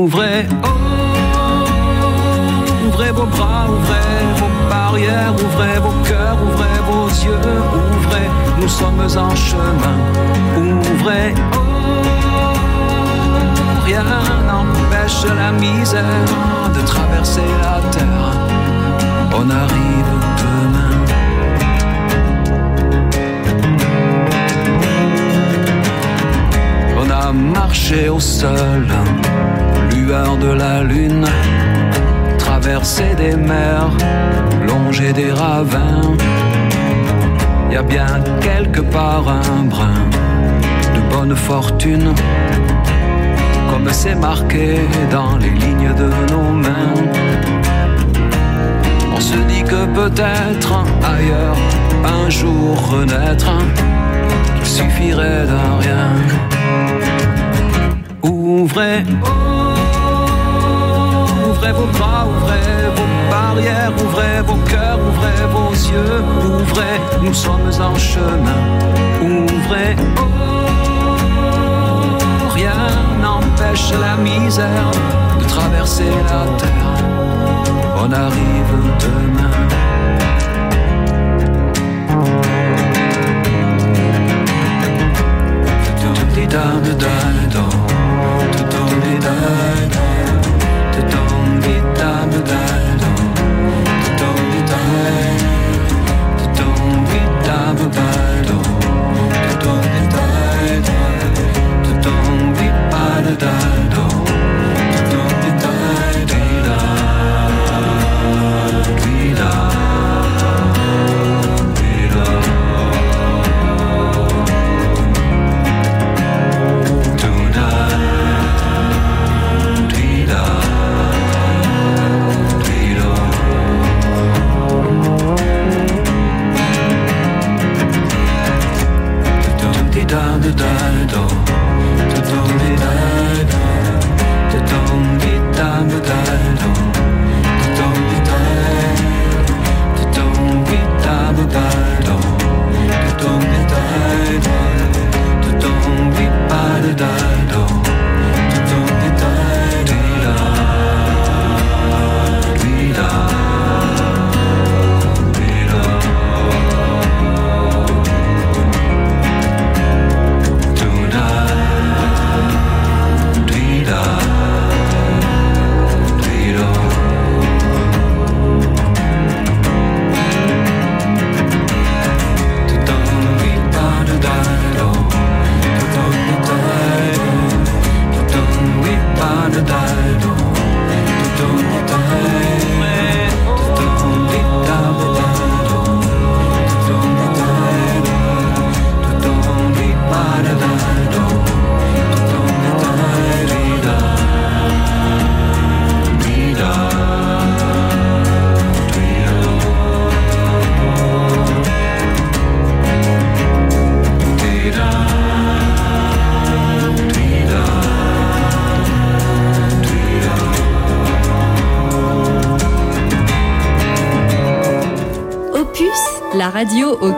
Ouvrez, oh, ouvrez vos bras, ouvrez vos barrières, ouvrez vos cœurs, ouvrez vos yeux, ouvrez, nous sommes en chemin. Ouvrez, oh, rien n'empêche la misère de traverser la terre. On arrive demain. On a marché au sol, de la lune, traversé des mers, longé des ravins. Y a bien quelque part un brin de bonne fortune, comme c'est marqué dans les lignes de nos mains. On se dit que peut-être ailleurs, un jour renaître, il suffirait d'un rien. Ouvrez, ouvrez vos bras, ouvrez vos barrières, ouvrez vos cœurs, ouvrez vos yeux, ouvrez, nous sommes en chemin. Ouvrez, rien n'empêche la misère de traverser la terre. On arrive demain. Opus,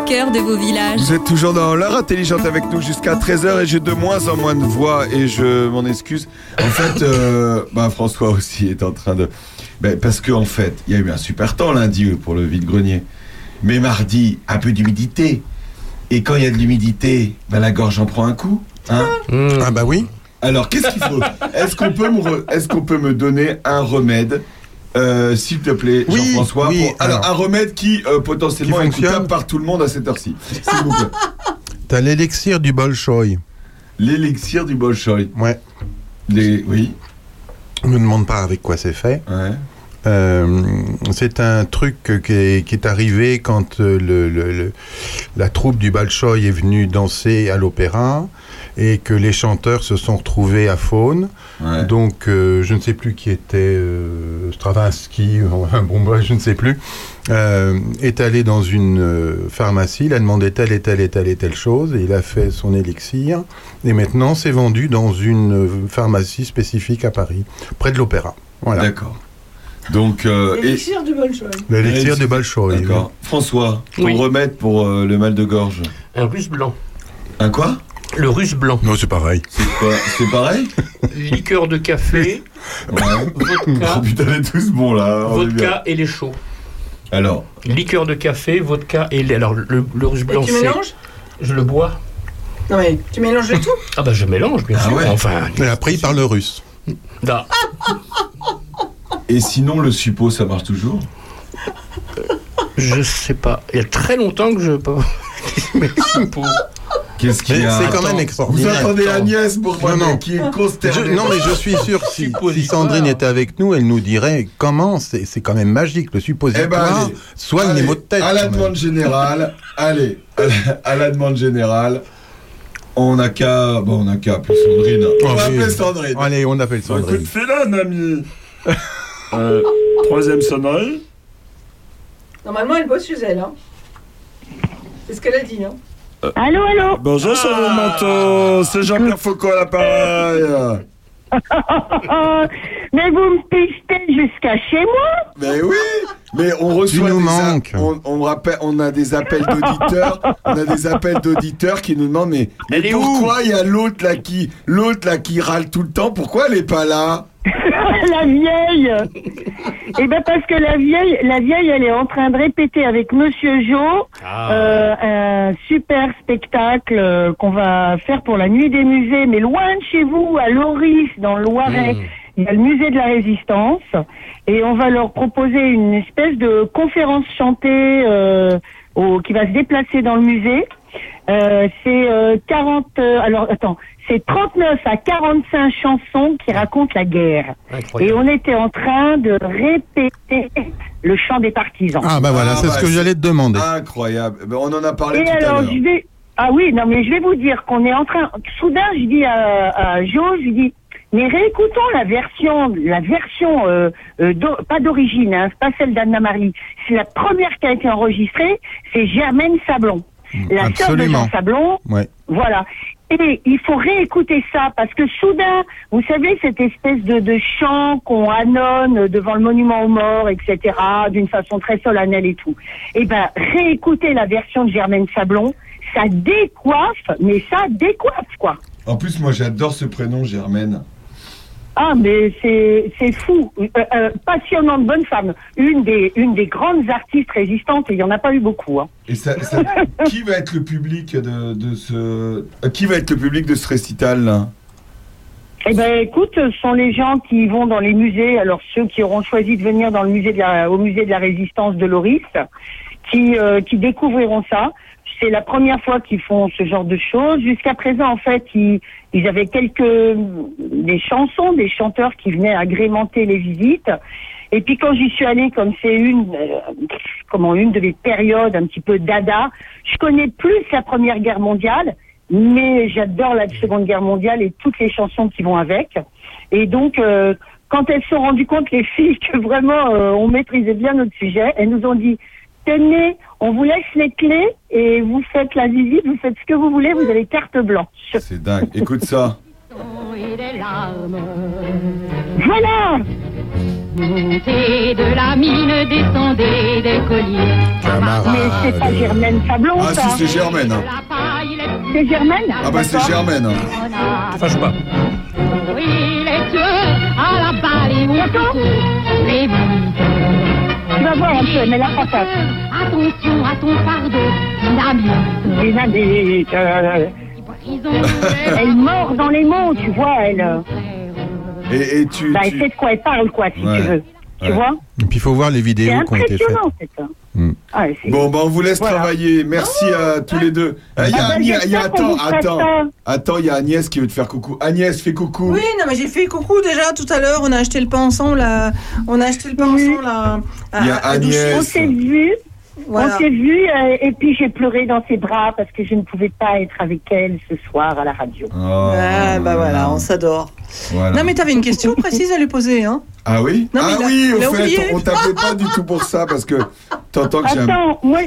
au cœur de vos villages. Vous êtes toujours dans l'heure intelligente avec nous jusqu'à 13h et j'ai de moins en moins de voix et je m'en excuse. En fait, euh, bah, François aussi est en train de... Ben, parce qu'en en fait, il y a eu un super temps lundi pour le vide-grenier. Mais mardi, un peu d'humidité. Et quand il y a de l'humidité, ben, la gorge en prend un coup. Hein Ah bah oui. Alors, qu'est-ce qu'il faut? Est-ce qu'on peut, me re- est-ce qu'on peut me donner un remède? Euh, s'il te plaît, Oui, Jean-François, oui, pour- alors, un remède qui euh, potentiellement Qui est écoutable par tout le monde à cette heure-ci. S'il vous plaît. T'as l'élixir du Bolshoi. L'élixir du Bolshoi. Ouais. Les... Oui. Ne me demande pas avec quoi c'est fait. Ouais. Euh, c'est un truc qui est, qui est arrivé quand le, le- le- la troupe du Bolshoi est venue danser à l'opéra. et que les chanteurs se sont retrouvés à Faune. Donc, euh, je ne sais plus qui était euh, Stravinsky, enfin, bon, bref, je ne sais plus, euh, est allé dans une euh, pharmacie, il a demandé telle et telle et telle et telle chose, et il a fait son élixir, et maintenant c'est vendu dans une euh, pharmacie spécifique à Paris, près de l'Opéra. Voilà. D'accord. Donc, euh, et- L'élixir du Bolshoi. L'élixir du Bolshoi. D'accord. François, ton Oui. remède pour euh, le mal de gorge Un russe blanc. Un quoi? Le russe blanc. Non, c'est pareil. C'est quoi C'est pareil Liqueur de café, vodka, Oh putain, on est tous bons là. on vodka et les chauds. Alors, Liqueur de café, vodka et les. Alors, le, le russe blanc, Et tu c'est. mélanges? Je le bois. Non mais tu mélanges le tout? Ah bah je mélange, bien Ah sûr. ouais. Enfin, Et après, il parle russe. da. et sinon, le suppo, ça marche toujours? Je sais pas. Il y a très longtemps que je. Mais c'est pour- Qu'est-ce qu'il Mais y a c'est quand même Vous extraordinaire. attendez Attends. Agnès pour moi, Non, non. mais qui est consterné. Je- non, mais je suis sûr, si, si Sandrine était avec nous, elle nous dirait comment c'est c'est quand même magique, le Eh ben, soigne les maux de tête. À la demande générale, allez, à la, à la demande générale, on n'a qu'à. Bon, on n'a qu'à appeler Sandrine. On Oh, va appeler Sandrine. Allez, on appelle Bon, Sandrine. écoute, fais-la, un ami. Euh, troisième sonnerie. Normalement, elle bosse chez elle. Hein. C'est ce qu'elle a dit. Hein. Allô, allô. Bonjour, Savon Manteau. C'est Jean-Pierre Foucault à l'appareil. Mais vous me pistez jusqu'à chez moi. Mais oui, mais on reçoit nous des manques. on, on rappelle, on a des appels d'auditeurs, on a des appels d'auditeurs qui nous demandent mais, mais pourquoi il y a l'autre là qui l'autre là qui râle tout le temps? Pourquoi elle est pas là? La vieille Eh ben parce que la vieille, la vieille, elle est en train de répéter avec Monsieur Jo Ah. euh, un super spectacle euh, qu'on va faire pour la nuit des musées, mais loin de chez vous, à Loris, dans le Loiret. Mmh. Il y a le musée de la Résistance et on va leur proposer une espèce de conférence chantée euh, au- qui va se déplacer dans le musée. Euh, c'est euh, 40 euh, alors attends, c'est 39 à 45 chansons qui racontent la guerre. Et on était en train de répéter le chant des partisans. Ah, bah voilà, Ah, c'est bah, ce que c'est- j'allais te demander. Incroyable. Ben, on en a parlé Et tout à alors, l'heure. je vais. Ah oui, non, mais je vais vous dire qu'on est en train. Soudain, je dis à, à Jo, je lui dis, mais réécoutons la version, la version, euh, euh, d'o- pas d'origine, hein, pas celle d'Anna-Marie. C'est la première qui a été enregistrée, c'est Germaine Sablon. La sœur de absolument. Jean Sablon, Ouais. voilà. Et il faut réécouter ça parce que soudain, vous savez, cette espèce de, chant qu'on annonce devant le monument aux morts, etc., d'une façon très solennelle et tout. Eh ben, réécouter la version de Germaine Sablon, ça décoiffe, mais ça décoiffe, quoi. En plus, moi, j'adore ce prénom, Germaine. Ah, mais c'est c'est fou. Euh, euh, passionnante bonne femme. Une des, une des grandes artistes résistantes, et il n'y en a pas eu beaucoup. Hein. Et ça, ça- qui va être le public de, de ce euh, qui va être le public de ce récital là? Eh ben, écoute, ce sont les gens qui vont dans les musées. Alors ceux qui auront choisi de venir dans le musée de la, au musée de la Résistance de Loris, qui, euh, qui découvriront ça. C'est la première fois qu'ils font ce genre de choses. Jusqu'à présent, en fait, ils, avaient quelques des chansons, des chanteurs qui venaient agrémenter les visites. Et puis quand j'y suis allée, comme c'est une, euh, comment une de mes périodes un petit peu dada, je connais plus la Première Guerre mondiale, mais j'adore la Seconde Guerre mondiale et toutes les chansons qui vont avec. Et donc, euh, quand elles se sont rendues compte, les filles, que vraiment euh, on maîtrisait bien notre sujet, elles nous ont dit tenez, on vous laisse les clés et vous faites la visite, vous faites ce que vous voulez, vous avez carte blanche. C'est dingue. Écoute ça. Voilà Montez de la mine, descendez des collines. Mais c'est pas Germaine Sablon, Ah ça si, c'est Germaine. C'est Germaine Ah bah c'est. Germaine. Fâche pas. Oui, les tueux à la balle et Tu vas voir un peu, mais la patate. Attention à ton fardeau, dynamite. Dynamite. euh, Elle mord dans les mots, tu vois, elle. Et, et tu, Bah, tu- elle sait de quoi elle parle, quoi, si Ouais. tu veux. Tu Ouais. vois Et puis il faut voir les vidéos qui ont été faites. c'est ça. Hmm. Ah, Bon, bah on vous laisse Voilà. travailler. Merci à tous les deux. Ah, Il y a, Ah bah, Agnès- il y a- qu'on attends, attends, attends, il y a Agnès qui veut te faire coucou. Agnès, fais coucou. Oui, non, mais j'ai fait coucou déjà tout à l'heure. On a acheté le pain ensemble. à- On a acheté le pain ensemble à, à- Il y a. Agnès. On s'est vu. Voilà. On s'est vu euh, et puis j'ai pleuré dans ses bras parce que je ne pouvais pas être avec elle ce soir à la radio. Ah, bah voilà, on s'adore. Voilà. Non, mais t'avais une question précise à lui poser, hein Ah oui Non, Ah oui, au fait, oublié. on t'appelait pas du tout pour ça parce que t'entends que j'ai. Attends, moi,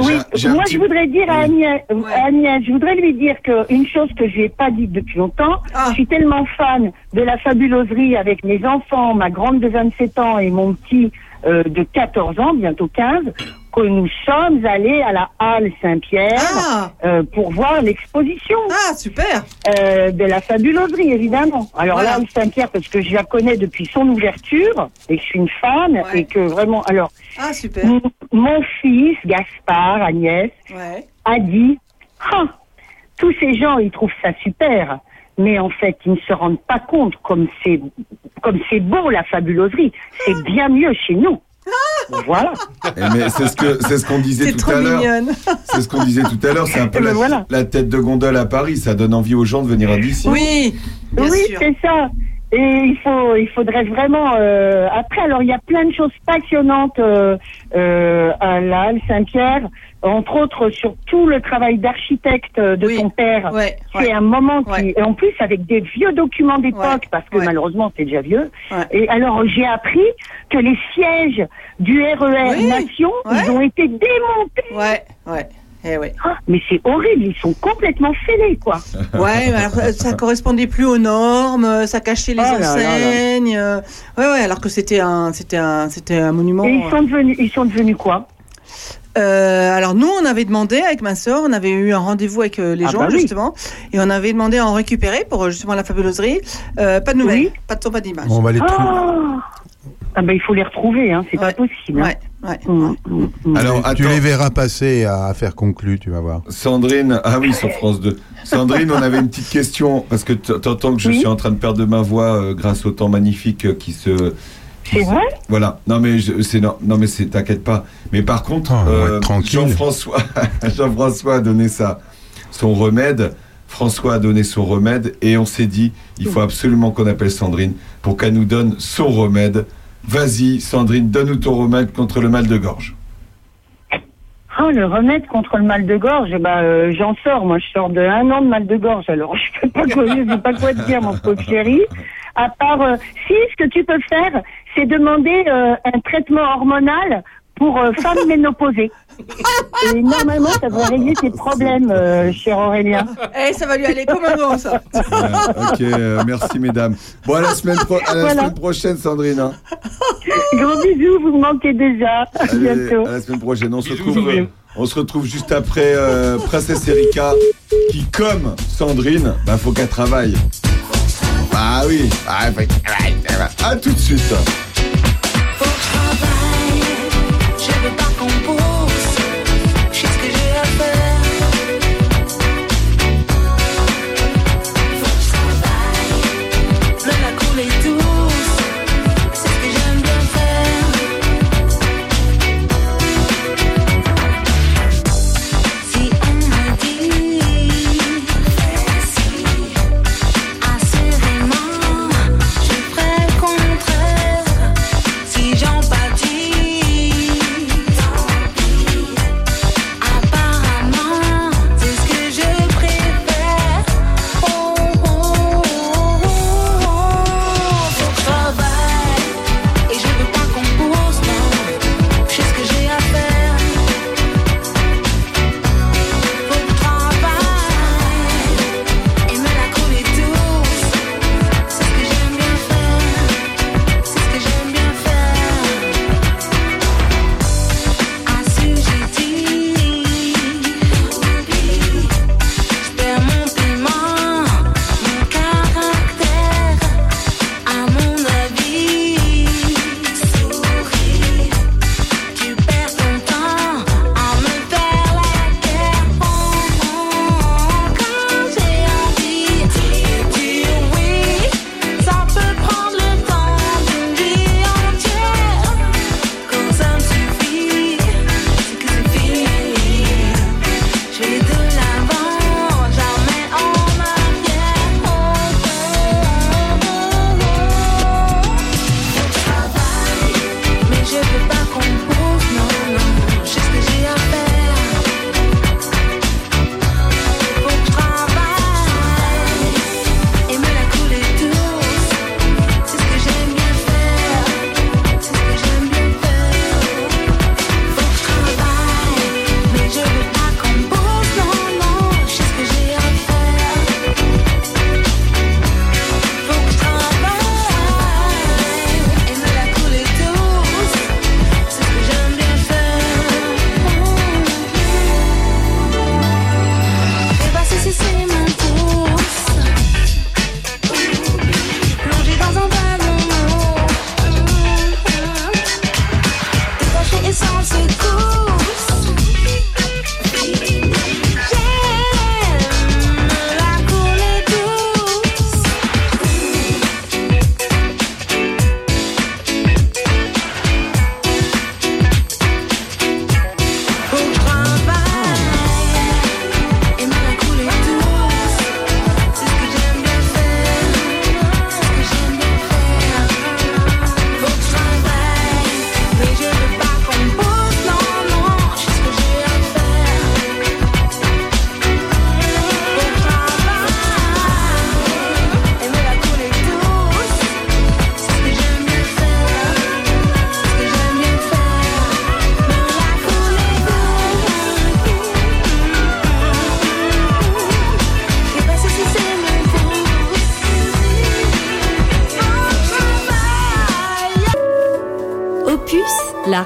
oui, moi petit- je voudrais dire à Agnès, à Agnès, je voudrais lui dire qu'une chose que je n'ai pas dite depuis longtemps, Ah. je suis tellement fan de la fabuloserie avec mes enfants, ma grande de 27 ans et mon petit euh, de 14 ans, bientôt 15, que nous sommes allés à la Halle Saint-Pierre euh, pour voir l'exposition. Ah, super De la fabuloserie, évidemment. Alors Voilà. là, Halle Saint-Pierre, parce que je la connais depuis son ouverture et que je suis une fan et que vraiment... Alors, Ah, super. Mon fils, Gaspard, Agnès, Ouais. a dit Ah, tous ces gens, ils trouvent ça super. Mais en fait, ils ne se rendent pas compte comme c'est comme c'est beau la fabuloserie. C'est bien mieux chez nous. Voilà. Eh, mais c'est ce que c'est ce qu'on disait tout trop à l'heure. C'est ce qu'on disait tout à l'heure. C'est un peu Eh ben la, voilà. la tête de gondole à Paris. Ça donne envie aux gens de venir à d'ici. Oui, bien oui, sûr. c'est ça. Et il faut, il faudrait vraiment. euh, après, alors il y a plein de choses passionnantes euh, euh, à la Halle Saint-Pierre, entre autres sur tout le travail d'architecte euh, de ton père. Ouais, c'est ouais. un moment qui, et en plus avec des vieux documents d'époque, parce que malheureusement c'est déjà vieux. Et alors j'ai appris que les sièges du RER Oui, Nation, ils ont été démontés. Ouais, ouais. Eh ouais. Ah, mais c'est horrible, ils sont complètement fêlés, quoi. Ouais, mais alors, euh, ça correspondait plus aux normes, euh, ça cachait les Oh là là là. enseignes. euh, Ouais, ouais, alors que c'était un, c'était un, c'était un monument. Et ils sont devenus, ils sont devenus quoi? Euh, alors nous, on avait demandé avec ma sœur, on avait eu un rendez-vous avec euh, les Ah gens bah oui. justement, et on avait demandé à en récupérer pour euh, justement la fabuloserie. Euh, pas de nouvelles, pas de son, pas d'image. On va les trouver. Ah, ah ben il faut les retrouver, hein, c'est pas possible. hein. Ouais. Alors, tu les verras passer à affaire conclue, tu vas voir. Sandrine, ah oui, sur France 2. Sandrine, on avait une petite question, parce que t- t'entends que je Oui. suis en train de perdre ma voix euh, grâce au temps magnifique euh, qui se. C'est vrai Voilà. Non mais je- c'est non, non mais c'est t'inquiète pas. Mais par contre, Ah, euh. Jean-François, Jean-François a donné ça, son remède. François a donné son remède et on s'est dit, il faut absolument qu'on appelle Sandrine pour qu'elle nous donne son remède. Vas-y, Sandrine, donne-nous ton remède contre le mal de gorge. Ah, le remède contre le mal de gorge, bah, euh, j'en sors. Moi, je sors de un an de mal de gorge. Alors, je sais pas quoi, je sais pas quoi te dire, mon pauvre chéri. À part, euh, si, ce que tu peux faire, c'est demander euh, un traitement hormonal pour euh, femmes ménopausées. Et normalement, ça devrait régler tes problèmes, euh, cher Aurélien. Eh, ça va lui aller comme un gant, ça. Ok, euh, merci mesdames. Bon, à la semaine, pro- à la Voilà. semaine prochaine, Sandrine. hein. Gros bisous, vous me manquez déjà. À Allez, bientôt. à la semaine prochaine. On se retrouve, euh, on se retrouve juste après euh, Princesse Erika, qui, comme Sandrine, bah, faut qu'elle travaille. Ah oui. Ah, qu'elle travaille. À tout de suite.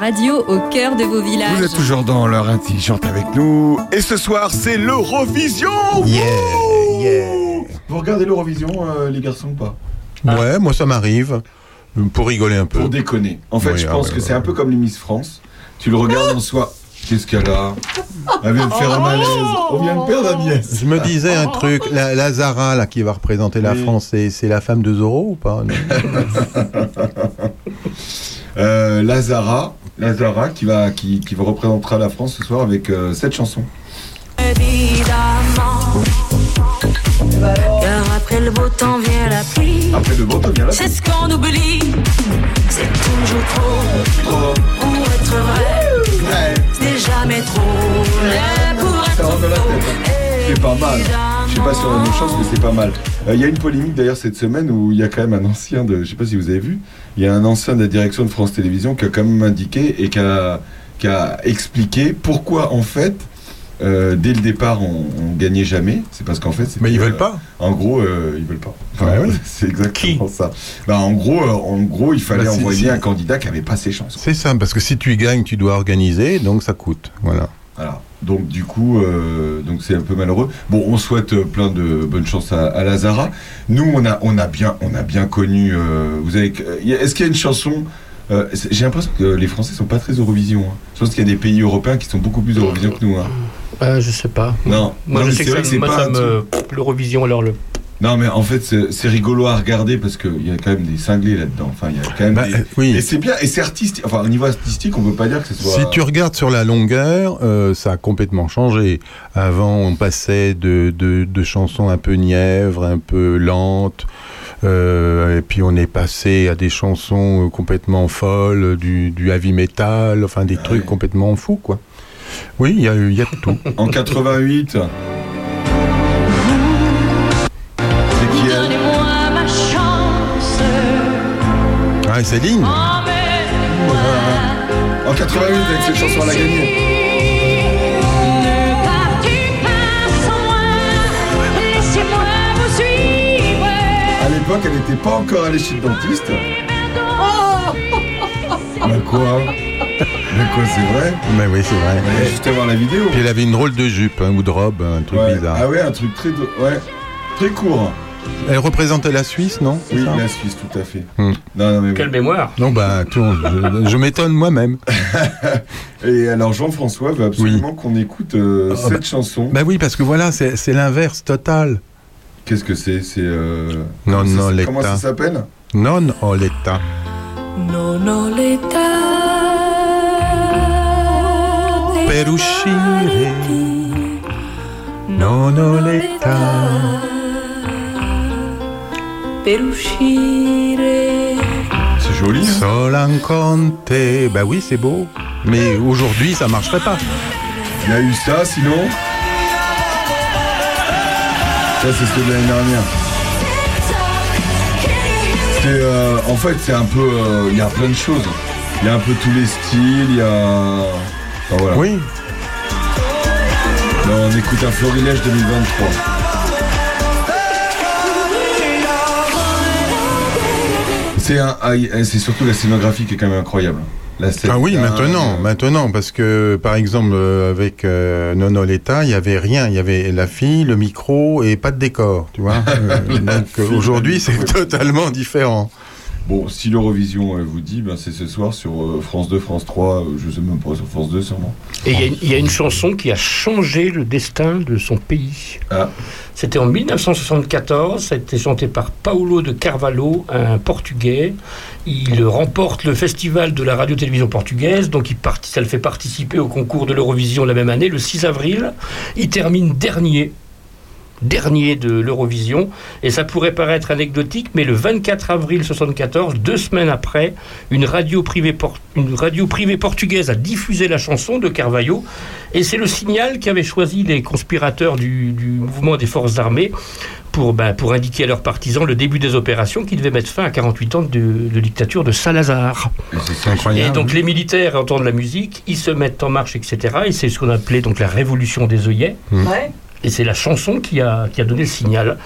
Radio au cœur de vos villages. Vous êtes toujours dans l'heure intelligente avec nous. Et ce soir, c'est l'Eurovision Yeah, yeah. Vous regardez l'Eurovision, euh, les garçons, ou pas Ouais, moi ça m'arrive. Pour rigoler un peu. Pour déconner. En fait, Oui, je ah pense ouais, que ouais, c'est un peu comme les Miss France. Tu le regardes en soi. Qu'est-ce qu'elle a Elle vient de faire un malaise. On vient de perdre Agnès. Je me disais un truc, la, la Zara là, qui va représenter la Oui. France, c'est c'est la femme de Zorro ou pas Euh, Lazara, Lazara qui va qui, qui représentera la France ce soir avec euh, cette chanson. Évidemment. Car après le beau temps vient la pluie. Après le beau temps vient la C'est ce qu'on oublie. C'est toujours trop pour être vrai. C'est jamais trop laid pour Ça être faux. C'est pas mal. Je sais pas sur la même chance, mais c'est pas mal. Euh, Il y a une polémique d'ailleurs cette semaine où il y a quand même un ancien de, je sais pas si vous avez vu, il y a un ancien de la direction de France Télévisions qui a quand même indiqué et qui a, qui a expliqué pourquoi en fait, euh, dès le départ, on, on gagnait jamais. C'est parce qu'en fait, Mais ils c'était, veulent euh, pas. En gros, euh, ils veulent pas. Enfin, Ouais, ouais. C'est exactement ça. Bah, en gros, euh, en gros, il fallait Bah, envoyer un candidat qui avait pas ses chances. C'est ça, parce que si tu gagnes, tu dois organiser, donc ça coûte. Voilà. Voilà. Donc du coup, euh, donc c'est un peu malheureux. Bon, on souhaite euh, plein de bonnes chances à, à Lazara. Nous, on a, on a bien, on a bien connu. euh, vous avez, est-ce qu'il y a une chanson J'ai l'impression que les Français sont pas très Eurovision. hein. Je pense qu'il y a des pays européens qui sont beaucoup plus Eurovision que nous. hein. Je sais pas. Non, Moi, Non, je sais que c'est pas. L'Eurovision, alors le. Non, mais en fait, c'est rigolo à regarder parce qu'il y a quand même des cinglés là-dedans. Enfin, il y a quand même Bah, des- oui. Et c'est bien, et c'est artistique. Enfin, au niveau artistique, on peut pas dire que ce soit. Si tu regardes sur la longueur, euh, ça a complètement changé. Avant, on passait de, de, de chansons un peu nièvres, un peu lentes, euh, et puis on est passé à des chansons euh, complètement folles, du, du heavy metal, enfin des trucs complètement fous, quoi. Oui, il y y a tout. En 88. Ah, et Céline En 88, avec cette chanson, elle a gagné. À l'époque, elle n'était pas encore allée chez le dentiste. Bah quoi? Mais quoi, c'est vrai? Mais oui, c'est vrai. Va juste voir la vidéo. Puis elle avait une drôle de jupe hein, ou de robe, un truc Ouais. bizarre. Ah ouais, un truc très, ouais, très court. Elle représentait la Suisse, non Oui, ça la Suisse, tout à fait. Hmm. Non, non, mais Quelle mémoire Non, bah, tu vois, je, je m'étonne moi-même. Et alors, Jean-François veut absolument qu'on écoute euh, Ah, cette bah. chanson. Bah oui, parce que voilà, c'est l'inverse total. Qu'est-ce que c'est? C'est. Euh... Non, non, l'État. Comment ça s'appelle? Non, non, l'État. Non, non, l'état. Per uscire. Non, non, l'État. Per uscire. C'est joli. hein Sol un conte. Bah oui, c'est beau. Mais aujourd'hui, ça marcherait pas. Il y a eu ça, sinon. Ça, c'est de l'année dernière. Euh, en fait, c'est un peu. euh, Il y a plein de choses. Il y a un peu tous les styles, il y a. Enfin, voilà. Oui. Là, on écoute un Florilège 2023. C'est surtout la scénographie qui est quand même incroyable. La scène- Ah oui, maintenant, euh, maintenant, parce que par exemple euh, avec euh, Nono l'État, il y avait rien, il y avait la fille, le micro et pas de décor, tu vois. Donc aujourd'hui, c'est totalement différent. Bon, si l'Eurovision vous dit, ben, c'est ce soir sur euh, France 2, France 3, euh, je sais même pas, sur France 2 sûrement. Et il y a une- il y, a une chanson qui a changé le destin de son pays. Ah. C'était en 1974, ça a été chanté par Paulo de Carvalho, un Portugais. Il remporte le festival de la radio-télévision portugaise, donc il parti- ça le fait participer au concours de l'Eurovision la même année, le 6 avril. Il termine dernier dernier de l'Eurovision. Et ça pourrait paraître anecdotique, mais le 24 avril 74, deux semaines après, une radio privée, por- une radio privée portugaise a diffusé la chanson de Carvalho. Et c'est le signal qu'avaient choisi les conspirateurs du, du mouvement des forces armées pour, ben, pour indiquer à leurs partisans le début des opérations qui devaient mettre fin à 48 ans de, de dictature de Salazar. Et donc les militaires entendent la musique, ils se mettent en marche, etc. Et c'est ce qu'on appelait donc la révolution des œillets. Ouais. Et c'est la chanson qui a, qui a donné le signal.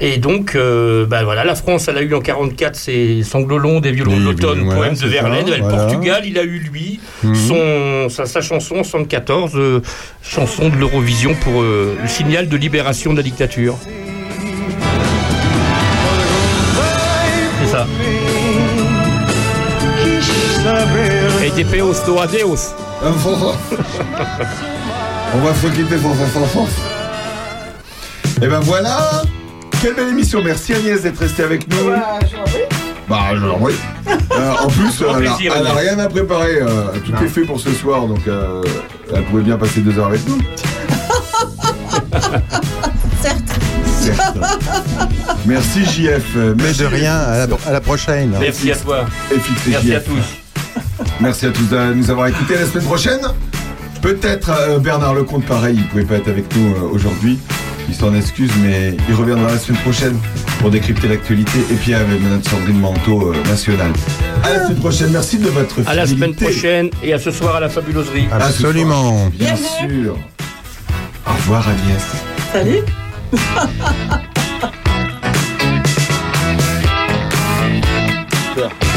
Et donc, euh, bah voilà, la France, elle a eu en 44 ses sanglots longs des violons de l'automne, violons, poème voilà, de ça, Verlaine. Le voilà. Portugal, il a eu lui Mhm. son, sa, sa chanson en 74, euh, chanson de l'Eurovision pour euh, le signal de libération de la dictature. C'est ça. Et do adeus. On va se quitter sans. Et ben voilà Quelle belle émission Merci Agnès d'être restée avec nous. Bah, je l'en prie. Euh, en plus, elle a- plaisir, elle rien à préparer. euh, tout est fait pour ce soir, donc euh, elle pouvait bien passer deux heures avec nous. Certes. Certes. Merci JF. euh, Mais merci. de rien, à la, à la prochaine. Merci à toi. Et fixé Merci JF. à tous. Merci à tous de nous avoir écoutés. La semaine prochaine, peut-être euh, Bernard Lecomte, pareil, il pouvait pas être avec nous euh, aujourd'hui il s'en excuse, mais il reviendra la semaine prochaine pour décrypter l'actualité et puis avec Mme Sandrine Manteau euh, nationale. À la semaine prochaine, merci de votre fidélité. À la semaine prochaine et à ce soir à la fabuloserie. Absolument. bien sûr. Au revoir Agnès. Salut.